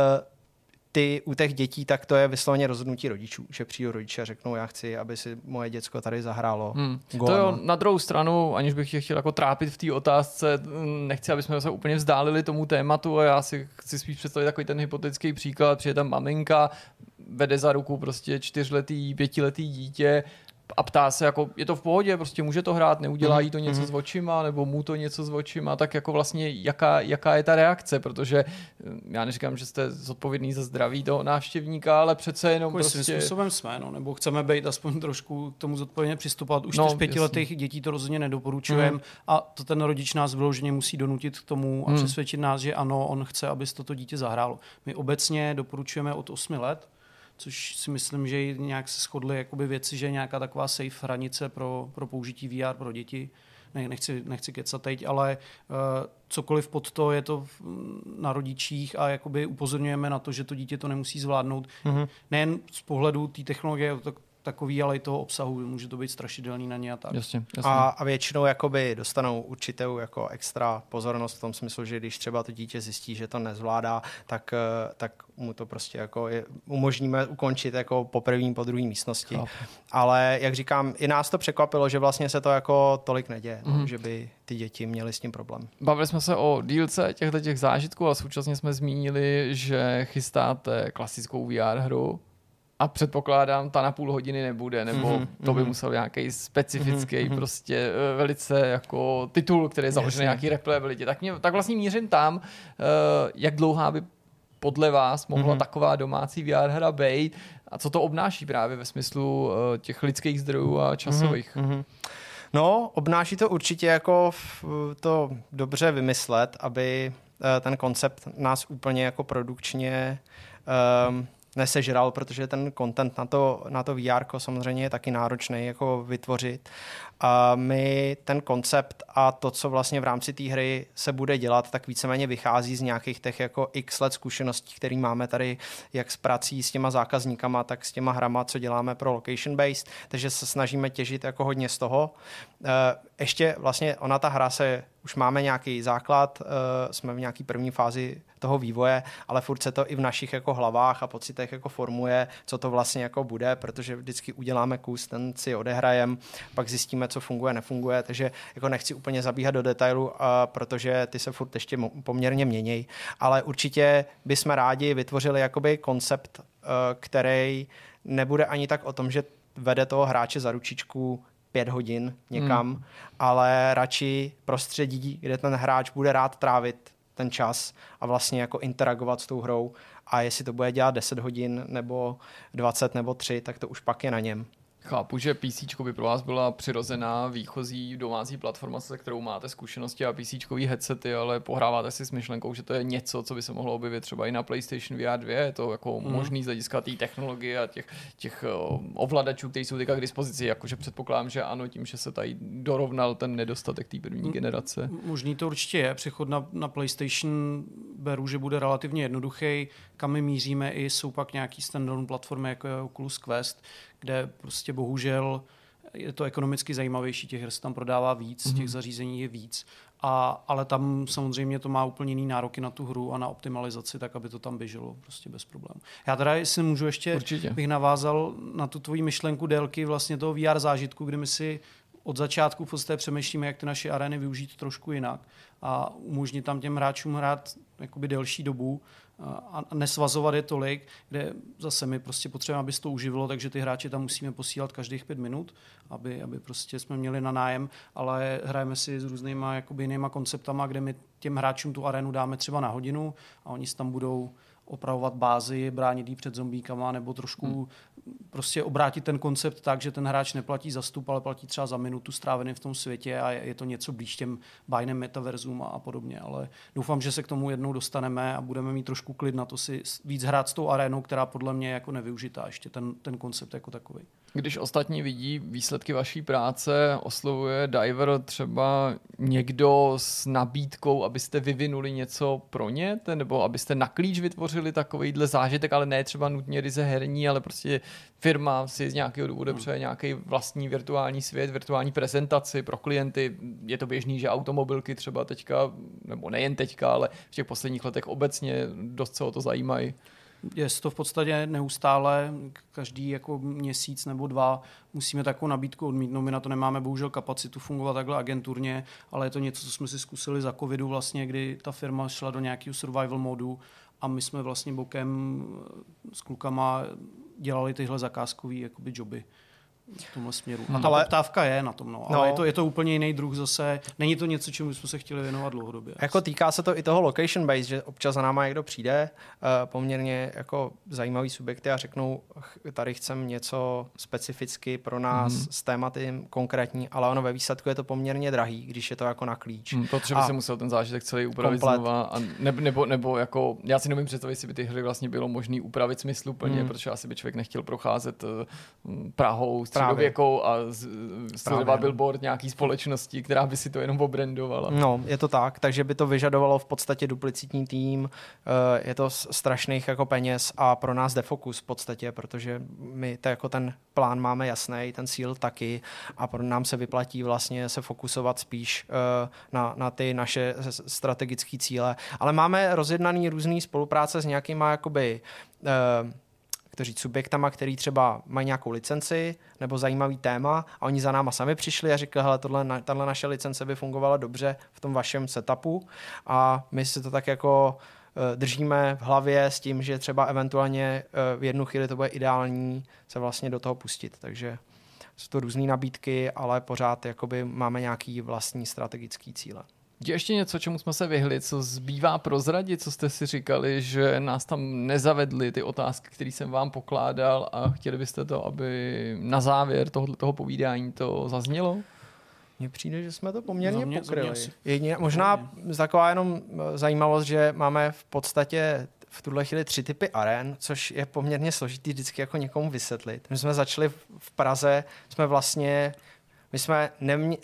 ty u těch dětí, tak to je vysloveně rozhodnutí rodičů, že přijdou rodiče a řeknou, já chci, aby si moje děcko tady zahrálo. Hmm. To jo, na druhou stranu, aniž bych tě chtěl jako trápit v té otázce, nechci, aby jsme se úplně vzdálili tomu tématu a já si chci spíš představit takový ten hypotetický příklad, přijde tam maminka, vede za ruku prostě čtyřletý, pětiletý dítě, a ptá se, jako je to v pohodě, prostě může to hrát, neudělá jí to něco mm-hmm. s očima, nebo mu to něco s očima, tak jako vlastně jaká, jaká je ta reakce, protože eh, já neříkám, že jste zodpovědný za zdraví toho návštěvníka, ale přece jenom jako prostě... Způsobem jsme, no, nebo chceme být aspoň trošku k tomu zodpovědně přistupovat. Už no, pětiletých dětí to rozhodně nedoporučujeme mm. a to ten rodič nás vyloženě musí donutit k tomu a mm. přesvědčit nás, že ano, on chce, aby toto dítě zahrálo. My obecně doporučujeme od 8 let, což si myslím, že nějak se shodly jakoby věci, že je nějaká taková safe hranice pro, pro použití VR pro děti. Ne, nechci, nechci kecat teď, ale uh, cokoliv pod to je to na rodičích a jakoby upozorňujeme na to, že to dítě to nemusí zvládnout. Mm-hmm. Nejen z pohledu té technologie, takový, ale i toho obsahu. Může to být strašidelný na ně a tak. Jasně, jasně. A, a většinou jakoby dostanou určitou jako extra pozornost v tom smyslu, že když třeba to dítě zjistí, že to nezvládá, tak, eh, tak mu to prostě jako je, umožníme ukončit jako po první, po druhé místnosti. Chápu. Ale jak říkám, i nás to překvapilo, že vlastně se to jako tolik neděje, mm. no, mhm. že by ty děti měly s tím problém. Bavili jsme se o dílce těchto těch zážitků a současně jsme zmínili, že chystáte klasickou VR hru a předpokládám, ta na půl hodiny nebude, nebo mm-hmm, to by mm-hmm. musel nějaký specifický mm-hmm. prostě eh, velice jako titul, který je založený nějaký replayability. Tak, mě, tak vlastně mířím tam, uh, jak dlouhá by podle vás mohla mm-hmm. taková domácí VR hra být a co to obnáší právě ve smyslu uh, těch lidských zdrojů a časových. Mm-hmm. No, obnáší to určitě jako to dobře vymyslet, aby ten koncept nás úplně jako produkčně um, nesežral, protože ten content na to, na to VR samozřejmě je taky náročný jako vytvořit. A my ten koncept a to, co vlastně v rámci té hry se bude dělat, tak víceméně vychází z nějakých těch jako x let zkušeností, které máme tady jak s prací s těma zákazníkama, tak s těma hrama, co děláme pro location based, takže se snažíme těžit jako hodně z toho. Eh, ještě vlastně ona ta hra se už máme nějaký základ, uh, jsme v nějaký první fázi toho vývoje, ale furt se to i v našich jako hlavách a pocitech jako formuje, co to vlastně jako bude, protože vždycky uděláme kus, ten si odehrajem, pak zjistíme, co funguje, nefunguje, takže jako nechci úplně zabíhat do detailu, protože ty se furt ještě poměrně měnějí, ale určitě bychom rádi vytvořili jakoby koncept, uh, který nebude ani tak o tom, že vede toho hráče za ručičku pět hodin někam, hmm. ale radši prostředí, kde ten hráč bude rád trávit ten čas a vlastně jako interagovat s tou hrou a jestli to bude dělat 10 hodin nebo 20 nebo 3, tak to už pak je na něm. Chápu, že PC by pro vás byla přirozená výchozí domácí platforma, se kterou máte zkušenosti a PC headsety, ale pohráváte si s myšlenkou, že to je něco, co by se mohlo objevit třeba i na PlayStation VR 2. Je to jako mm. možný z hlediska té technologie a těch, těch ovladačů, které jsou teďka k dispozici. Jakože předpokládám, že ano, tím, že se tady dorovnal ten nedostatek té první generace. Možný to určitě je. Přechod na, na PlayStation beru, že bude relativně jednoduchý. Kam my míříme i jsou pak nějaký standalone platformy, jako je Oculus Quest, kde prostě bohužel je to ekonomicky zajímavější, těch her se tam prodává víc, mm-hmm. těch zařízení je víc, a, ale tam samozřejmě to má úplně jiný nároky na tu hru a na optimalizaci, tak aby to tam běželo prostě bez problémů. Já teda, jestli můžu ještě, Určitě. bych navázal na tu tvoji myšlenku délky vlastně toho VR zážitku, kdy my si od začátku v podstatě přemýšlíme, jak ty naše arény využít trošku jinak a umožnit tam těm hráčům hrát jakoby delší dobu a nesvazovat je tolik, kde zase my prostě potřebujeme, aby se to uživilo, takže ty hráče tam musíme posílat každých pět minut, aby, aby prostě jsme měli na nájem, ale hrajeme si s různýma jakoby jinýma konceptama, kde my těm hráčům tu arénu dáme třeba na hodinu a oni tam budou opravovat bázi, bránit jí před zombíkama, nebo trošku hmm. prostě obrátit ten koncept tak, že ten hráč neplatí za stup, ale platí třeba za minutu strávený v tom světě a je to něco blíž těm bajným metaverzům a podobně. Ale doufám, že se k tomu jednou dostaneme a budeme mít trošku klid na to si víc hrát s tou arénou, která podle mě je jako nevyužitá ještě ten, ten koncept jako takový. Když ostatní vidí výsledky vaší práce, oslovuje Diver třeba někdo s nabídkou, abyste vyvinuli něco pro ně, nebo abyste na klíč vytvořili takovýhle zážitek, ale ne třeba nutně ryze herní, ale prostě firma si z nějakého důvodu hmm. přeje nějaký vlastní virtuální svět, virtuální prezentaci pro klienty. Je to běžný, že automobilky třeba teďka, nebo nejen teďka, ale v těch posledních letech obecně dost se o to zajímají je to v podstatě neustále, každý jako měsíc nebo dva musíme takovou nabídku odmítnout. My na to nemáme bohužel kapacitu fungovat takhle agenturně, ale je to něco, co jsme si zkusili za covidu vlastně, kdy ta firma šla do nějakého survival modu a my jsme vlastně bokem s klukama dělali tyhle zakázkové joby v tomhle směru. A ta ale, poptávka je na tom, no. no. Ale je to, je to úplně jiný druh zase. Není to něco, čemu jsme se chtěli věnovat dlouhodobě. Jako týká se to i toho location base, že občas za náma někdo přijde, uh, poměrně jako zajímavý subjekty a řeknou, tady chcem něco specificky pro nás mm. s tématem konkrétní, ale ono ve výsledku je to poměrně drahý, když je to jako na klíč. Mm, to třeba se musel ten zážitek celý upravit komplet. znova. A nebo, nebo, nebo, jako, já si nevím představit, jestli by ty hry vlastně bylo možné upravit smysluplně, mm. protože asi by člověk nechtěl procházet uh, Prahou, středověkou a sledoval billboard nějaký společnosti, která by si to jenom obrandovala. No, je to tak, takže by to vyžadovalo v podstatě duplicitní tým, eh, je to strašných jako peněz a pro nás defokus v podstatě, protože my to jako ten plán máme jasný, ten cíl taky a pro nám se vyplatí vlastně se fokusovat spíš eh, na, na ty naše strategické cíle. Ale máme rozjednaný různý spolupráce s nějakýma jakoby uh, to říct, subjektama, který třeba mají nějakou licenci nebo zajímavý téma a oni za náma sami přišli a říkali, hele, tohle, tahle naše licence by fungovala dobře v tom vašem setupu a my si to tak jako eh, držíme v hlavě s tím, že třeba eventuálně eh, v jednu chvíli to bude ideální se vlastně do toho pustit. Takže jsou to různé nabídky, ale pořád jakoby máme nějaký vlastní strategický cíle. Je ještě něco, čemu jsme se vyhli, co zbývá prozradit, co jste si říkali, že nás tam nezavedly ty otázky, které jsem vám pokládal a chtěli byste to, aby na závěr tohoto toho povídání to zaznělo? Mně přijde, že jsme to poměrně mě, pokryli. Jedině, možná taková jenom eh, zajímavost, že máme v podstatě v tuhle chvíli tři typy aren, což je poměrně složitý vždycky jako někomu vysvětlit. My jsme začali v Praze, jsme vlastně my jsme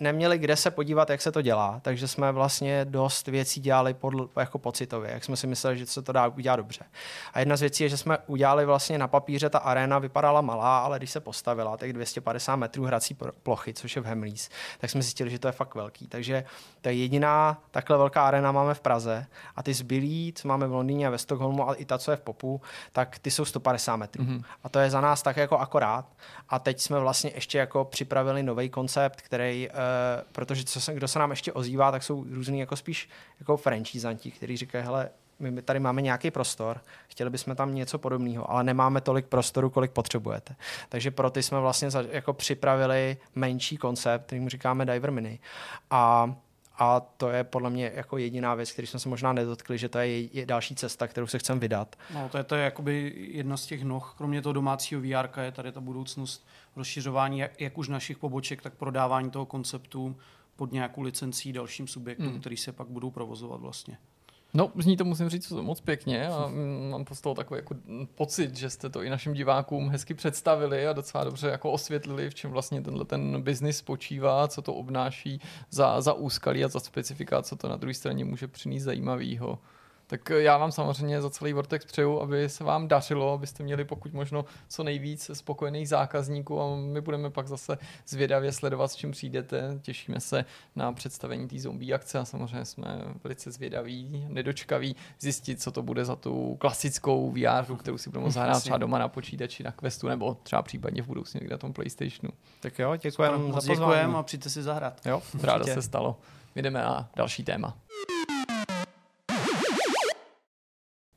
neměli kde se podívat, jak se to dělá, takže jsme vlastně dost věcí dělali podl, jako pocitově, jak jsme si mysleli, že se to dá udělat dobře. A jedna z věcí je, že jsme udělali vlastně na papíře, ta arena vypadala malá, ale když se postavila, tak 250 metrů hrací plochy, což je v Hemlís, tak jsme zjistili, že to je fakt velký. Takže to je jediná takhle velká arena máme v Praze a ty zbylí, co máme v Londýně a ve Stockholmu, a i ta, co je v Popu, tak ty jsou 150 metrů. Mm-hmm. A to je za nás tak jako akorát. A teď jsme vlastně ještě jako připravili nový koncept koncept, který, uh, protože co se, kdo se nám ještě ozývá, tak jsou různý jako spíš jako franchisanti, kteří říkají, hele, my tady máme nějaký prostor, chtěli bychom tam něco podobného, ale nemáme tolik prostoru, kolik potřebujete. Takže pro ty jsme vlastně jako připravili menší koncept, který mu říkáme Diver Mini. A a to je podle mě jako jediná věc, který jsme se možná nedotkli, že to je, je další cesta, kterou se chceme vydat. No, to je, to je jakoby jedna z těch noh, kromě toho domácího VR, je tady ta budoucnost rozšiřování jak, jak už našich poboček, tak prodávání toho konceptu pod nějakou licencí dalším subjektům, hmm. který se pak budou provozovat vlastně. No, zní to musím říct moc pěkně a mám z toho takový jako pocit, že jste to i našim divákům hezky představili a docela dobře jako osvětlili, v čem vlastně tenhle ten biznis spočívá, co to obnáší za, za úskalí a za specifika, co to na druhé straně může přinést zajímavého. Tak já vám samozřejmě za celý Vortex přeju, aby se vám dařilo, abyste měli pokud možno co nejvíc spokojených zákazníků a my budeme pak zase zvědavě sledovat, s čím přijdete. Těšíme se na představení té zombie akce a samozřejmě jsme velice zvědaví, nedočkaví zjistit, co to bude za tu klasickou VR, kterou si budeme zahrát třeba doma na počítači, na Questu nebo třeba případně v budoucnu někde na tom PlayStationu. Tak jo, děkujeme za pozvání. a přijďte si zahrát. Jo, ráda se stalo. Jdeme na další téma.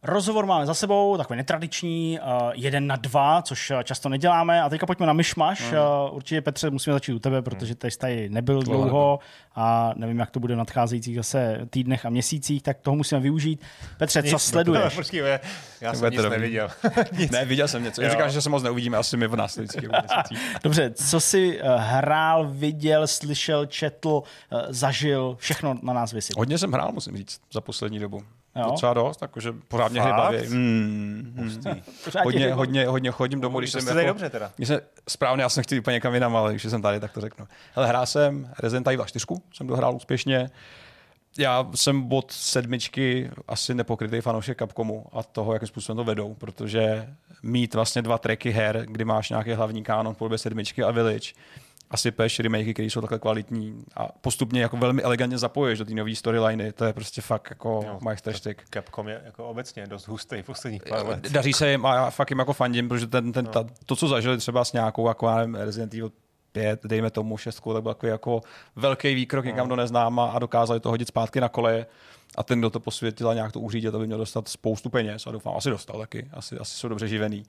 Rozhovor máme za sebou, takový netradiční, uh, jeden na dva, což uh, často neděláme. A teďka pojďme na myšmaš. Mm. Uh, určitě, Petře, musíme začít u tebe, protože ty jsi tady nebyl Dlouho dlouho a nevím, jak to bude v nadcházejících zase týdnech a měsících, tak toho musíme využít. Petře, co sleduješ? Počkej, já- já jsem nic neviděl. Ne, viděl jsem něco. Já říkám, že se moc neuvidíme asi my v následujících měsících. Dobře, co jsi hrál, viděl, slyšel, četl, zažil, všechno na nás vysvět. Hodně jsem hrál, musím říct, za poslední dobu. Jo. Docela dost, takže pořád mě hry baví. Mm, mm. Hodně, hodně, hodně chodím domů, když To jsem jako, dobře teda. Když jsem, správně, já jsem chtěl úplně někam jinam, ale když jsem tady, tak to řeknu. Hele, hrál jsem Resident Evil 4, jsem dohrál úspěšně. Já jsem od sedmičky asi nepokrytý fanoušek Capcomu a toho, jakým způsobem to vedou, protože mít vlastně dva tracky her, kdy máš nějaký hlavní kánon v podobě sedmičky a Village, a sypeš remakey, které jsou takhle kvalitní a postupně jako velmi elegantně zapoješ do té nové storyliny, to je prostě fakt jako Jo. majsterštyk. Capcom je jako obecně dost hustý v posledních pár let. Daří se jim a já fakt jim jako fandím, protože ten, ten, ta, to, co zažili třeba s nějakou jako, nevím, Resident Evil 5, dejme tomu šestku, tak byl takový jako velký výkrok někam do neznáma a dokázali to hodit zpátky na koleje. A ten, kdo to posvětil a nějak to uřídil, to by měl dostat spoustu peněz a doufám, asi dostal taky, asi, asi jsou dobře živený.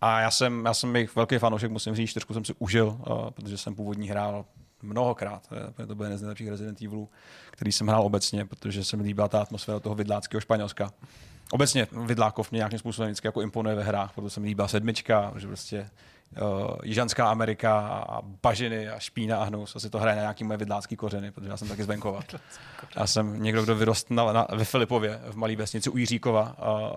A já jsem, já jsem jejich velký fanoušek, musím říct, čtyřku jsem si užil, uh, protože jsem původní hrál mnohokrát. Eh, To byl jeden z nejlepších Resident Evilů, který jsem hrál obecně, protože se mi líbila ta atmosféra toho vidláckého Španělska. Obecně Vidlákov mě nějakým způsobem vždycky jako imponuje ve hrách, protože se mi líbila sedmička, že prostě uh, Jižanská Amerika a bažiny a špína a hnus. Asi to hraje na nějaký moje vidlácký kořeny, protože já jsem taky z venkova. Já jsem někdo, kdo vyrost na, na, ve Filipově, v malé vesnici u Jiříkova.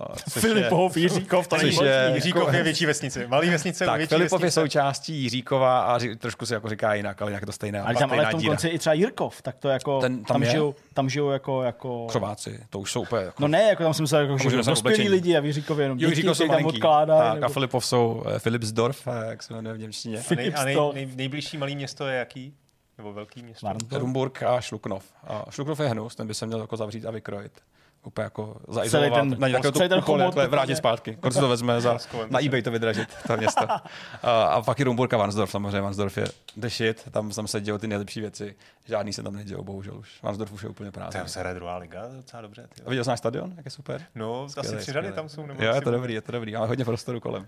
Uh, je- Filipov, Jiříkov, to není je- možný. Jiříkov je větší vesnice. Malý vesnice, tak, větší Filipov je vesnice. součástí Jiříkova a ři, trošku se jako říká jinak, ale nějak to stejné. Ale tam ale v tom díra. konci je i třeba Jirkov, tak to jako, Ten tam, tam je? žijou, tam žijou jako, jako... Křováci, to už jsou úplně jako No ne, jako tam jsem jako, že se dospělí oblečení. lidi a v Jiříkově jenom Jo, děti, Jiříkov jsou tam odkládá. Tak, a Filipov jsou eh, Filipsdorf, eh, jak se jmenuje v Němčině. A nej, a nej, nej, nejbližší malý město je jaký? Nebo velký město? Varnsdorf. Rumburg a Šluknov. A Šluknov je hnus, ten by se měl jako zavřít a vykrojit. Úplně jako zaizolovat, ten- na nějakou celý ten takhle vrátit zpátky. Konce to vezme za, na eBay to vydražit, to město. A, a pak je Rumburg a Vansdorf, samozřejmě. Vansdorf je the shit, tam, tam se dějou ty nejlepší věci. Žádný se tam nedějou, bohužel už. Vansdorf už je úplně prázdný. Tam se hraje druhá liga, docela dobře. Ty. A viděl jsi náš stadion, jak je super? No, asi Skvělej, tři řady tam jsou. Nebo Jo, je asi- to dobrý, je to dobrý, ale hodně prostoru kolem.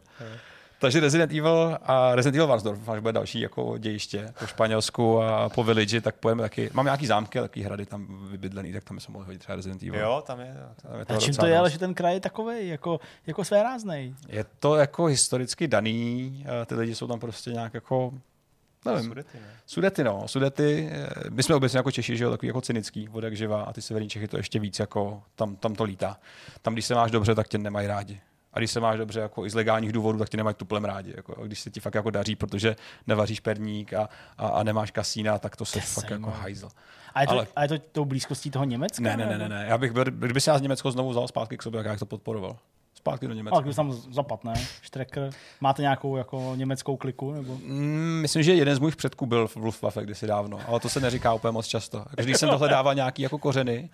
Takže Resident Evil a Resident Evil Varsdorf, až bude další jako dějiště po Španělsku a po Village, tak pojeme taky. Máme nějaký zámky, takový hrady tam vybydlený, tak tam se mohli hodit třeba Resident Evil. Jo, tam je. Tam je A čím to je, ale že ten kraj je takový, jako, jako své ráznej. Je to jako historicky daný, eh, ty lidi jsou tam prostě nějak jako Nevím. Sudety, ne? Sudety, no. Sudety, eh, my jsme obecně jako Češi, že jo, takový jako cynický, od jak živa, a ty severní Čechy to ještě víc jako, tam, tam to lítá. Tam, když se máš dobře, tak tě nemají rádi. A když se máš dobře jako i z legálních důvodů, tak tě nemají tuplem rádi. Jako, a když se ti fakt jako daří, protože nevaříš perník a, a, a nemáš kasína, tak to se fakt jako hajzl. A je to, Ale- a je to tou blízkostí toho Německa? Ne, ne, ne, ne, ne. Já bych byl, kdyby se já z Německo znovu vzal zpátky k sobě, tak já bych to podporoval. Zpátky do Německa. Ale když tam zapad, ne? Štreker. Máte nějakou jako německou kliku? Nebo? Mm, myslím, že jeden z mých předků byl v Luftwaffe kdysi dávno, ale to se neříká úplně moc často. Když jsem dohledával nějaký jako kořeny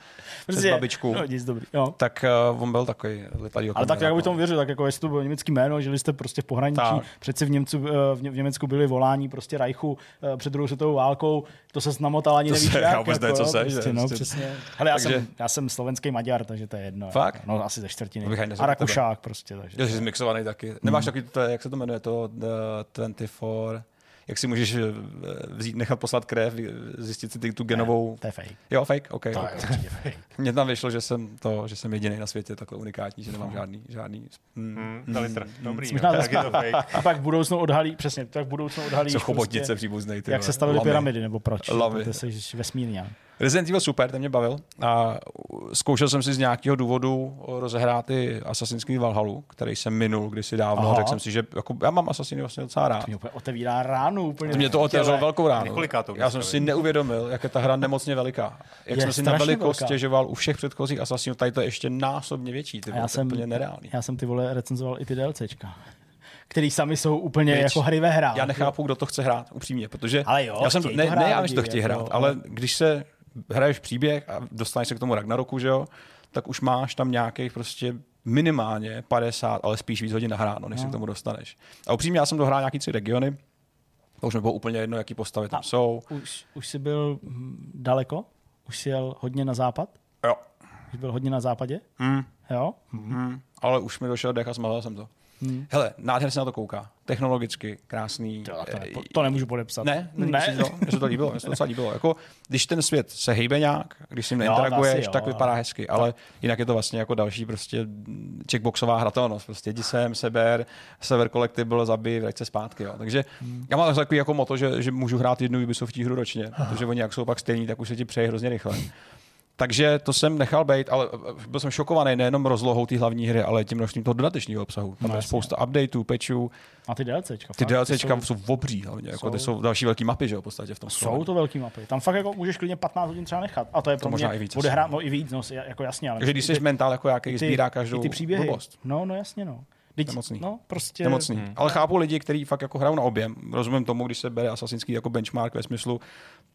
přes babičku, No, nic dobrý. Jo. tak uh, on byl takový letadý Ale tak jak by tomu věřil, tak jako jestli to bylo německý jméno, žili jste prostě v pohraničí, Tak. přeci v, Němcu, eh, v Německu byli volání prostě Reichu eh, před druhou světovou válkou, to se namotal ani To nevíš se- jak. já vůbec nevím, co jo, seš, prostě, že? no, Prostě- přesně. Hele, já, Takže- jsem, já jsem slovenský Maďar, takže to je jedno. Fakt? Jako, no asi ze čtvrtiny. A Rakušák prostě. Takže. že jsi zmixovaný taky. Nemáš takový, to, jak se to jmenuje, to uh, 24, jak si můžeš eh, vzít, nechat poslat krev, zjistit si ty, tu genovou... To je fake. Jo, fake, OK. To je okay. určitě fake. Mně tam vyšlo, že jsem, to, že jsem jediný na světě takhle unikátní, že nemám žádný, žádný mm, Hmm, litr. Dobrý, Možná no, tak je to fake. A pak v budoucnu odhalí, přesně, tak v budoucnu odhalí, co chobotnice příbuznej. ty jak se staly Lamy. pyramidy, nebo proč. Lamy. To jsi vesmírně. Resident Evil super, ten mě bavil. A zkoušel jsem si z nějakého důvodu rozehrát i Assassin's Creed Valhalla, který jsem minul kdysi dávno. Aha. Řekl jsem si, že jako, já mám Assassiny vlastně docela rád. Mě úplně otevírá ránu. Úplně Mě to otevřelo velkou ránu. Já jsem si neuvědomil, jak je ta hra nemocně veliká. Jak Je jsem si na velikost velká. stěžoval u všech předchozích Assassinů, tady to je ještě násobně větší. Ty vole, já to je jsem, úplně nereálný. já jsem ty vole recenzoval i ty DLCčka, který sami jsou úplně Viď? jako hry ve hrách. Já nechápu, kdo to chce hrát, upřímně, protože Ale jo, já jsem, ne, to hrát ne, já to chtějí jako, hrát, ale- ale když se hraješ příběh a dostaneš se k tomu Ragnaroku, že jo, tak už máš tam nějakých prostě minimálně 50, ale spíš víc hodin nahráno, než se k tomu dostaneš. A upřímně, já jsem dohrál nějaký tři regiony, to už mi bylo úplně jedno, jaký postavy tam A- jsou. Už, už jsi byl hm, daleko? Už jsi jel hodně na západ? Jo. Už byl hodně na západě? Hmm. jo? Hmm. Ale už mi došel dech a smalil jsem to. Hmm. Hele, nádherně se na to kouká. Technologicky, krásný. To, to, ne, to nemůžu podepsat. Ne, ne. ne. To, mně se to líbilo, mně se to docela líbilo. Jako, když ten svět se hejbe nějak, když s ním neinteraguješ, tak vypadá hezky, ale jinak je to vlastně jako další prostě checkboxová hratelnost. Prostě jdi sem, seber, sever collectible, zabij, vrať se zpátky. Jo. Takže hmm. já mám takový jako moto, že, že můžu hrát jednu Ubisoft hru ročně, protože oni jak jsou pak stejní, tak už se ti přeje hrozně rychle. Takže to jsem nechal být, ale byl jsem šokovaný nejenom rozlohou té hlavní hry, ale tím množstvím toho dodatečného obsahu. Tam no, je spousta updateů, patchů. A ty DLCčka. Ty DLCčka jsou, jsou obří, hlavně, jako ty jsou další velké mapy, že jo, v podstatě v tom. Jsou to velké mapy. Tam fakt jako můžeš klidně 15 hodin třeba nechat. A to je to pro možná mě, i víc. Bude hrát, no i víc, no, jako jasně. Ale Takže když jsi mentál jako jaký sbírá každou ty příběhy. blbost. No, no jasně, no. Teď, Nemocný. No, prostě... Nemocný. Hmm. Ale chápu lidi, kteří fakt jako hrajou na objem. Rozumím tomu, když se bere Assassin's Creed jako benchmark ve smyslu,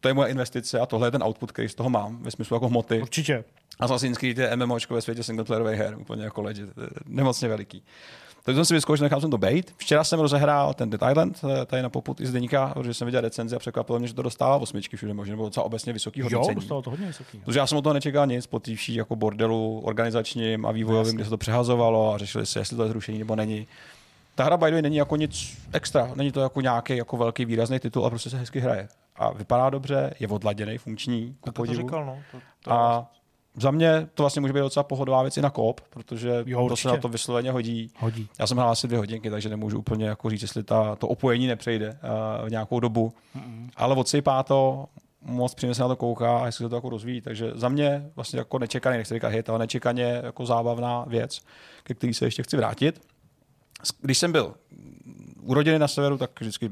to je moje investice a tohle je ten output, který z toho mám, ve smyslu jako hmoty. Určitě. Assassin's Creed je MMOčko ve světě singleplayerových her, úplně jako legit, nemocně veliký. Takže jsem si vyzkoušel, nechám jsem to bejt. Včera jsem rozehrál ten Dead Island, eh, tady na poput i z deníka, protože jsem viděl recenzi a překvapilo mě, že to dostává osmičky všude možná, nebo docela obecně vysoký hodnocení. Jo, dostalo to hodně vysoký. Protože já jsem o toho nečekal nic po tývší jako bordelu organizačním a vývojovým, kde se to přehazovalo a řešili se, jestli to je zrušení nebo není. Ta hra by the way není jako nic extra, není to jako nějaký jako velký výrazný titul a prostě se hezky hraje. A vypadá dobře, je odladěný, funkční, ku to, to říkal, no. To, to a za mě to vlastně může být docela pohodová věc i na kop, protože jo, to se na to vysloveně hodí. hodí. Já jsem hrál asi dvě hodinky, takže nemůžu úplně jako říct, jestli ta, to opojení nepřejde uh, v nějakou dobu. Mm-hmm. Ale odsypá to, moc přímě se na to kouká a jestli se to jako rozvíjí. Takže za mě vlastně jako nečekaný, nechci říkat hit, ale nečekaně jako zábavná věc, ke který se ještě chci vrátit. Když jsem byl u rodiny na severu, tak vždycky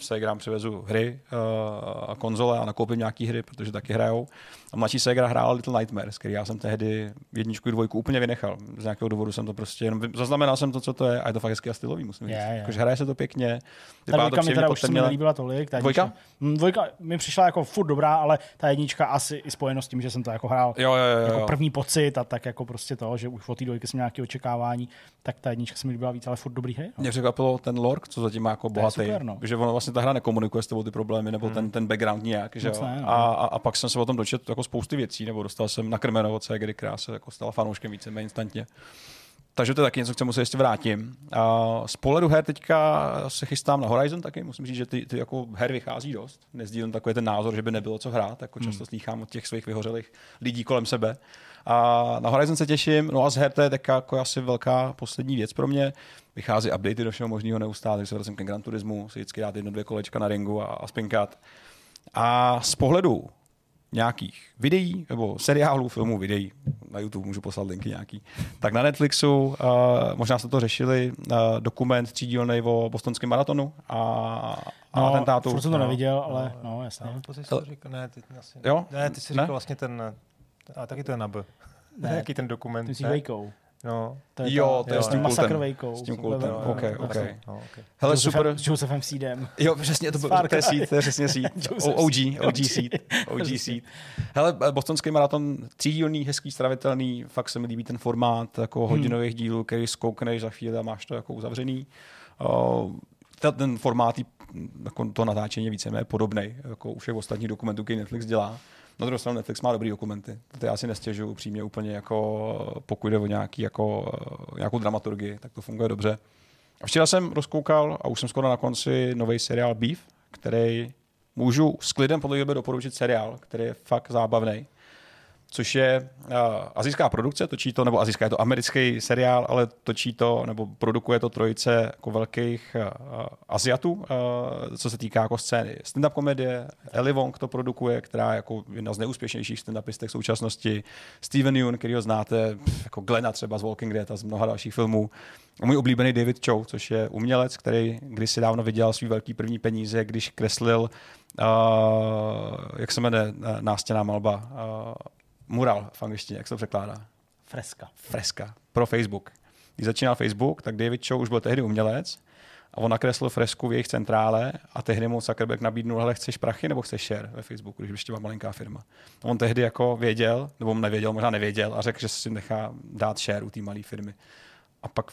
se hrám přivezu hry uh, a konzole a nakoupím nějaký hry, protože taky hrajou. A mladší ségra hrála Little Nightmares, který já jsem tehdy jedničku i dvojku úplně vynechal. Z nějakého důvodu jsem to prostě jenom zaznamenal jsem to, co to je a je to fakt hezky a stylový, musím říct. Yeah, yeah. hraje se to pěkně. Ta dvojka mi teda už se mi nelíbila tolik. Ta dvojka? Mm, dvojka mi přišla jako furt dobrá, ale ta jednička asi i spojeno s tím, že jsem to jako hrál jo, jo, jo, jako jo. první pocit a tak jako prostě to, že už od té dvojky jsem nějaké očekávání, tak ta jednička se mi líbila víc, ale furt dobrý hry. No. Mě překvapilo ten lore, co zatím má jako bohatý, super, no. že ono vlastně ta hra nekomunikuje s tebou ty problémy nebo hmm. ten, ten background nějak. Že jo? Ne, no. a, a, a, pak jsem se o tom dočetl jako spousty věcí, nebo dostal jsem na krmeno od kdy která se jako stala fanouškem více instantně. Takže to je taky něco, k čemu se ještě vrátím. A z pohledu her teďka se chystám na Horizon taky. Musím říct, že ty, ty jako her vychází dost. Nezdílím takový ten názor, že by nebylo co hrát. Jako často hmm. slýchám od těch svých vyhořelých lidí kolem sebe. A na Horizon se těším. No a z her to je taká jako asi velká poslední věc pro mě. Vychází updaty do všeho možného neustále, takže se vracím ke Gran Turismu, si vždycky dát jedno, dvě kolečka na ringu a, a spinkat. A z pohledu nějakých videí nebo seriálů, filmů, videí, na YouTube můžu poslat linky nějaký, tak na Netflixu, uh, možná jste to řešili, uh, dokument třídílný o bostonském maratonu a, a no, atentátu. Furt jsem to neviděl, ale no, no jasně. No, říkal, ne, ty, asi, jo? ne, ty jsi říkal ne? vlastně ten, a taky to je na B. Ne, Jaký ten dokument? Ty jsi Vejkou. No. To je jo, to je s tím kultem. S tím kultem, no, ok, ok. okay. Hele, super. S Josephem Seedem. Jo, přesně, to, byl, to je Seed, to je přesně Seed. OG, OG Seed. OG Seed. Hele, bostonský maraton, třídílný, hezký, stravitelný, fakt se mi líbí ten formát jako hmm. hodinových dílů, který zkoukneš za chvíli a máš to jako uzavřený. Uh, ten formát jako to natáčení je víceméně podobný, jako u všech ostatních dokumentů, který Netflix dělá. Na druhou stranu Netflix má dobrý dokumenty. To já si nestěžuju upřímně úplně jako pokud jde o nějaký, jako, nějakou dramaturgii, tak to funguje dobře. A včera jsem rozkoukal a už jsem skoro na konci nový seriál Beef, který můžu s klidem podle doporučit seriál, který je fakt zábavný což je uh, azijská produkce, točí to, nebo azijská, je to americký seriál, ale točí to, nebo produkuje to trojice jako velkých uh, Aziatů, uh, co se týká jako scény stand-up komedie. Ellie Wong to produkuje, která je jako jedna z neúspěšnějších stand-upistek současnosti. Steven Yeun, který ho znáte, jako Glena třeba z Walking Dead a z mnoha dalších filmů. A můj oblíbený David Chow, což je umělec, který kdysi dávno vydělal svý velký první peníze, když kreslil, uh, jak se jmenuje nástěná malba, uh, mural v angličtině, jak se to překládá? Freska. Freska. Pro Facebook. Když začínal Facebook, tak David Chow už byl tehdy umělec a on nakreslil fresku v jejich centrále a tehdy mu Zuckerberg nabídnul, ale chceš prachy nebo chceš share ve Facebooku, když ještě byla malinká firma. A on tehdy jako věděl, nebo nevěděl, možná nevěděl a řekl, že si nechá dát share u té malé firmy. A pak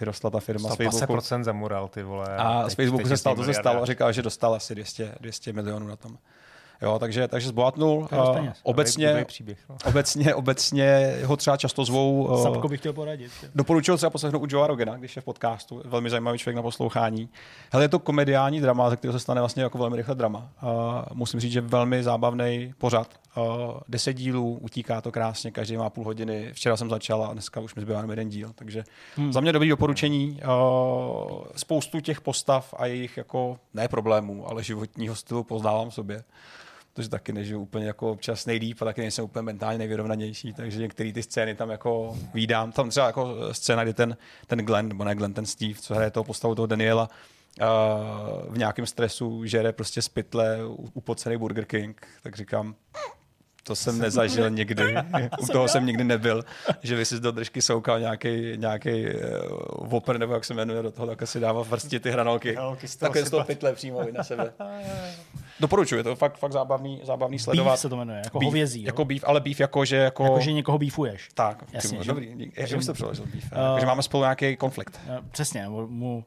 vyrostla ta firma z Facebooku. procent za mural, ty vole. A z Facebooku se stalo, to se stalo a říkal, že dostal asi 200, 200 milionů na tom. Jo, takže, takže zbohatnul. Uh, obecně, příběh, no. obecně, obecně ho třeba často zvou. uh, Sapko bych chtěl poradit. Doporučil třeba poslechnout u Joea Rogena, když je v podcastu. Velmi zajímavý člověk na poslouchání. Hele, je to komediální drama, ze kterého se stane vlastně jako velmi rychle drama. Uh, musím říct, že velmi zábavný pořad. Uh, deset dílů, utíká to krásně, každý má půl hodiny. Včera jsem začal a dneska už mi zbývá jenom jeden díl. Takže hmm. za mě dobrý doporučení. Uh, spoustu těch postav a jejich jako ne problémů, ale životního stylu poznávám v sobě protože taky nežiju úplně jako občas nejlíp a taky nejsem úplně mentálně nejvyrovnanější, takže některé ty scény tam jako výdám. Tam třeba jako scéna, kdy ten, ten Glenn, nebo ne Glenn, ten Steve, co hraje toho postavu toho Daniela, uh, v nějakém stresu žere prostě z pytle upocený Burger King, tak říkám, to jsem nezažil nikdy. U toho jsem nikdy nebyl, že vy si do držky soukal nějaký, nějaký uh, Whopper, nebo jak se jmenuje, do toho tak si dává v vrstě ty hranolky. Hranolky z toho Takhle z toho pytle přímo na sebe. Doporučuji, je to fakt, fakt zábavný, zábavný sledovat. Beef se to jmenuje, jako Beef, hovězí. jo? Jako beef, ale beef jako, že jako... Jako, že někoho beefuješ. tak, Jasně, že- dobrý. Jak, jak jsi to přeložil beef? Uh, Uh, že máme spolu nějaký konflikt. Eh, Přesně, mu,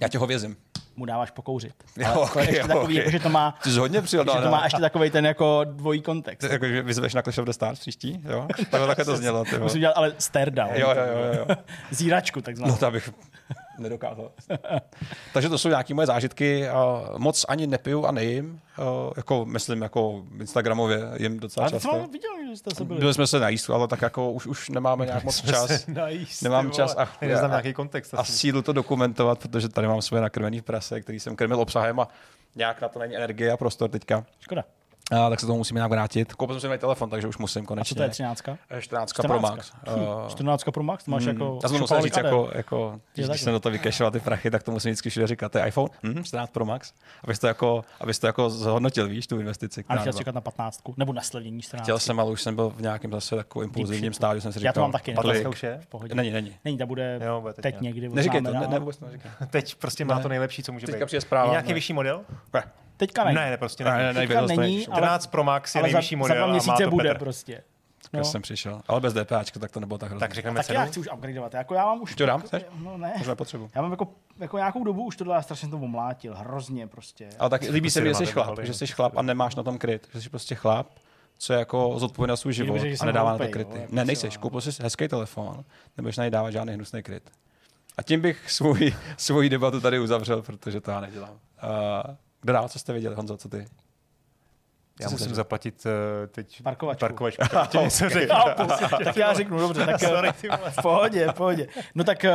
Já tě hovězím. mu dáváš pokouřit. Jo, to je okay, ještě jo, takový, okay. jako, že to má, Ty jsi hodně přijel. že to má ještě takový ten jako dvojí kontext. Jako, že vyzveš na Clash of the Stars příští, jo? Takhle takhle to znělo, ty. Musím dělat ale stare down. Jo, jo, jo, jo. Zíračku, takzvanou. No to bych nedokázal. Takže to jsou nějaké moje zážitky. a Moc ani nepiju a nejím. a Jako, myslím, jako Instagramově jim docela ale to často. jsem viděl, že jste se byli. Byli jsme se najíst, ale tak jako už, už nemáme nějak moc čas. Najíst, Nemám čas a, Neznám a, nějaký kontext. a sílu to dokumentovat, protože tady mám své nakrmený prase, který jsem krmil obsahem a nějak na to není energie a prostor teďka. Škoda. A, tak se tomu musíme nějak vrátit. Koupil jsem si nový telefon, takže už musím A konečně. co to je 13? 14 Pro Max. Hm, Uh, 14 Pro Max, to máš jako... já jsem to musel říct, jako, jako když, když jsem do toho vykešoval ty prachy, tak to musím vždycky všude říkat. To je iPhone? Hm, 14 Pro Max. Abys to jako, abys to jako zhodnotil, víš, tu investici. A byla. čekat na 15, nebo na slevnění 14. Chtěl jsem, ale už jsem byl v nějakém zase takovém impulzivním stádiu, jsem si říkal. Já to mám taky. Dneska už je? V pohodě. Není, není. Není, ta bude Jo, bude teď teď někdy. Neříkej to, ne, ne, vůbec to neříkej. Teď prostě má Ne. to nejlepší, co může Teďka být. přijde zpráva. Je nějaký ne. vyšší model? Teďka není. Ne, ne, prostě Ne, ne. ne, ne, Teďka není, ale, 14 Pro Max je za, nejvyšší za model dva a má měsíce to bude Petr. prostě. No. jsem přišel. Ale bez DPAčka, tak to nebylo tak hrozné. Tak řekneme Tak já cenu. chci už upgradeovat. Jako já mám už... To dám? jako- Chceš? No ne. Možná potřebu. Já mám jako, jako nějakou dobu už tohle, já strašně to omlátil. Hrozně prostě. Ale tak líbí se mi, že jsi chlap, že jsi chlap a nemáš na tom kryt. Že jsi prostě chlap, co je jako zodpovědný za svůj život a nedává na to kryty. jako Ne, nejseš. Koupil jsi hezký telefon, nebudeš na něj dávat žádný hnusný kryt. A tím bych svůj, svoji debatu tady uzavřel, protože to já nedělám. Uh, kdo dál, co jste viděli, Honzo, co ty? Já musím zaplatit uh, teď Parkovačku. parkovačku. Chtěl něco řekl. tak já řeknu, dobře, tak Sorry, ty vole. v pohodě, v pohodě. No tak eh,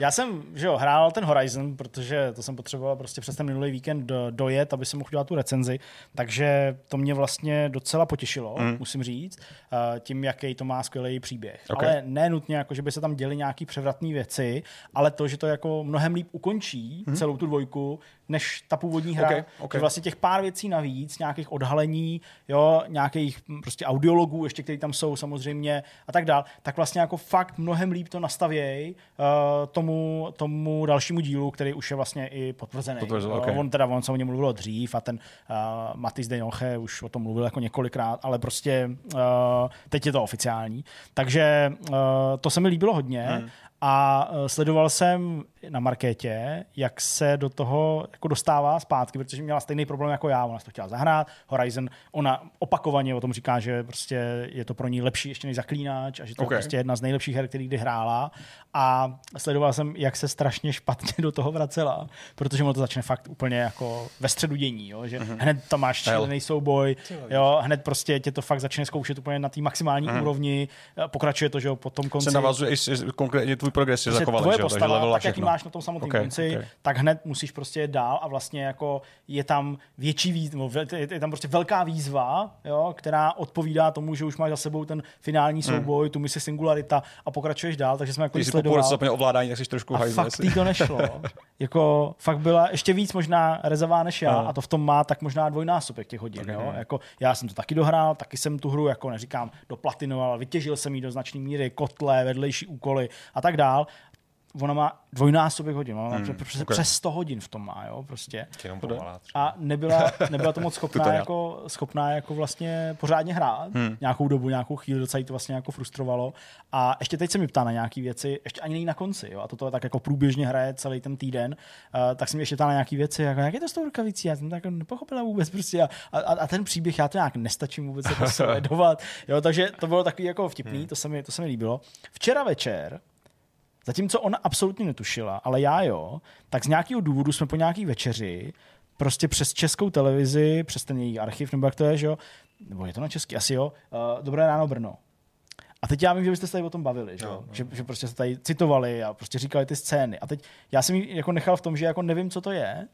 já jsem, že jo, hrál ten Horizon, protože to jsem potřeboval prostě přes ten minulý víkend do- dojet, aby jsem mohl udělat tu recenzi, takže to mě vlastně docela potěšilo, mm. musím říct, eh, tím, jaký to má skvělý příběh. Ok. Ale ne nutně, jako, že by se tam děly nějaký převratné věci, ale to, že to jako mnohem líp ukončí mm. celou tu dvojku, než ta původní hra. Ok, ok. Že vlastně těch pár věcí navíc, nějakých odhalení, jo, nějakých hm, prostě audiologů, ještě který tam jsou samozřejmě a tak dál, tak vlastně jako fakt mnohem líp to nastavějí uh, tomu, tomu dalšímu dílu, který už je vlastně i potvrzený. Potvrzel, Jo, ok. On teda, on se o něm mluvilo dřív a ten uh, Matis de Joche už o tom mluvil jako několikrát, ale prostě uh, teď je to oficiální. Takže uh, to se mi líbilo hodně. Hmm. A uh, sledoval jsem na markétě, jak se do toho jako dostává zpátky, protože měla stejný problém jako já. Ona si to chtěla zahrát. Horizon, ona opakovaně o tom říká, že prostě je to pro ní lepší ještě než zaklínač a že to Ok. je prostě jedna z nejlepších her, který kdy hrála. A sledoval jsem, jak se strašně špatně do toho vracela, protože ono to začne fakt úplně jako ve středu dění, jo? že mm-hmm. hned tam máš šílený souboj, jo? hned prostě tě to fakt začne zkoušet úplně na té maximální mm-hmm. úrovni, pokračuje to, že jo, po tom konci. Se navazuje i konkrétně tvůj progres je Prostě zachovalý, tvoje že jo, takže postava, level a tak jak máš na tom samotném Ok, konci, ok. tak hned musíš prostě dál a vlastně jako je tam větší výzva, je je tam prostě velká výzva, jo, která odpovídá tomu, že už máš za sebou ten finální souboj, tu misi Singularita a pokračuješ dál, takže jsme jako Když sledoval. roce ovládání, tak jsi trošku A fakt jí to nešlo. jako fakt byla ještě víc možná rezavá než já A. a to v tom má tak možná dvojnásobek těch hodin. Jo? Jako, já jsem to taky dohrál, taky jsem tu hru, jako neříkám, doplatinoval, vytěžil jsem ji do značné míry, kotle, vedlejší úkoly a tak dál. Ona má dvojnásobek hodin, ona má Hmm, přes, okay. přes 100 hodin v tom má, jo, prostě. A nebyla, nebyla to moc schopná, Tutoriál. jako, schopná jako vlastně pořádně hrát hmm. nějakou dobu, nějakou chvíli, docela jí to vlastně jako frustrovalo. A ještě teď se mi ptá na nějaké věci, ještě ani není na konci, jo, a toto tak jako průběžně hraje celý ten týden, uh, tak se mi ještě ptá na nějaké věci, jako jak je to s tou rukavicí, já jsem to jako nepochopila vůbec prostě a, a, a, ten příběh, já to nějak nestačím vůbec jako sledovat, jo, takže to bylo takový jako vtipný, Hmm. to se mi, to se mi líbilo. Včera večer, Zatímco ona absolutně netušila, ale já jo, tak z nějakého důvodu jsme po nějaký večeři prostě přes českou televizi, přes ten její archiv, nebo jak to je, že jo, nebo je to na český, asi jo, uh, Dobré ráno Brno. A teď já vím, že byste se tady o tom bavili, že, No, no, že, že prostě se tady citovali a prostě říkali ty scény. A teď já jsem ji jako nechal v tom, že jako nevím, co to je,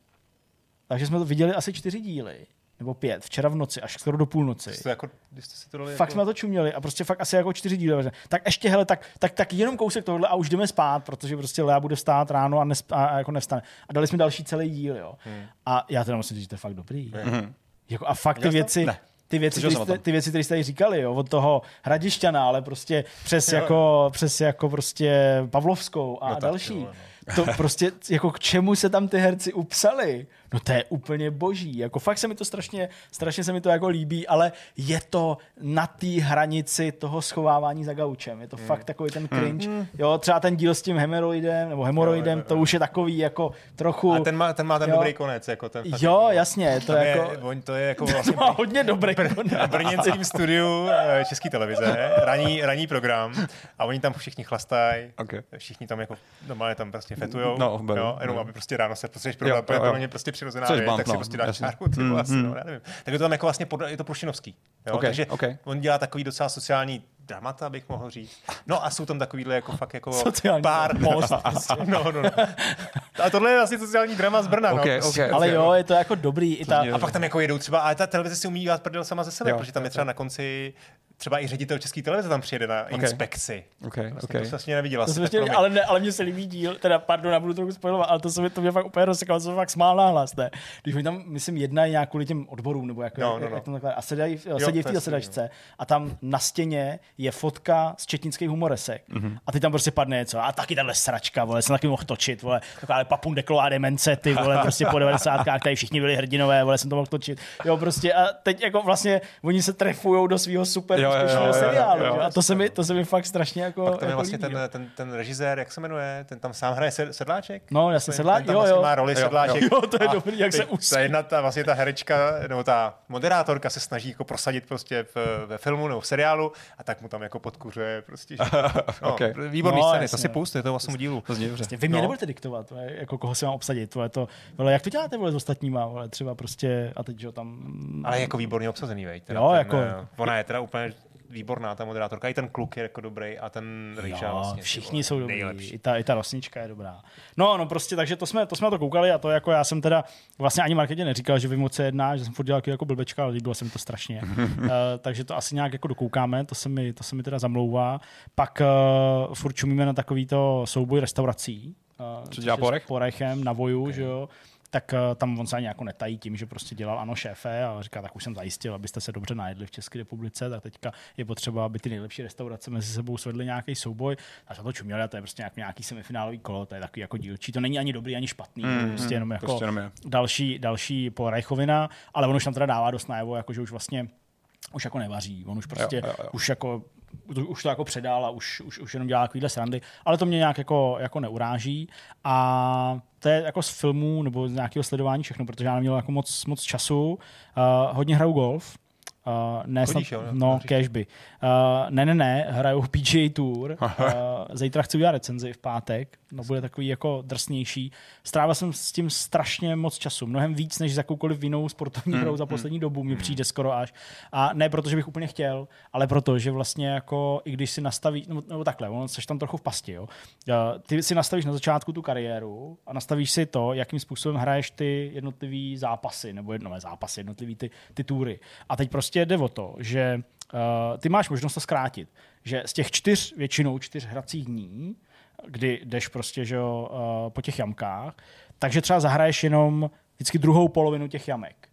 takže jsme to viděli asi čtyři díly, nebo pět, včera v noci, až skoro do půlnoci. Jste jako, když jste si to dali Fakt jako... jsme to čuměli a prostě fakt asi jako čtyři díly. Tak ještě, hele, tak, tak, tak jenom kousek tohle a už jdeme spát, protože prostě Lea bude vstát ráno a, nesp, a, a jako nevstane. A dali jsme další celý díl, jo. Hmm. A já teda musím říct, že to je fakt dobrý. Mhm. Jako, a fakt ty věci, Ne. ty věci, o jste, ty věci, které jste tady říkali, jo, od toho Hradišťana, ale prostě přes, jako, přes jako prostě Pavlovskou a No no tak, další. ty vole, To prostě, jako k čemu se tam ty herci upsali? No to je úplně boží. Jako fakt se mi to strašně, strašně se mi to jako líbí, ale je to na té hranici toho schovávání za gaučem. Je to Hmm. fakt takový ten cringe. Jo, třeba ten díl s tím hemoroidem, nebo hemoroidem, Jo, jo, jo, to už je takový jako trochu... A ten má ten, má ten Jo. dobrý konec. Jako ten fakt Jo, jako- jasně, to je je, jako... on, to je jako vlastně To má hodně dobrý konec. na brněnském studiu eh, České televize, ranní, ranní program a oni tam všichni chlastají, Okay. všichni tam jako normálně tam prostě fetujou, No, jo, jenom beru. aby prostě ráno se prostě, Jo, pro, jo, pro, pro jo. mě prostě přirozená Což věc, bump, tak si no, prostě dáš čárku, ty Mm, vole, mm. no, já nevím. Tak je to tam jako vlastně, pod, je to prušinovský, jo, Ok, takže ok. on dělá takový docela sociální dramata, bych mohl říct. No a jsou tam takovýhle jako fakt jako Sociální pár most. no, no, no. A tohle je vlastně sociální drama z Brna, no. prostě. ok. Ale jo, je to jako dobrý. I ta, A pak tam jako jedou třeba, ale ta televize si umí dělat prdel sama ze sebe, Jo, protože tam je třeba na konci třeba i ředitel české televize tam přijede na inspekci. OK, Vlastně OK. To vlastně neviděla. to ale, ne, ale mně se líbí díl, teda pardon, já budu trochu spojovat, ale to, se mi, to mě fakt úplně rozsekalo, jsem fakt smál nahlas, ne? Když oni tam, myslím, jednají nějak kvůli těm odborům, nebo jak, No, jak, no, no. jak tam takhle, a sedají, Jo, sedí v to té sedačce a tam na stěně je fotka z četnických humoresek. Mhm. Mm-hmm. A ty tam prostě padne něco, a taky tahle sračka, vole, jsem taky mohl točit, vole, taková papundeklová demence, ty vole, prostě po 90. tady všichni byli hrdinové, vole, jsem to mohl točit. Jo, prostě a teď jako vlastně oni se trefujou do svého super Jo, jo, jo, úspěšného jo, jo, seriálu, jo. a to se, mi, to se mi fakt strašně jako, Pak tam je jako vlastně líbí, ten, jo. ten, ten režisér, jak se jmenuje, ten tam sám hraje sed, sedláček? No, jasně, Ten- sedlá, ten tam jo, vlastně jo. má roli Jo, sedláček. jo, to je A dobrý, jak se teď us- Ta jedna, ta, vlastně ta herečka, nebo ta moderátorka se snaží jako prosadit prostě v, ve filmu nebo v seriálu a tak mu tam jako podkuřuje prostě. Že, no, Ok. Výborný No, scény, to si pustě, to dílů. To zní dobře. Prostě vy mě No. nebudete diktovat, jako koho si mám obsadit, vole, to, vole, jak to děláte vole, s ostatníma, vole, třeba prostě, a teď, že jo, tam... Ale jako výborně obsazený, veď. Teda Jo, ten, jako- eh, Ona je teda úplně výborná, ta moderátorka. I ten kluk je jako dobrý a ten Rejža vlastně. všichni jsou dobrý, Nejlepší. i ta, i ta rosnička je dobrá. No, no, prostě, takže to jsme, to jsme na to koukali a to jako já jsem teda vlastně ani Marketě neříkal, že vím, o co jedná, že jsem furt dělal jako blbečka, ale líbilo se mi to strašně. uh, takže to asi nějak jako dokoukáme, to se mi, to se mi teda zamlouvá. Pak uh, furt čumíme na takovýto souboj restaurací. Uh, což dělá je s Porech? Porechem na Voju, okay. že jo tak uh, tam on se ani jako netají tím, že prostě dělal ano šéfe a říká, tak už jsem zajistil, abyste se dobře najedli v České republice, tak teďka je potřeba, aby ty nejlepší restaurace mezi sebou svedly nějaký souboj. A za to čuměli, a to je prostě nějak, nějaký semifinálový kolo, to je takový jako dílčí. To není ani dobrý, ani špatný, mm, prostě jenom jako prostě jenom je. další, další porajchovina, ale on už tam teda dává dost najevo, jako že už vlastně už jako nevaří. On už prostě, Jo, jo, jo. už jako už to jako předal a už, už, už jenom dělá takovýhle srandy, ale to mě nějak jako, jako neuráží a to je jako z filmů nebo z nějakého sledování všechno, protože já neměl jako moc, moc času. Uh, hodně hraju golf, Uh, ne, Chodíš, snad, jo, no, cashby. Uh, ne, ne, ne, hraju PGA Tour. Uh, zítra chci udělat recenzi v pátek. No, bude takový jako drsnější. Strávil jsem s tím strašně moc času. Mnohem víc, než za jakoukoliv jinou sportovní Hmm, hrou za poslední dobu mi přijde skoro až. A ne proto, že bych úplně chtěl, ale proto, že vlastně jako, i když si nastavíš, nebo, nebo takhle, ono, seš tam trochu v pasti, jo. Uh, ty si nastavíš na začátku tu kariéru a nastavíš si to, jakým způsobem hraješ ty jednotlivý zápasy, nebo jednotlivé zápasy, jednotlivý ty, ty túry. A teď prostě jde o to, že uh, ty máš možnost to zkrátit. Že z těch čtyř, většinou čtyř hracích dní, kdy jdeš prostě že uh, po těch jamkách, takže třeba zahraješ jenom vždycky druhou polovinu těch jamek.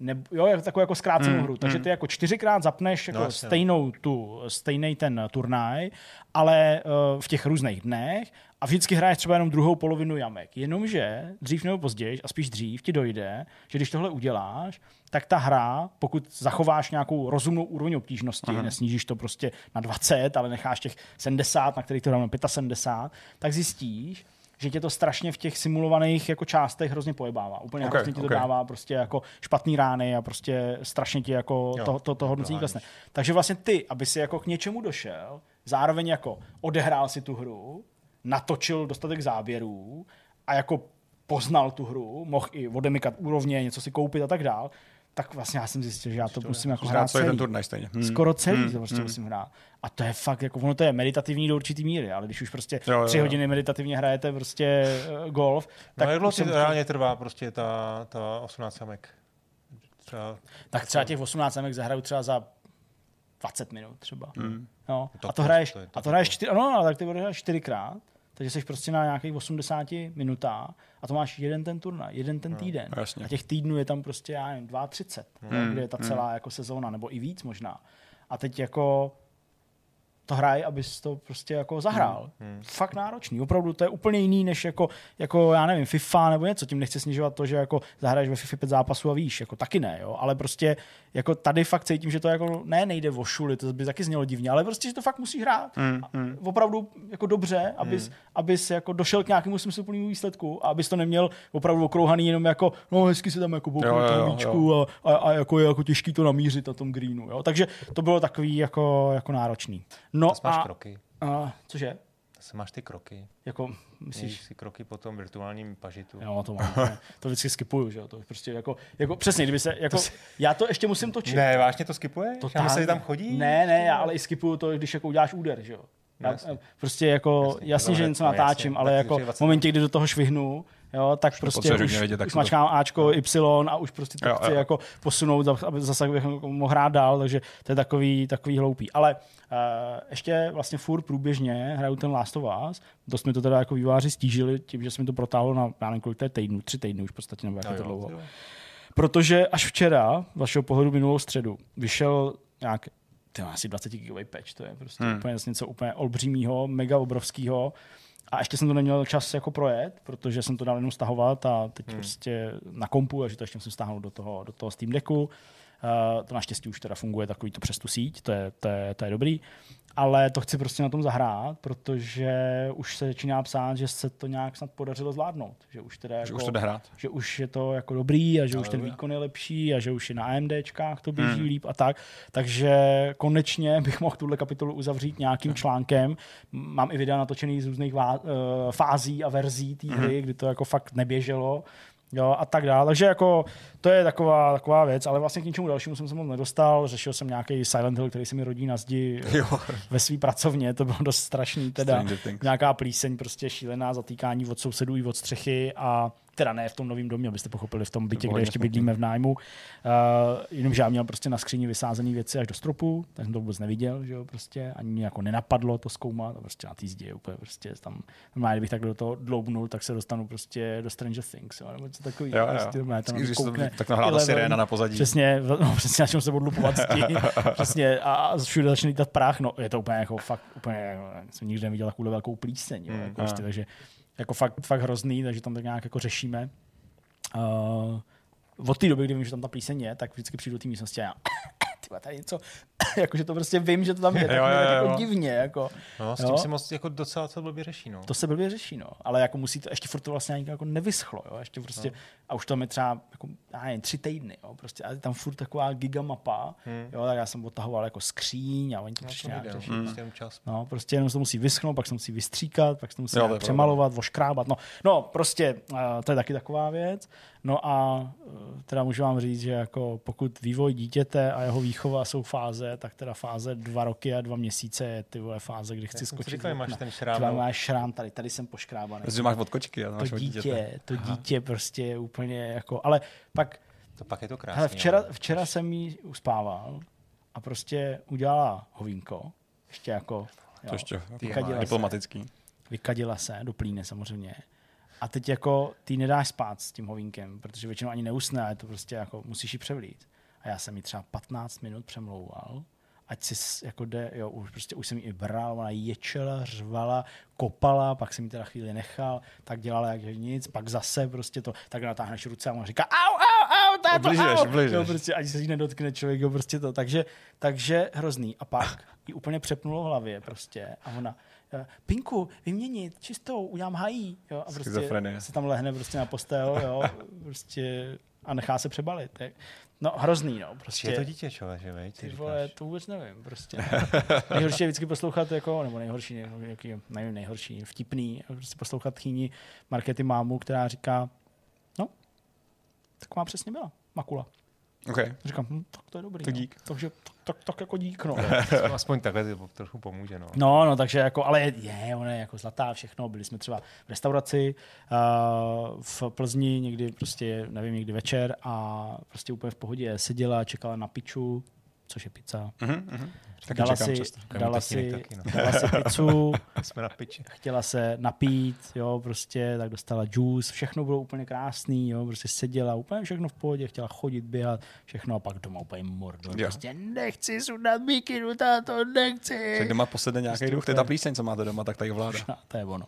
Nebo, jo, jako takovou jako zkrácenou Mm, hru. Takže mm. ty jako čtyřikrát zapneš jako No, no. stejnou tu, stejný ten turnaj, ale uh, v těch různých dnech a vždycky hraješ třeba jenom druhou polovinu jamek. Jenomže dřív nebo později, a spíš dřív, ti dojde, že když tohle uděláš, tak ta hra, pokud zachováš nějakou rozumnou úroveň obtížnosti, Aha. nesnížíš to prostě na 20, ale necháš těch 70, na kterých to hrám na 75, tak zjistíš, že tě to strašně v těch simulovaných jako částech hrozně pojebává. Úplně Ok, okay, hrozně ti to ok. dává prostě jako špatný rány a prostě strašně ti jako Jo, to, to, to hodnocení klesne. Takže vlastně ty, aby si jako k něčemu došel, zároveň jako odehrál si tu hru, natočil dostatek záběrů a jako poznal tu hru, mohl i odemykat úrovně, něco si koupit a tak dál, tak vlastně já jsem zjistil, že já to musím jako Hrát celý ten turnaj stejně. Hmm. Skoro celý Hmm, to prostě hmm. musím hrát. A to je fakt, jako ono to je meditativní do určitý míry, ale když už prostě Jo, jo, tři jo. hodiny meditativně hrajete prostě eh, golf, Tak tak, no, jak dlouho reálně trvá prostě ta, ta 18 samek? Třeba tak třeba těch 18 samek zahraju třeba za 20 minut třeba. Hmm. No. To a to to- hraješ, to je- to a to hraješ čtyři, no, ale tak ty hraješ čtyřikrát, takže jsi prostě na nějakých 80 minutách a to máš jeden ten turnaj, jeden ten týden. No, jasně. A těch týdnů je tam prostě, já nevím, 32, hmm. kde je ta celá jako sezóna, nebo i víc možná. A teď jako to hraj, abys to prostě jako zahrál. Hmm. Fakt náročný. Opravdu to je úplně jiný, než jako, jako, já nevím, FIFA nebo něco. Tím nechci snižovat to, že jako zahraješ ve FIFA 5 zápasů a víš, jako taky ne, jo. Ale prostě jako tady fakt cítím, že to jako ne, nejde o šuly, to by taky znělo divně, ale prostě, že to fakt musí hrát. Hmm. A Opravdu jako dobře, abys, abys jako došel k nějakému smysluplnému výsledku a abys to neměl opravdu okrouhaný jenom jako, no hezky se tam jako Jo, jo, bouknout jo, míčku a, a, a, jako je jako těžký to namířit na tom greenu. Jo? Takže to bylo takový jako, jako náročný. No a, kroky. a, cože? Zase máš ty kroky. Jako, Myslíš myslíš, si kroky po tom virtuálním pažitu. Jo, to mám. ne. To vždycky skipuju, že jo. To prostě jako, jako přesně, kdyby se, jako, já to ještě musím točit. Ne, vážně to skipuje? To myslím, že tam chodí? Ne, ne, já ale i skipuju to, když jako uděláš úder, že jo. Já, Jasně. prostě jako, jasně, jasně že no, něco no, natáčím, jasně, ale jako v 20 momentě, kdy do toho švihnu, jo, tak prostě už, vědět, tak už to- mačkám Ačko, Y a už prostě to Jo, chci jo. jako posunout, aby zase bych mohl hrát dál, takže to je takový, takový hloupý. Ale uh, ještě vlastně furt průběžně hraju ten Last of Us, dost mi to teda jako výváři stížili tím, že se mi to protáhlo na, já nevím, kolik to je týdnů, tři týdny už v podstatě, nebo jak je to dlouho. jo. Protože až včera, z vašeho pohledu minulou středu, vyšel nějak ty má asi 20 gigový patch, to je prostě hmm. úplně něco úplně olbřímýho, mega obrovského. A ještě jsem to neměl čas jako projet, protože jsem to dal jenom stahovat a teď hmm. prostě na kompu, takže to ještě musím stáhnout do toho, do toho Steam Decku. Uh, to naštěstí už teda funguje takový to přes tu síť, to je, to, je, to je dobrý. Ale to chci prostě na tom zahrát, protože už se začíná psát, že se to nějak snad podařilo zvládnout. Že už, teda jako, Že už to jde hrát. že už je to jako dobrý a že už ten jo. výkon je lepší a že už je na AMDčkách to běží hmm. líp a tak. Takže konečně bych mohl tuhle kapitolu uzavřít nějakým článkem. Mám i videa natočený z různých vá- eh, fází a verzí té hry, kdy to jako fakt neběželo. Jo, a tak dále. Takže jako to je taková, taková věc, ale vlastně k ničemu dalšímu jsem se moc nedostal. Řešil jsem nějaký Silent Hill, který se mi rodí na zdi Jo. ve své pracovně, to bylo dost strašný. Teda nějaká plíseň, prostě šílená zatýkání od sousedů i od střechy a teda ne v tom novém domě, abyste pochopili v tom bytě, kde ještě bydlíme v nájmu. Uh, jenomže já měl prostě na skříni vysázené věci až do stropu, tak jsem to vůbec neviděl, že jo, prostě, ani mě jako nenapadlo to zkoumat, a prostě na té zdi je úplně prostě tam, normálně, kdybych tak do toho dloubnul, tak se dostanu prostě do Stranger Things, jo, nebo něco takového. Jo, jo. Prostě, normálně tam když koukne tak Eleven. siréna na pozadí. Přesně, no, přesně na čem se odlupovat zdi. přesně, a, všude začne lítat prach, no, je to úplně jako fakt, úplně, jako, jsem nikdy neviděl takovou velkou plíseň, jo, Mm, jako prostě, takže jako fakt, fakt hrozný, takže tam tak nějak jako řešíme. Uh, od té doby, kdy vím, že tam ta plíseň je, tak vždycky přijdu do té místnosti a já ty vole, tady něco, jakože to prostě vím, že to tam je, tak Jo, jo, jo, jo. jako divně, jako. No, s Jo. tím se moc jako docela co blbě řeší, no. To se blbě řeší, no. Ale jako musí to, ještě furt to vlastně ani jako nevyschlo, jo. Ještě prostě, no. a už tam je třeba, jako, já nevím, tři týdny, jo. Prostě, a tam furt taková gigamapa, hmm. jo, tak já jsem odtahoval jako skříň a oni to No, přišli to nějak no. řešit. Prostě jenom čas. No, prostě jenom se to musí vyschnout, pak se to musí vystříkat, pak se to musí Jo, jo, to přemalovat, voškrábat. No, no prostě uh, to je taky taková věc. No a uh, teda můžu vám říct, že jako pokud vývoj dítěte a jeho výchova jsou fáze, tak teda fáze dva roky a dva měsíce je ty vole fáze, kdy chci si skočit. říkal, máš ten šrám, Třeba no. máš šrám tady, tady jsem poškrábaný. Protože máš od kočky a máš To od dítěte. dítě, to dítě prostě je úplně jako, ale pak To pak je to krásné. Hele, včera, včera jsem jí uspával a prostě udělala hovínko, ještě jako, To ještě vykadila se, diplomatický. vykadila se do plíny samozřejmě. A teď jako ty nedáš spát s tím hovínkem, protože většinou ani neusne a je to prostě jako musíš ji převlít. A já jsem ji třeba 15 minut přemlouval, ať si jako jde, jo, už, prostě už jsem ji i bral, ona ječela, řvala, kopala, pak jsem ji teda chvíli nechal, tak dělala jak nic, pak zase prostě to, tak natáhneš ruce a ona říká au, au, au, táto, Obližuješ, au. obližuješ. Jo, prostě ani se jí nedotkne člověk, jo, prostě to, takže, takže hrozný. A pak ji úplně přepnulo v hlavě prostě a ona, Pinku, vyměnit, čistou, udělám hají, jo, a prostě Schizofrenie. se tam lehne prostě na postel, jo, prostě a nechá se přebalit. Jak. No hrozný, no, prostě. Je to dítě, člověče, veď? Ty vole, to vůbec nevím, prostě. nejhorší je vždycky poslouchat, jako, nebo nejhorší, nějaký, nevím, nejhorší, vtipný, prostě poslouchat chýni Markety mámu, která říká, no, tak má přesně byla, makula. OK. Říkám, hm, tak to je dobrý. Tak no. dík. Takže tak, tak, tak jako dík, no. Aspoň takhle to trochu pomůže, no. No, no, takže jako, ale je, je, ona je jako zlatá, všechno. Byli jsme třeba v restauraci uh, v Plzni někdy prostě, nevím, někdy večer a prostě úplně v pohodě seděla, čekala na piču, což je pizza. Mhm, mhm. Taky Dala si, často. dala, si, taky, no. dala si pizzu, Jsme na piči. chtěla se napít, jo, prostě, tak dostala juice, všechno bylo úplně krásný, jo, prostě seděla, úplně všechno v pohodě, chtěla chodit, běhat, všechno a pak doma úplně mordo. Jo. Prostě nechci sundat mikinu, táto, nechci. Tak doma posedne nějaký Prostě duch, to je ta plíseň, co máte doma, tak tady vláda. No, to je ono.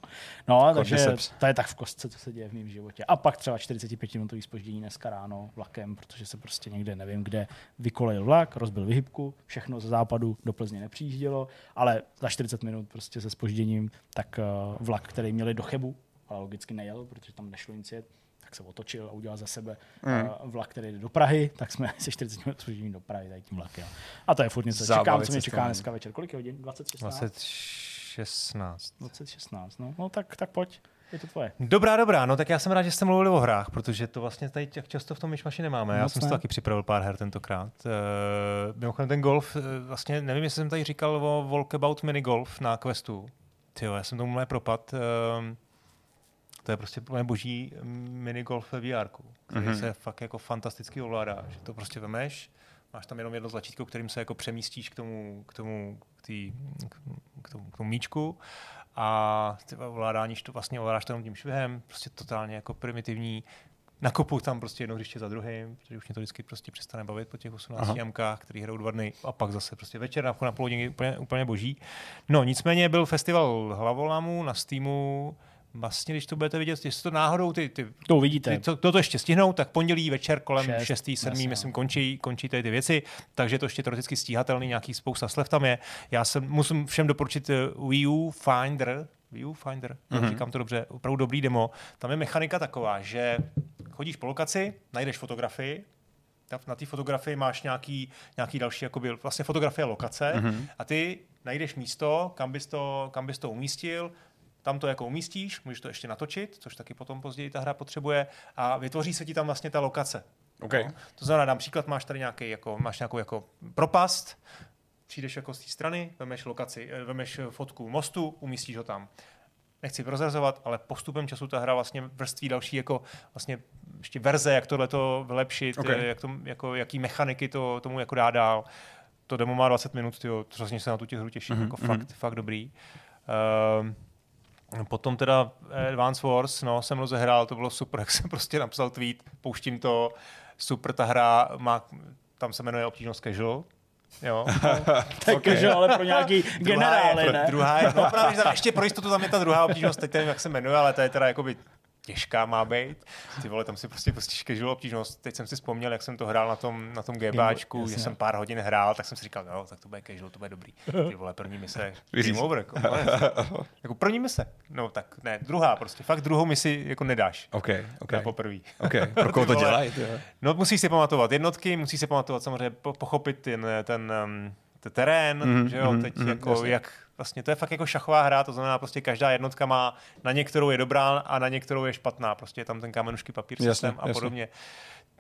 No, takže Cordyceps. to je tak v kostce, co se děje v mém životě. A pak třeba 45 minutový spoždění dneska ráno vlakem, protože se prostě někde nevím kde vykolejil vlak, rozbil vyhybku, všechno ze západu do Plzně nepřijíždělo, ale za 40 minut prostě se spožděním, tak uh, vlak, který měli do Chebu, ale logicky nejel, protože tam nešlo nic jet, tak se otočil a udělal za sebe Mm. vlak, který jde do Prahy, tak jsme se 40 minut spožděním do Prahy tady tím vlakem. A to je furt něco. Čekám, Zábavy co mě čeká dneska večer. Kolik je hodin? 26? 2016. 2016, no. no tak, tak pojď, je to tvoje. Dobrá, dobrá, no tak já jsem rád, že jste mluvili o hrách, protože to vlastně tady tak často v tom myšmaši nemáme. Já Moc jsem si ne. to taky připravil pár her tentokrát. Uh, mimochodem ten golf, uh, vlastně nevím, jestli jsem tady říkal o Walkabout Mini Golf na Questu. Tyjo, já jsem tomu mlé propad. Uh, to je prostě úplně boží minigolf ve VR, který Mhm. se fakt jako fantasticky ovládá. Že to prostě vemeš, máš tam jenom jedno tlačítko, kterým se jako přemístíš k tomu, k tomu, k, tý, k, k, tomu, k tomu míčku a ty ovládáníš to vlastně ovládáš to jenom tím švihem, prostě totálně jako primitivní. Nakopu tam prostě jedno hřiště za druhým, protože už mě to vždycky prostě přestane bavit po těch 18 Aha. MK, který hrajou dva dny a pak zase prostě večer na, na půl hodiny úplně, úplně boží. No nicméně byl festival Hlavolamů na Steamu, vlastně, když to budete vidět, jestli to náhodou ty, ty To uvidíte. ty, to, to, to ještě stihnou, tak pondělí večer kolem Šest, 6. 7. jasně, myslím, no. končí, končí tady ty věci, takže to ještě teoreticky stíhatelný, nějaký spousta slev tam je. Já jsem, musím všem doporučit eh, Wii U Finder, Wii U Finder, Mhm. mm-hmm. říkám to dobře, opravdu dobrý demo. Tam je mechanika taková, že chodíš po lokaci, najdeš fotografii, na té fotografii máš nějaký, nějaký další, jakoby, vlastně fotografie lokace Mhm. a ty najdeš místo, kam bys to, kam bys to umístil, tam to jako umístíš, můžeš to ještě natočit, což taky potom později ta hra potřebuje a vytvoří se ti tam vlastně ta lokace. OK. No. To znamená, dám příklad, máš tady nějaký, jako, máš nějakou jako propast, přijdeš jako z té strany, vemeš lokaci, eh, vemeš fotku mostu, umístíš ho tam. Nechci prozrazovat, ale postupem času ta hra vlastně vrství další jako vlastně ještě verze, jak tohle to vylepšit, Ok. okay. jak to, jako, jaký mechaniky to tomu jako dá dál. To demo má 20 minut, tyjo, hrozně se na tu těch hru těším, Mhm, mm-hmm. jako fakt, fakt dobrý. Um, Potom teda Advance Wars, no, jsem rozehrál, to bylo super, jak jsem prostě napsal tweet, pouštím to, super, ta hra má, tam se jmenuje obtížnost casual, jo. Tak okay. že, ale pro nějaký generály, je, ne? Druhá je, no právě, ještě pro jistotu tam je ta druhá obtížnost, teď nevím, jak se jmenuje, ale to je teda jakoby těžká má být. Ty vole, tam si prostě pustíš casual obtížnost. Teď jsem si vzpomněl, jak jsem to hrál na tom, na tom GBAčku, že jsem pár hodin hrál, tak jsem si říkal, no, tak to bude casual, to bude dobrý. Ty vole, první mise, game over. Jako, jako první mise. No tak ne, druhá prostě. Fakt druhou misi jako nedáš. OK, OK. Na poprvé. OK. Pro koho to dělají? No musíš si pamatovat jednotky, musíš si pamatovat samozřejmě po- pochopit ten, ten, um, ten terén, mm, že jo, mhm, teď mhm, jako jasně. jak vlastně to je fakt jako šachová hra, to znamená prostě každá jednotka má, na některou je dobrá a na některou je špatná, prostě je tam ten kamenušky papír Jasně, systém a jasně. podobně.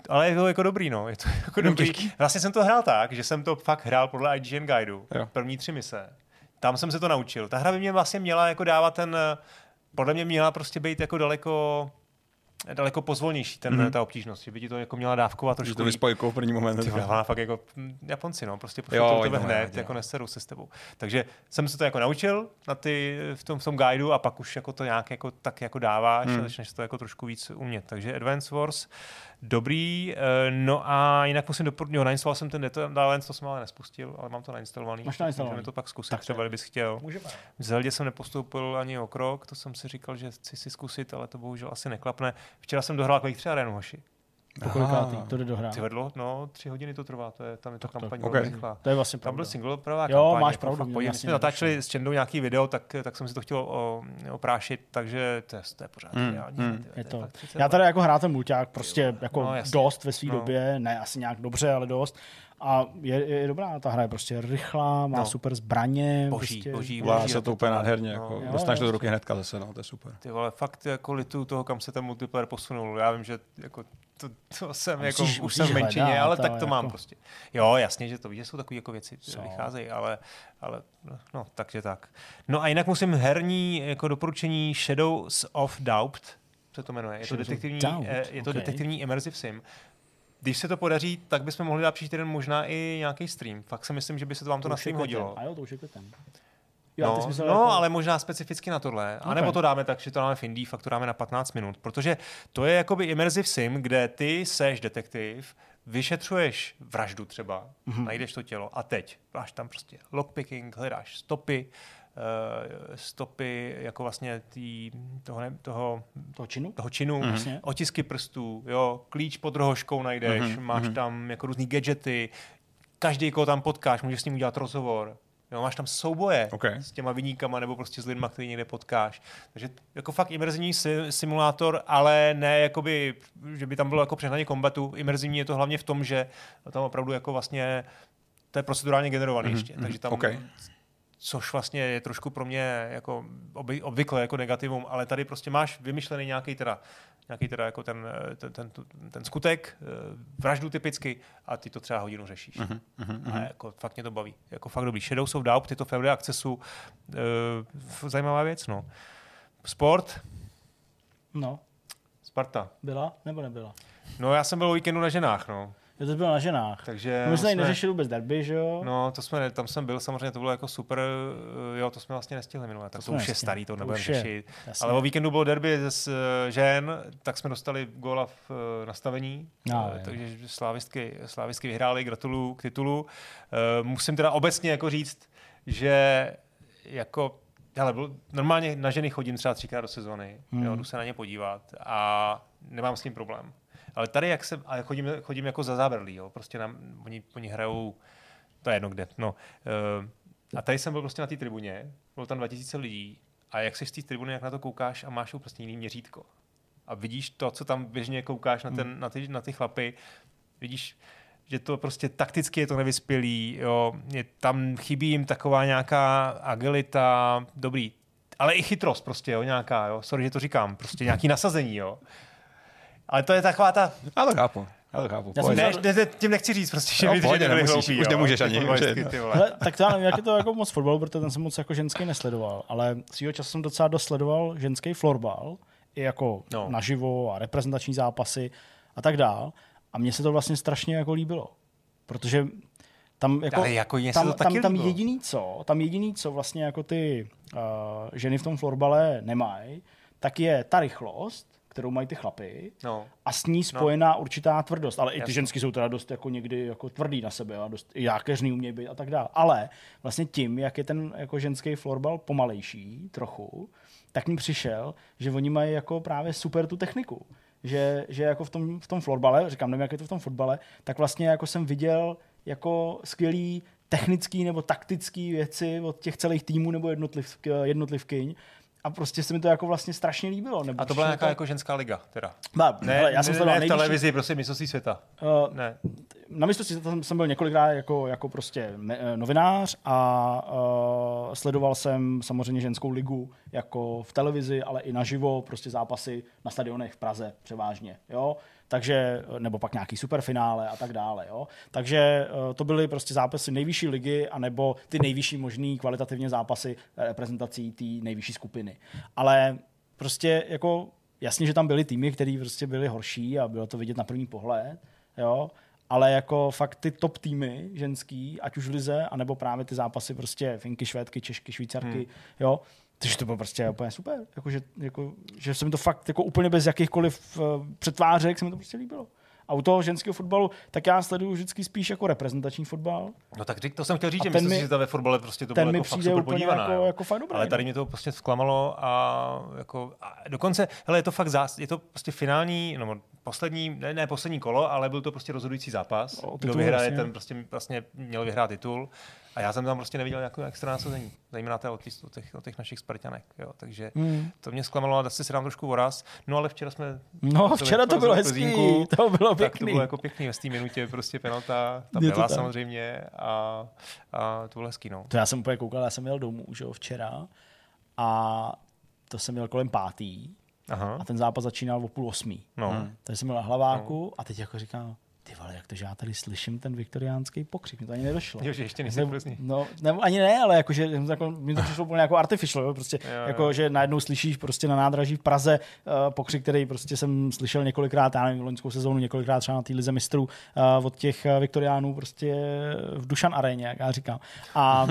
Ale je to jako dobrý, no. Je to jako dobrý. těžký. Vlastně jsem to hrál tak, že jsem to fakt hrál podle IGN guideu. Jo. První tři mise. Tam jsem se to naučil. Ta hra by mě vlastně měla jako dávat ten, podle mě měla prostě být jako daleko daleko pozvolnější ten, Mhm. mm-hmm. ta obtížnost, že by ti to jako měla dávkovat Že trošku to líp. vyspojkou v první moment. Ty vole, fakt jako hm, Japonci, no, prostě Jo, pošlou to tebe hned, jako neserou se s tebou. Takže jsem se to jako naučil na ty, v tom, v tom guideu a pak už jako to nějak jako, tak jako dáváš Hmm. a začneš to jako trošku víc umět. Takže Advance Wars, dobrý, eh, no a jinak musím doporučit, jo, nainstaloval jsem ten Dead Islands, to jsem ale nespustil, ale mám to nainstalovaný. Máš nainstalovaný. Můžeme to pak zkusit, Tak třeba kdybys chtěl. Můžeme. V Zeldě jsem nepostoupil ani o krok, to jsem si říkal, že chci si zkusit, ale to bohužel asi neklapne. Včera jsem dohrál Quake 3 Arenu, hoši. Po kolikátý to jde dohrát. Ty vedlo, no, tři hodiny to trvá, to je, tam je ta kampaň ok. velmi rychlá. To je vlastně Tam pravda. byl single pravá Jo, kampaň, máš jako pravdu, fakt vlastně jsme natáčeli s Čendou nějaký video, tak, tak jsem si to chtěl o, oprášit, takže to je, to je pořád Mm, ideální. mm. Ty, Je to. 30 Já tady jako hrál ten mulťák prostě jako No, jasně. dost ve své No. době, ne asi nějak dobře, ale dost. A je, je, dobrá, ta hra je prostě rychlá, má No. super zbraně. Boží, prostě, boží, Vlá boží se to úplně nádherně. No. Jako, Jo, dostaneš to do ruky hnedka zase, no, to je super. Ty vole, fakt jako litu toho, kam se ten multiplayer posunul. Já vím, že jako to, to jsem, Musíš- jako, už musíš jsem v menšině, hledat, ale tak to mám jako- prostě. Jo, jasně, že to víš, že jsou takové jako věci, Jsou. vycházejí, ale, ale no, takže tak. No a jinak musím herní jako doporučení Shadows of Doubt, se to jmenuje. Je to detektivní, Doubt, eh, je to ok. detektivní immersive sim. Když se to podaří, tak bychom mohli dát příští týden možná i nějaký stream. Fakt si myslím, že by se to vám to, To na stream hodilo. A jo, to už je květen. Jo, No, no jako- ale možná specificky na tohle. A Ok. nebo to dáme tak, že to dáme v Indii, fakt to dáme na 15 minut. Protože to je jakoby immersive sim, kde ty seš detektiv, vyšetřuješ vraždu třeba, Mhm. mm-hmm. najdeš to tělo a teď máš tam prostě lockpicking, hledáš stopy, stopy jako vlastně tý, toho, ne, toho, toho činu? toho činu, mm-hmm. otisky prstů, jo, klíč pod rohoškou najdeš, Mhm, mm-hmm. máš tam jako různý gadgety, každý, koho tam potkáš, můžeš s ním udělat rozhovor. Jo, máš tam souboje Ok. s těma vyníkama nebo prostě s lidma, který někde potkáš. Takže jako fakt imerzivní si, simulátor, ale ne jakoby, že by tam bylo jako přehnaně kombatu. Imerzivní je to hlavně v tom, že tam opravdu jako vlastně to je procedurálně generovaný Mhm, ještě. mhm, Takže tam ok. Což vlastně je trošku pro mě jako obvykle jako negativum, ale tady prostě máš vymyšlený nějaký teda, nějaký teda jako ten, ten, ten, ten skutek, eh, vraždu typicky a ty to třeba hodinu řešíš. Mhm, mhm, A mhm. jako fakt mě to baví. Jako fakt dobrý. Shadows of Doubt, je to v Early Accessu. E, zajímavá věc, no. Sport, No, Sparta. byla nebo nebyla? No já jsem byl o víkendu na ženách, no. Jo, to bylo na ženách. Takže No, my jsme neřešili vůbec derby, že jo? No, to jsme, tam jsem byl, samozřejmě to bylo jako super, eh, jo, to jsme vlastně nestihli minule, tak to, jsme už je nestihli, starý, to, to nebudeme je, řešit. jasně. Ale o víkendu bylo derby z eh, žen, tak jsme dostali góla v eh, nastavení, No, takže slávistky, slávistky vyhráli, gratuluju k titulu. Musím teda obecně jako říct, že jako Hele, byl, normálně na ženy chodím třeba třikrát do sezony, hmm. jo, jdu se na ně podívat a nemám s tím problém. Ale tady, jak se, ale chodím, chodím jako za zábrlí, jo, prostě nám, oni, oni hrajou, to je jedno kde, no. Uh, a tady jsem byl prostě na té tribuně, bylo tam 2000 lidí a jak jsi z té tribuny, jak na to koukáš a máš prostě jiný měřítko. A vidíš to, co tam běžně koukáš na, ten, na, ty, na ty chlapy, vidíš, že to prostě takticky je to nevyspělý, jo, je, tam chybí jim taková nějaká agilita, dobrý, ale i chytrost prostě, jo, nějaká, jo, sorry, že to říkám, prostě nějaký nasazení, jo. Ale to je taková ta, Já to chápu. Já to chápu. Já jsem myslel- ne, ne, tím nechci říct prostě, že No, by pohodě, že byli nemusíš, hloupí, už jo, nemůžeš ani. Hele, tak to já nevím, jak je to jako moc fotbal, protože ten jsem moc jako ženský nesledoval, ale svýho času jsem docela dosledoval ženský florbal, i jako No. naživo a reprezentační zápasy a tak dál. A mně se to vlastně strašně jako líbilo, protože tam jako, Ale jako tam, tam, tam líbilo. jediný co, tam jediný co vlastně jako ty uh, ženy v tom florbale nemají, tak je ta rychlost, kterou mají ty chlapy, No. a s ní spojená no. určitá tvrdost. Ale i ty ženský jsou teda dost jako někdy jako tvrdý na sebe a dost jákeřný umějí být a tak dále. Ale vlastně tím, jak je ten jako ženský florbal pomalejší trochu, tak mi přišel, že oni mají jako právě super tu techniku. Že, že jako v tom, v tom florbale, říkám, nevím, jak je to v tom fotbale, tak vlastně jako jsem viděl jako skvělý technický nebo taktický věci od těch celých týmů nebo jednotliv, jednotlivkyň. A prostě se mi to jako vlastně strašně líbilo. Nebo A to byla nějaká jako ženská liga, teda. Ba, Ne, hele, já jsem ne, sledoval ne v televizi, prostě mistrovství světa. Uh, Ne. na mistrovství světa jsem, jsem byl několikrát jako, jako prostě me, eh, novinář a uh, sledoval jsem samozřejmě ženskou ligu jako v televizi, ale i naživo, prostě zápasy na stadionech v Praze převážně, jo. Takže, nebo pak nějaký superfinále a tak dále, jo. Takže uh, to byly prostě zápasy nejvyšší ligy, anebo ty nejvyšší možný kvalitativně zápasy reprezentací té nejvyšší skupiny. Ale prostě jako jasně, že tam byly týmy, které prostě byly horší a bylo to vidět na první pohled, jo, ale jako fakt ty top týmy ženský, ať už v lize, anebo právě ty zápasy prostě Finky, Švédky, Češky, Švýcarky, hmm. jo, takže to bylo prostě úplně super. Jako, že, jako, že se mi to fakt jako úplně bez jakýchkoliv uh, přetvářek se mi to prostě líbilo. A u toho ženského fotbalu, tak já sleduju vždycky spíš jako reprezentační fotbal. No tak to jsem chtěl říct, že myslím si, že ve fotbale prostě to bylo jako fakt super podívaná. Jako, jako fakt dobré, ale tady mě to prostě zklamalo a jako a dokonce, hele, je to fakt zás, je to prostě finální, no poslední, ne, ne poslední kolo, ale byl to prostě rozhodující zápas. O, Kdo vyhraje, vlastně. ten prostě vlastně měl vyhrát titul. A já jsem tam prostě neviděl nějakou extra nasazení, zejména té o těch, o těch, o těch našich Spartanek. Jo. Takže mm. to mě zklamalo a asi se dám trošku voraz. No ale včera jsme... No, včera to bylo hezký, to bylo pěkný. Tak to bylo jako pěkný, v té minutě prostě penalta, tam byla samozřejmě a, a to bylo hezký. No. To já jsem úplně koukal, já jsem jel domů že jo, včera a to jsem měl kolem pátý Aha. a ten zápas začínal o půl osmí. No. Hmm. Takže jsem byl na hlaváku no. a teď jako říkám, ty vole, jak to, že já tady slyším ten viktoriánský pokřik, mi to ani nedošlo. Jo, že ještě nejsem ne, No, ne, ani ne, ale jakože jako, mi to přišlo úplně jako artificial, jo, prostě, jo, jo. jako, že najednou slyšíš prostě na nádraží v Praze uh, pokřik, který prostě jsem slyšel několikrát, já nevím, loňskou sezónu několikrát třeba na té lize mistrů uh, od těch uh, viktoriánů prostě v Dušan aréně, jak já říkám. A uh,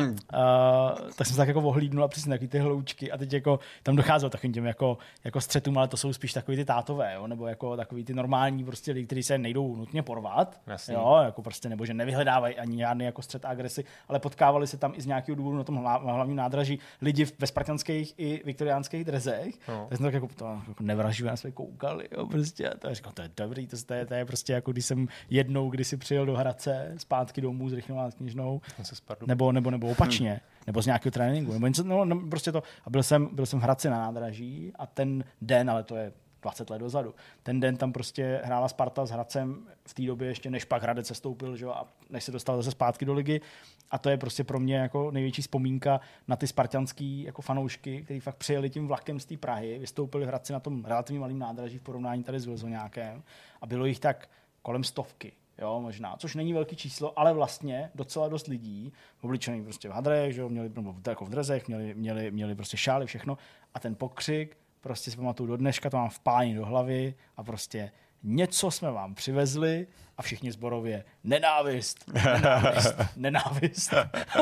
tak jsem se tak jako ohlídnul a přesně takový ty hloučky a teď jako tam docházelo takovým těm jako, jako střetům, ale to jsou spíš takový ty tátové, jo, nebo jako takový ty normální prostě lidi, kteří se nejdou nutně porvat porvat, Jasně. jo, jako prostě, nebo že nevyhledávají ani žádný jako střed agresi, ale potkávali se tam i z nějakého důvodu na tom hlavním nádraží lidi ve spartanských i viktoriánských drezech, no. tak jsem tak jako, to, jako nevraživě na své koukali, jo, prostě, a to je, říkal, to je dobrý, to, je, to je prostě jako když jsem jednou, když si přijel do Hradce, zpátky domů s Rychnová knižnou, nebo, nebo, nebo opačně, hmm. nebo z nějakého tréninku, nebo něco, no, no, prostě to, a byl jsem, byl jsem v Hradci na nádraží a ten den, ale to je 20 let dozadu. Ten den tam prostě hrála Sparta s Hradcem v té době ještě než pak Hradec sestoupil, že, a než se dostal zase zpátky do ligy. A to je prostě pro mě jako největší vzpomínka na ty spartianský jako fanoušky, kteří fakt přijeli tím vlakem z té Prahy, vystoupili Hradci na tom relativně malém nádraží v porovnání tady s Vilzoňákem a bylo jich tak kolem stovky. Jo, možná, což není velký číslo, ale vlastně docela dost lidí, obličených prostě v hadrech, že jo, měli, nebo jako v drezech, měli, měli, měli prostě šály, všechno. A ten pokřik, prostě si pamatuju do dneška, to mám vpálení do hlavy a prostě něco jsme vám přivezli a všichni zborově nenávist, nenávist, nenávist.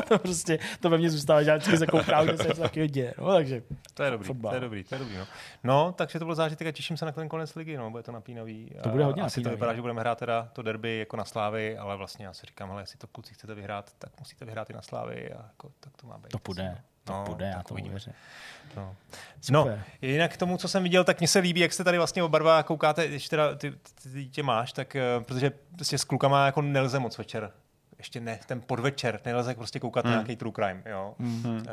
to prostě, to ve mně zůstává, že vždycky se koukám, že se něco takového děje. No, takže to je dobrý, fotbal. to je dobrý, to je dobrý. No. no, takže to byl zážitek a těším se na ten konec ligy, no, bude to napínavý. To bude hodně Asi napínavý. to vypadá, že budeme hrát teda to derby jako na Slávy, ale vlastně já si říkám, ale jestli to kluci chcete vyhrát, tak musíte vyhrát i na Slávy a jako, tak to má být. To půjde. No. To no, půjde, já to uvěřím. No. no, jinak k tomu, co jsem viděl, tak mně se líbí, jak jste tady vlastně oba dva koukáte, když teda ty, ty, ty tě máš, tak uh, protože prostě s klukama jako nelze moc večer ještě ne, ten podvečer, nelze prostě koukat mm. na hmm. nějaký true crime, jo. Mm. Uh,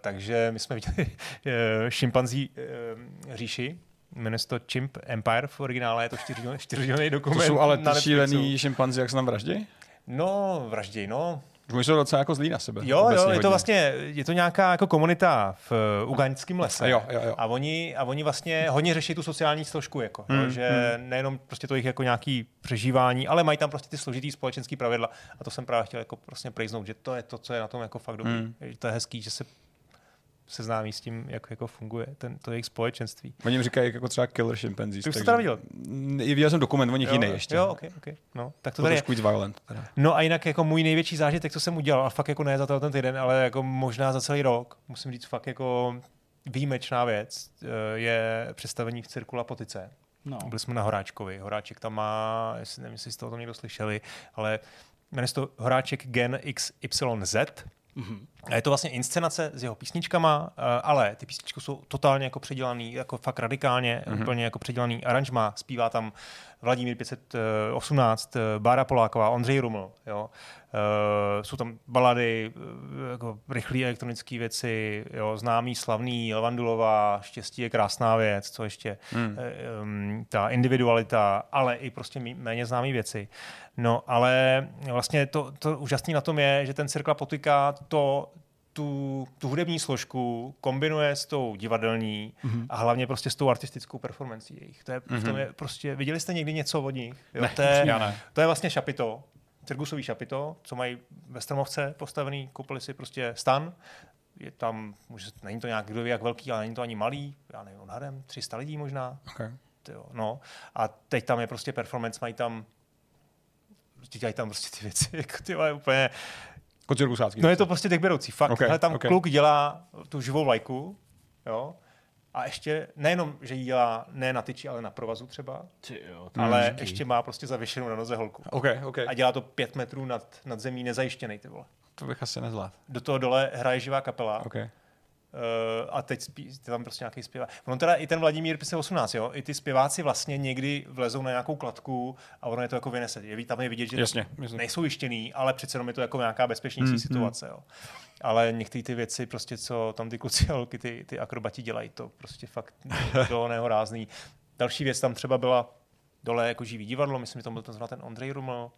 takže my jsme viděli uh, šimpanzí uh, říši, jmenuje se to Chimp Empire v originále, je to čtyřdílný dokument. To jsou ale ty šílený šimpanzi, jak se tam vraždí? No, vraždí, no. Oni jsou docela jako zlí na sebe. Jo, jo, je hodně. to vlastně, je to nějaká jako komunita v uh, ugaňském lese. Jo, jo, jo. A oni, a oni vlastně hodně řeší tu sociální složku, jako, hmm, jo, že hmm. nejenom prostě to jich jako nějaký přežívání, ale mají tam prostě ty složitý společenské pravidla. A to jsem právě chtěl jako prostě prejznout, že to je to, co je na tom jako fakt dobrý. Hmm. To je hezký, že se seznámí s tím, jak jako funguje ten, to jejich společenství. Oni jim říkají jako třeba killer chimpanzees. Ty jsi to viděl? Viděl jsem dokument o nich jiný ještě. Jo, okay, okay. No, tak to, to tady je. violent. Teda. No a jinak jako můj největší zážitek, co jsem udělal, a fakt jako ne za ten týden, ale jako možná za celý rok, musím říct fakt jako výjimečná věc, eh, je představení v Cirkula Potice. No. Byli jsme na Horáčkovi. Horáček tam má, jestli nevím, jestli z toho to někdo slyšeli, ale jmenuje se to Horáček Gen XYZ Mm-hmm. A je to vlastně inscenace s jeho písničkama, eh, ale ty písničky jsou totálně jako předělaný, jako fakt radikálně, mm-hmm. úplně jako předělaný aranžma. Zpívá tam Vladimír 518, eh, Bára Poláková, Ondřej Ruml. Jo. Uh, jsou tam balady, jako rychlé elektronické věci, jo, známý, slavný, Levandulová, štěstí je krásná věc, co ještě, hmm. um, ta individualita, ale i prostě méně známé věci. No, ale vlastně to, to úžasné na tom je, že ten Cirkla potýká to, tu, tu hudební složku kombinuje s tou divadelní mm-hmm. a hlavně prostě s tou artistickou performancí jejich. To je, mm-hmm. v tom mhm. je prostě, viděli jste někdy něco od nich? Jo, ne, to, je, ne. to je vlastně šapito, cirkusový šapito, co mají ve Stromovce postavený, koupili si prostě stan, je tam, může, není to nějak kdo ví jak velký, ale není to ani malý, já nevím, odhadem 300 lidí možná. Okay. Tyjo, no. A teď tam je prostě performance, mají tam dělají tam prostě ty věci, jako ty vole, úplně, Kocirkusátský. no je to prostě tak beroucí, fakt. Okay, Okay, tam okay. kluk dělá tu živou vlajku, jo, a ještě nejenom, že ji dělá ne na tyči, ale na provazu třeba, Ty jo, ale ještě má prostě zavěšenou na noze holku. OK, OK. A dělá to pět metrů nad, nad zemí nezajištěný, ty vole. To bych asi nezvládl. Do toho dole hraje živá kapela. OK. Uh, a teď spí, tam prostě nějaký zpěvák. Ono teda i ten Vladimír pise 18, jo, i ty zpěváci vlastně někdy vlezou na nějakou kladku a ono je to jako vynese. Je, tam je vidět, že Jasně, jasně. nejsou jištěný, ale přece jenom je to jako nějaká bezpečnější Hmm, situace, jo. Ale některé ty věci, prostě, co tam ty kluci a holky, ty, ty akrobati dělají, to prostě fakt do nehorázný. Další věc tam třeba byla dole jako živý divadlo, myslím, že tam byl ten, ten Ondrej Ruml,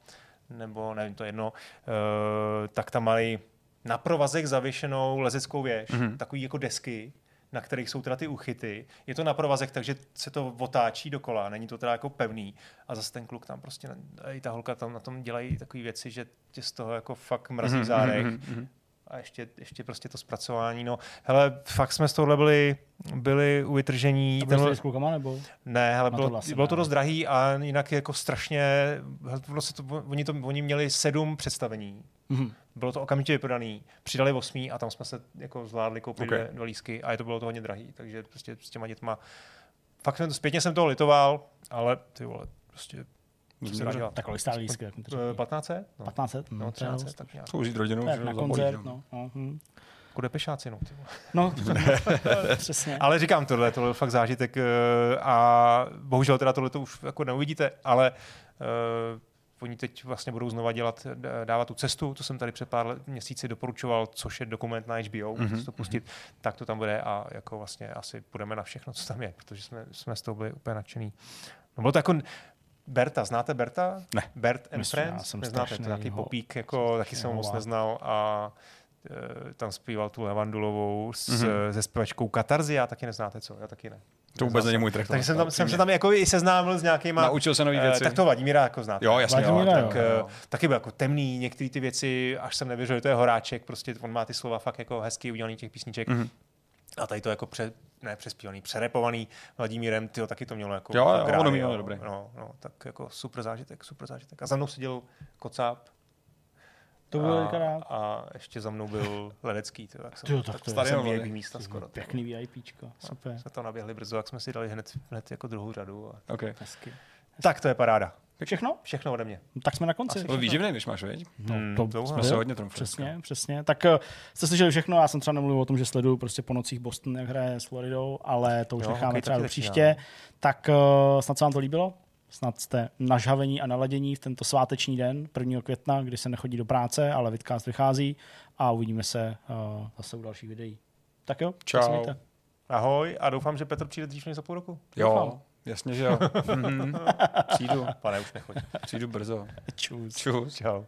nebo nevím, to je jedno, uh, tak tam mají na provazech zavěšenou lezeckou věž, Mhm. mm-hmm. takový jako desky, na kterých jsou teda ty uchyty. Je to na provazech, takže se to otáčí dokola, není to teda jako pevný. A zase ten kluk tam prostě, i ta holka tam na tom dělají takové věci, že tě z toho jako fakt mrazí v zádech. mhm. A ještě, ještě prostě to zpracování. No, hele, fakt jsme z tohohle byli, byli u vytržení. To bylo Tenhle- s klukama, nebo? ne, ale Na bylo, to vlastně bylo to dost drahý a jinak jako strašně, bylo se to, oni, to, oni měli sedm představení. Mhm. Bylo to okamžitě vyprodaný, přidali osmý a tam jsme se jako zvládli koupit Okay. dva lísky a je to bylo to hodně drahý, takže prostě s těma dětma, fakt jsem to, zpětně jsem toho litoval, ale ty vole, prostě, co se dá dělat? Tak kolik Eh, řekni? 1500? No, 1500? no, No, to je 13, dost. tak nějak. Rodinu, Tak na zabolí, koncert, no. no. hm. Jako depešáci, no. No, přesně. Ale říkám, tohle, tohle je fakt zážitek eh, a bohužel teda tohle to už jako neuvidíte, ale uh, oni teď vlastně budou znova dělat, dávat tu cestu, to jsem tady před pár měsíci doporučoval, což je dokument na HBO, Mhm, mm-hmm. to pustit, tak to tam bude a jako vlastně asi půjdeme na všechno, co tam je, protože jsme, jsme z toho byli úplně nadšený. No bylo to jako Berta, znáte Berta? Ne. Bert and Myslím, já Friends? jsem Neznáte, to nějaký popík, jako taky jsem ho moc neznal a eh, tam zpíval tu Levandulovou s, Mhm. mm-hmm. se zpěvačkou Katarzy, já taky neznáte co, já taky ne. To vůbec není můj track. Takže jsem tam, jsem se tam jako i seznámil s nějakýma... Naučil se nový eh, věci. tak to Vladimíra jako znáte. Jo, jasně. Jo, Vladimíra, tak, jo, eh, jo. taky byl jako temný, některé ty věci, až jsem nevěřil, že to je horáček, prostě on má ty slova fakt jako hezky udělaný těch písniček. Mhm. Mm-hmm. A tady to jako pře, ne přespívaný, přerepovaný Vladimírem, tyjo, taky to mělo jako Jo, jo, rádi, ono mělo dobrý. No, no, tak jako super zážitek, super zážitek. A za mnou seděl Kocáb, To bylo a, a ještě za mnou byl Ledecký, tyjo, tak jsem, Tyjo, tak tak to jsem. VIP místa skoro. tyjo. Pěkný VIPčko, super. Jsme tam naběhli brzo, jak jsme si dali hned, hned jako druhou řadu. A... Okay. Hezky. Tak to je paráda. Všechno? Všechno ode mě. No, Tak jsme na konci. To výživný, když máš, veď? No, Hmm, to dlouho. Jsme se hodně trumfli. Přesně, přesně. Tak eh, jste slyšeli všechno, já jsem třeba nemluvil o tom, že sleduju prostě po nocích Boston, jak hraje s Floridou, ale to už Jo, necháme hokej třeba do příště. Tak uh, snad se vám to líbilo? Snad jste nažhavení a naladění v tento sváteční den, 1. května, kdy se nechodí do práce, ale Vidcast vychází a uvidíme se uh, zase u dalších videí. Tak jo, Čau. tak. Ahoj a doufám, že Petr přijde dřív než za půl roku. Jo, jasně, že jo. Mhm. Přijdu, Pane, už nechodí. přijdu brzo. Čus. Čus. Čau.